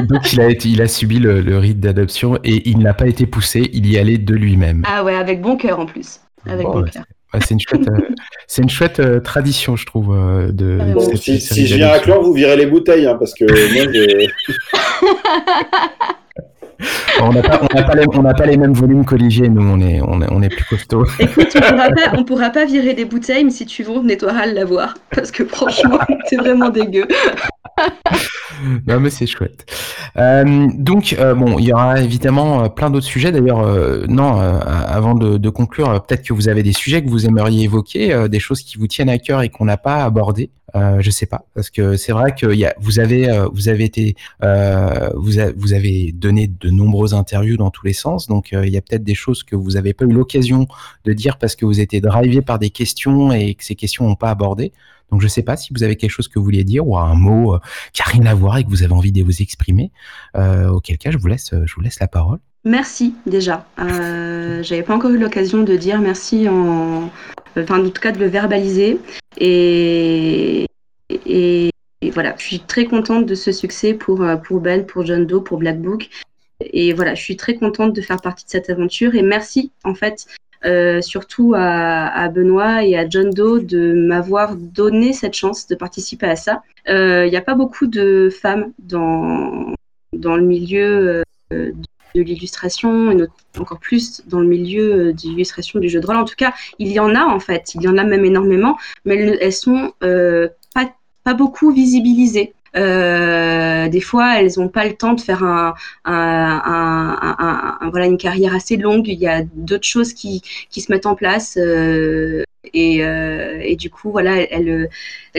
donc, il, a été, il a subi le, rite d'adoption et il n'a pas été poussé, il y allait de lui-même. Ah ouais, avec bon cœur en plus. Avec bon, cœur. c'est une chouette, euh, c'est une chouette euh, tradition, je trouve. Euh, de, si, si je viens à Clan, vous virez les bouteilles, hein, parce que moi, je... [laughs] on n'a pas, pas, les mêmes volumes qu'Olivier, nous, on est, on, est, on est plus costaud. Écoute, on pourra, pas, [laughs] on pourra pas virer des bouteilles, mais si tu veux, on nettoiera le lavoir. Parce que franchement, [laughs] c'est vraiment dégueu. [laughs] non mais c'est chouette. Euh, donc euh, bon, il y aura évidemment euh, plein d'autres sujets. D'ailleurs, non, avant de, conclure, peut-être que vous avez des sujets que vous aimeriez évoquer, des choses qui vous tiennent à cœur et qu'on n'a pas abordées. Je sais pas, parce que c'est vrai que a, vous avez vous avez été vous, vous avez donné de nombreuses interviews dans tous les sens, donc il y a peut-être des choses que vous n'avez pas eu l'occasion de dire parce que vous étiez drivé par des questions et que ces questions n'ont pas abordé. Donc je sais pas si vous avez quelque chose que vous vouliez dire ou un mot euh, qui n'a rien à voir et que vous avez envie de vous exprimer. Euh, auquel cas, je vous laisse, je vous laisse la parole. Merci déjà. Euh, J'avais pas encore eu l'occasion de dire merci en, enfin en tout cas de le verbaliser et, voilà. Je suis très contente de ce succès pour pour Ben, pour John Doe, pour Black Book. Et voilà, je suis très contente de faire partie de cette aventure et merci en fait euh, surtout à, Benoît et à John Doe de m'avoir donné cette chance de participer à ça. Il euh, n'y a pas beaucoup de femmes dans, le milieu euh, de l'illustration et encore plus dans le milieu d'illustration du jeu de rôle. En tout cas, il y en a en fait, il y en a même énormément, mais elles, elles sont pas, pas beaucoup visibilisées. Euh, des fois, elles n'ont pas le temps de faire un, voilà, une carrière assez longue. Il y a d'autres choses qui, se mettent en place. Euh, et, euh, du coup, voilà, elles,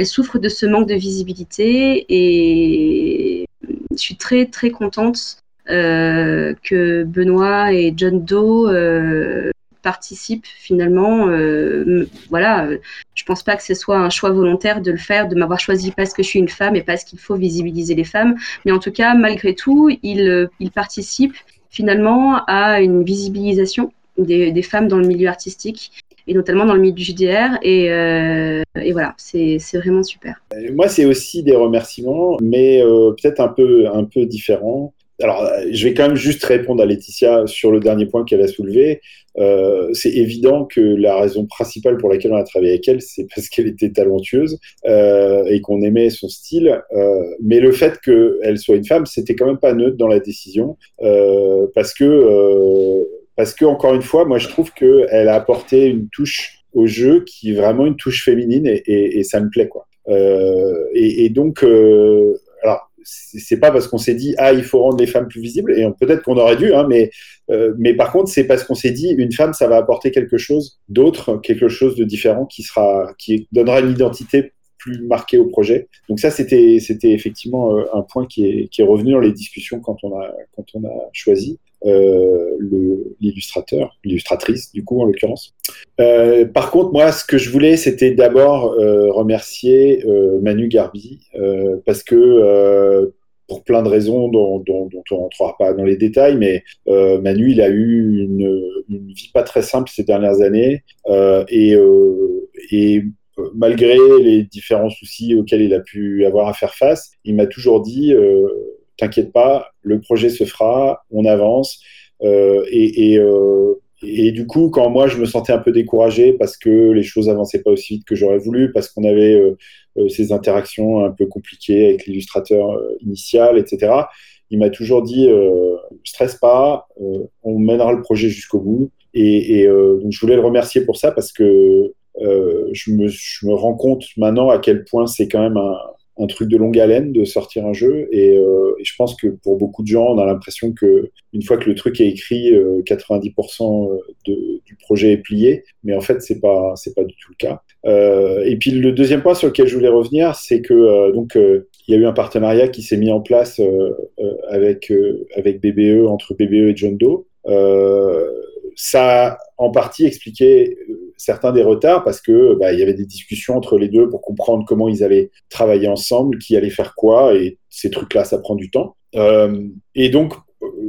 souffrent de ce manque de visibilité. Et je suis très, très contente que Benoît et John Doe participe finalement. Euh, voilà, euh, je pense pas que ce soit un choix volontaire de le faire, de m'avoir choisi parce que je suis une femme et parce qu'il faut visibiliser les femmes. Mais en tout cas, malgré tout, il, euh, il participe finalement à une visibilisation des, femmes dans le milieu artistique et notamment dans le milieu du JDR. Et, et voilà, c'est vraiment super. Moi, c'est aussi des remerciements, mais peut-être un peu, un peu différents alors, je vais quand même juste répondre à Laetitia sur le dernier point qu'elle a soulevé. Euh, c'est évident que la raison principale pour laquelle on a travaillé avec elle, c'est parce qu'elle était talentueuse euh, et qu'on aimait son style. Euh, mais le fait qu'elle soit une femme, c'était quand même pas neutre dans la décision, parce que, parce que encore une fois, moi je trouve qu'elle a apporté une touche au jeu qui est vraiment une touche féminine et, ça me plaît quoi. Et, et, donc, alors c'est pas parce qu'on s'est dit ah il faut rendre les femmes plus visibles et peut-être qu'on aurait dû hein, mais euh, mais par contre c'est parce qu'on s'est dit une femme ça va apporter quelque chose d'autre quelque chose de différent qui sera qui donnera une identité plus marquée au projet. Donc ça c'était c'était effectivement euh, un point qui est, qui est revenu dans les discussions quand on a quand on a choisi l'illustrateur, l'illustratrice du coup en l'occurrence. Euh, par contre, moi, ce que je voulais, c'était d'abord euh, remercier Manu Garbi parce que pour plein de raisons dont, on ne rentrera pas dans les détails, mais Manu, il a eu une, vie pas très simple ces dernières années et malgré les différents soucis auxquels il a pu avoir à faire face, il m'a toujours dit t'inquiète pas, le projet se fera, on avance. Euh, et, euh, et, du coup, quand moi je me sentais un peu découragé parce que les choses avançaient pas aussi vite que j'aurais voulu, parce qu'on avait euh, ces interactions un peu compliquées avec l'illustrateur initial, etc., il m'a toujours dit stresse pas, on mènera le projet jusqu'au bout. Et, donc je voulais le remercier pour ça parce que je, me, rends compte maintenant à quel point c'est quand même un, un truc de longue haleine de sortir un jeu. Euh, et, je pense que pour beaucoup de gens on a l'impression que une fois que le truc est écrit 90% euh, de, du projet est plié. Mais en fait c'est pas c'est pas du tout le cas. Euh, et puis le deuxième point sur lequel je voulais revenir c'est que donc il y a eu un partenariat qui s'est mis en place avec avec BBE entre BBE et John Doe ça a en partie expliqué certains des retards parce que bah, il y avait des discussions entre les deux pour comprendre comment ils allaient travailler ensemble, qui allait faire quoi, et ces trucs-là, ça prend du temps. Euh, et donc,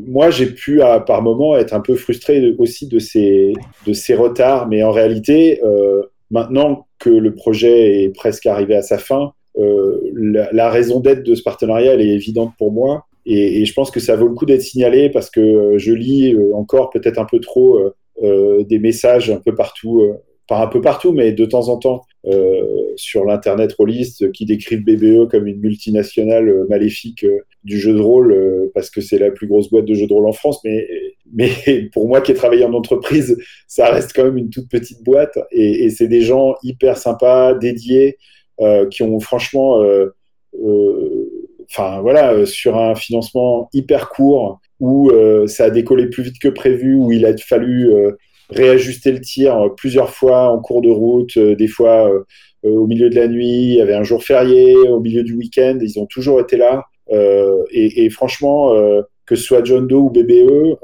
moi, j'ai pu à, par moments être un peu frustré aussi de ces, de ces retards, mais en réalité, euh, maintenant que le projet est presque arrivé à sa fin, euh, la, raison d'être de ce partenariat, elle est évidente pour moi. Et, je pense que ça vaut le coup d'être signalé parce que je lis encore peut-être un peu trop euh, des messages un peu partout, euh, pas un peu partout, mais de temps en temps euh, sur l'internet rôliste qui décrivent BBE comme une multinationale maléfique du jeu de rôle parce que c'est la plus grosse boîte de jeux de rôle en France, [laughs] mais, pour moi qui ai travaillé en entreprise, ça reste quand même une toute petite boîte. Et, c'est des gens hyper sympas, dédiés, qui ont franchement enfin voilà, sur un financement hyper court où ça a décollé plus vite que prévu, où il a fallu réajuster le tir plusieurs fois en cours de route, des fois au milieu de la nuit, il y avait un jour férié, au milieu du week-end, ils ont toujours été là. Et, franchement, que ce soit John Doe ou BBE,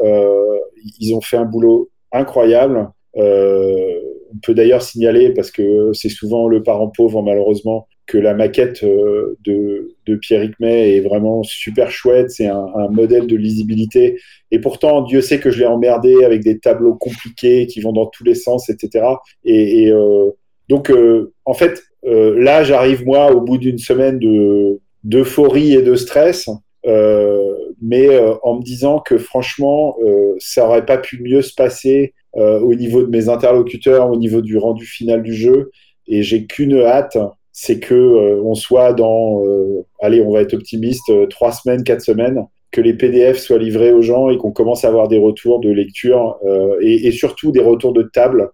ils ont fait un boulot incroyable. Euh, on peut d'ailleurs signaler, parce que c'est souvent le parent pauvre malheureusement, que la maquette euh, de, de Pierre May est vraiment super chouette. C'est un, modèle de lisibilité. Et pourtant, Dieu sait que je l'ai emmerdé avec des tableaux compliqués qui vont dans tous les sens, etc. Et, euh, donc, en fait, là, j'arrive moi au bout d'une semaine de d'euphorie et de stress. mais en me disant que franchement, ça aurait pas pu mieux se passer euh, au niveau de mes interlocuteurs, au niveau du rendu final du jeu. Et j'ai qu'une hâte, c'est que euh, on soit dans, euh, allez, on va être optimiste, trois semaines, quatre semaines, que les PDF soient livrés aux gens et qu'on commence à avoir des retours de lecture et, et, surtout des retours de table,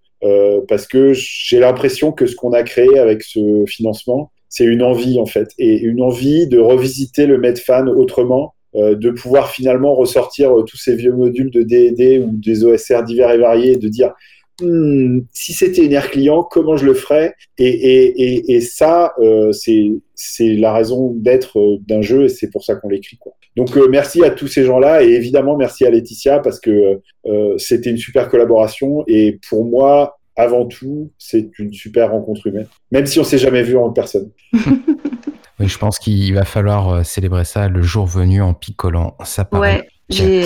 parce que j'ai l'impression que ce qu'on a créé avec ce financement, c'est une envie en fait, et une envie de revisiter le Medfan autrement euh, de pouvoir finalement ressortir euh, tous ces vieux modules de D&D ou des OSR divers et variés et de dire hmm, si c'était une air client, comment je le ferais? Et, ça, euh, c'est la raison d'être d'un jeu et c'est pour ça qu'on l'écrit. Donc merci à tous ces gens-là et évidemment merci à Laetitia parce que c'était une super collaboration et pour moi, avant tout, c'est une super rencontre humaine, même si on s'est jamais vu en personne. [laughs] Oui, je pense qu'il va falloir euh, célébrer ça le jour venu en picolant. Ça paraît. Ouais, j'ai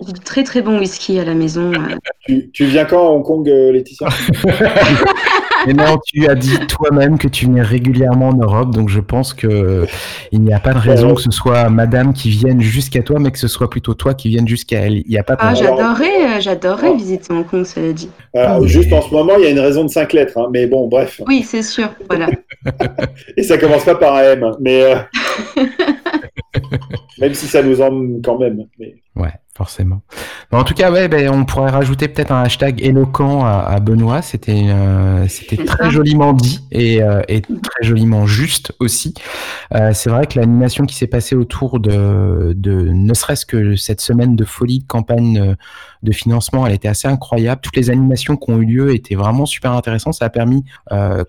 du très, très, bon whisky à la maison. Euh. Tu, viens quand à Hong Kong, euh, Laetitia [laughs] Mais non, tu as dit toi-même que tu venais régulièrement en Europe, donc je pense que il n'y a pas de raison que ce soit Madame qui vienne jusqu'à toi, mais que ce soit plutôt toi qui vienne jusqu'à elle. Il y a pas. De ah, j'adorerais, j'adorerais visiter Hong Kong, cela dit. juste en ce moment, il y a une raison de cinq lettres, hein, mais bon, bref. Oui, c'est sûr, voilà. [laughs] Et ça commence pas par M, mais. [laughs] même si ça nous emmène quand même. Mais... Ouais, forcément. en tout cas, ouais, ben, on pourrait rajouter peut-être un hashtag éloquent à, Benoît. C'était euh, c'était très joliment dit et, euh, et, très joliment juste aussi. Euh, c'est vrai que l'animation qui s'est passée autour de, de ne serait-ce que cette semaine de folie de campagne de financement, elle était assez incroyable. Toutes les animations qui ont eu lieu étaient vraiment super intéressantes. Ça a permis,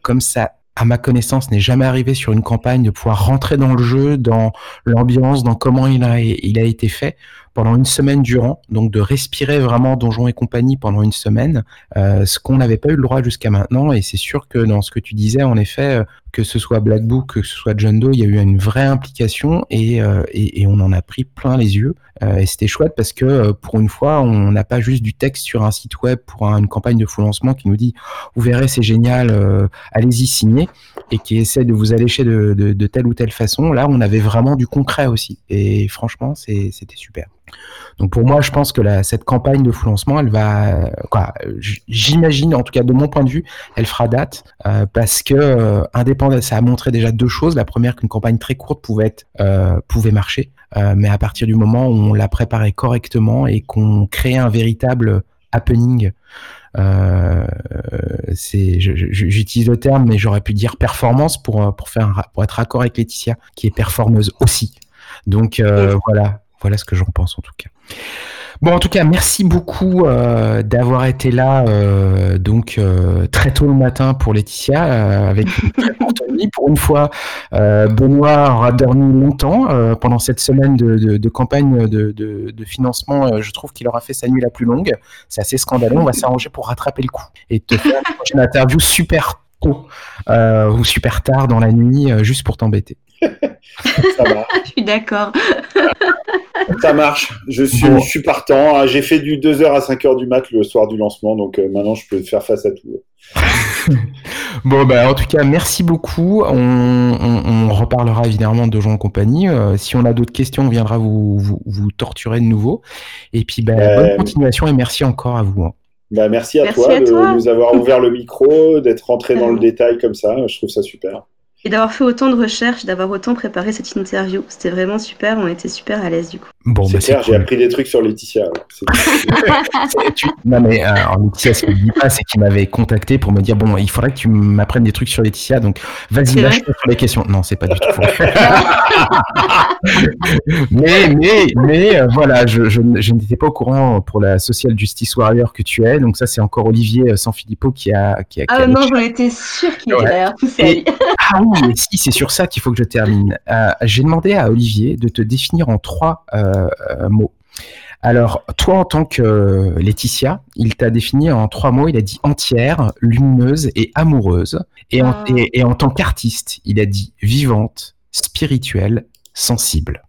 comme ça à ma connaissance, n'est jamais arrivé sur une campagne de pouvoir rentrer dans le jeu, dans l'ambiance, dans comment il a, été fait pendant une semaine durant, donc de respirer vraiment Donjon et compagnie pendant une semaine, euh, ce qu'on n'avait pas eu le droit jusqu'à maintenant. Et c'est sûr que dans ce que tu disais, en effet, euh, que ce soit Black Book, que ce soit John Doe, il y a eu une vraie implication et, euh, on en a pris plein les yeux. Euh, et c'était chouette parce que euh, pour une fois, on n'a pas juste du texte sur un site web pour une campagne de full lancement qui nous dit vous verrez, c'est génial, allez-y signer et qui essaie de vous allécher de, telle ou telle façon. Là, on avait vraiment du concret aussi. Et franchement, c'était super. Donc pour moi, je pense que la, cette campagne de full lancement, elle va, quoi, j'imagine, en tout cas de mon point de vue, elle fera date euh, parce que euh, indépendant, ça a montré déjà deux choses. La première, qu'une campagne très courte pouvait être, euh, pouvait marcher, euh, mais à partir du moment où on l'a préparée correctement et qu'on crée un véritable happening. Euh, c'est, j'utilise le terme, mais j'aurais pu dire performance pour pour faire pour être raccord avec Laetitia, qui est performeuse aussi. Donc voilà, voilà ce que j'en pense en tout cas. Bon, en tout cas, merci beaucoup euh, d'avoir été là euh, donc euh, très tôt le matin pour Laetitia avec une très [laughs] courte nuit. Pour une fois, Benoît aura dormi longtemps pendant cette semaine de, campagne de, financement. je trouve qu'il aura fait sa nuit la plus longue. C'est assez scandaleux. On va s'arranger pour rattraper le coup et te faire une prochaine interview super tôt ou super tard dans la nuit juste pour t'embêter. Ça [laughs] va. je suis d'accord. Ça marche. Je suis, je suis partant. Ah, j'ai fait du 2h à 5h du mat le soir du lancement, donc euh, maintenant je peux faire face à tout. [laughs] bon, bah, en tout cas, merci beaucoup. On, reparlera évidemment de gens en compagnie. Euh, si on a d'autres questions, on viendra vous, vous, torturer de nouveau. Et puis, bah, bonne euh, continuation et merci encore à vous. Hein. Bah, merci à toi de nous avoir [laughs] ouvert le micro, d'être rentré dans le détail comme ça. Je trouve ça super. Et d'avoir fait autant de recherches, d'avoir autant préparé cette interview. C'était vraiment super, on était super à l'aise du coup. Bon, c'est bah, clair, j'ai appris des trucs sur Laetitia. [laughs] non mais euh, Laetitia, ce qu'il dit pas, c'est qu'il m'avait contacté pour me dire bon, il faudrait que tu m'apprennes des trucs sur Laetitia, donc vas-y lâche sur les questions. Non, c'est pas du tout [laughs] mais mais mais euh, voilà, je, je, n'étais pas au courant pour la social justice warrior que tu es, donc ça c'est encore Olivier sans Philippot qui a qui a. ah non, j'en étais sûr qu'il était derrière tout ça. [laughs] ah oui, mais si, c'est sur ça qu'il faut que je termine. Euh, j'ai demandé à Olivier de te définir en trois euh, euh, mots. Alors, toi, en tant que Laetitia, il t'a défini en trois mots. Il a dit entière, lumineuse et amoureuse. Et en, ah. tant qu'artiste, il a dit vivante, spirituelle, sensible.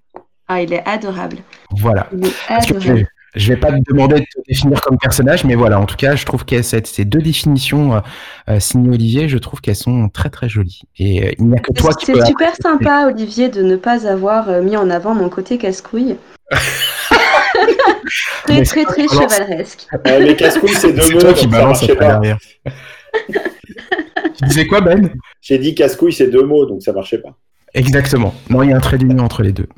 Ah, il est adorable. Voilà. Il est adorable. Je vais pas te demander de te définir comme personnage, mais voilà, en tout cas, je trouve que ces deux définitions euh, euh, signées Olivier, je trouve qu'elles sont très très jolies. Et euh, il n'y a que toi qui C'est super sympa, Olivier, de ne pas avoir mis en avant mon côté casse-couille. [laughs] très très très chevaleresque. [laughs] les casse-couilles, c'est deux mots, qui balance pas. [laughs] tu disais quoi, Ben? J'ai dit casse-couille, c'est deux mots, donc ça marchait pas. Exactement. Non, il y a un trait d'union entre les deux.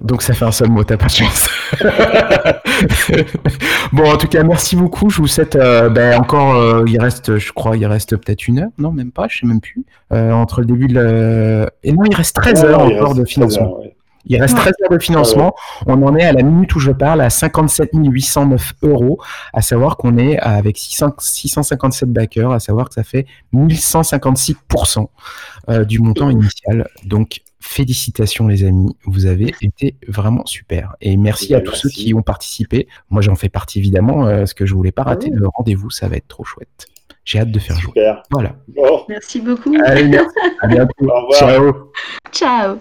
Donc ça fait un seul mot, t'as pas de chance. [laughs] bon, en tout cas, merci beaucoup. Je vous souhaite euh, ben, encore, euh, il reste, je crois, il reste peut-être une heure. Non, même pas, je sais même plus. Euh, entre le début de Et non, il reste 13 heures encore de financement. Il reste 13 heures de financement. On en est à la minute où je parle à 57 809 euros. À savoir qu'on est avec 657 backers, à savoir que ça fait 1156% du montant initial. Donc, félicitations les amis, vous avez été vraiment super. Et merci à tous ceux qui ont participé. Moi j'en fais partie évidemment, euh, parce que je voulais pas rater le rendez-vous, ça va être trop chouette. J'ai hâte de faire jouer. Voilà. Merci beaucoup. Allez, merci. [laughs] À bientôt. Au revoir. Ciao. Ciao.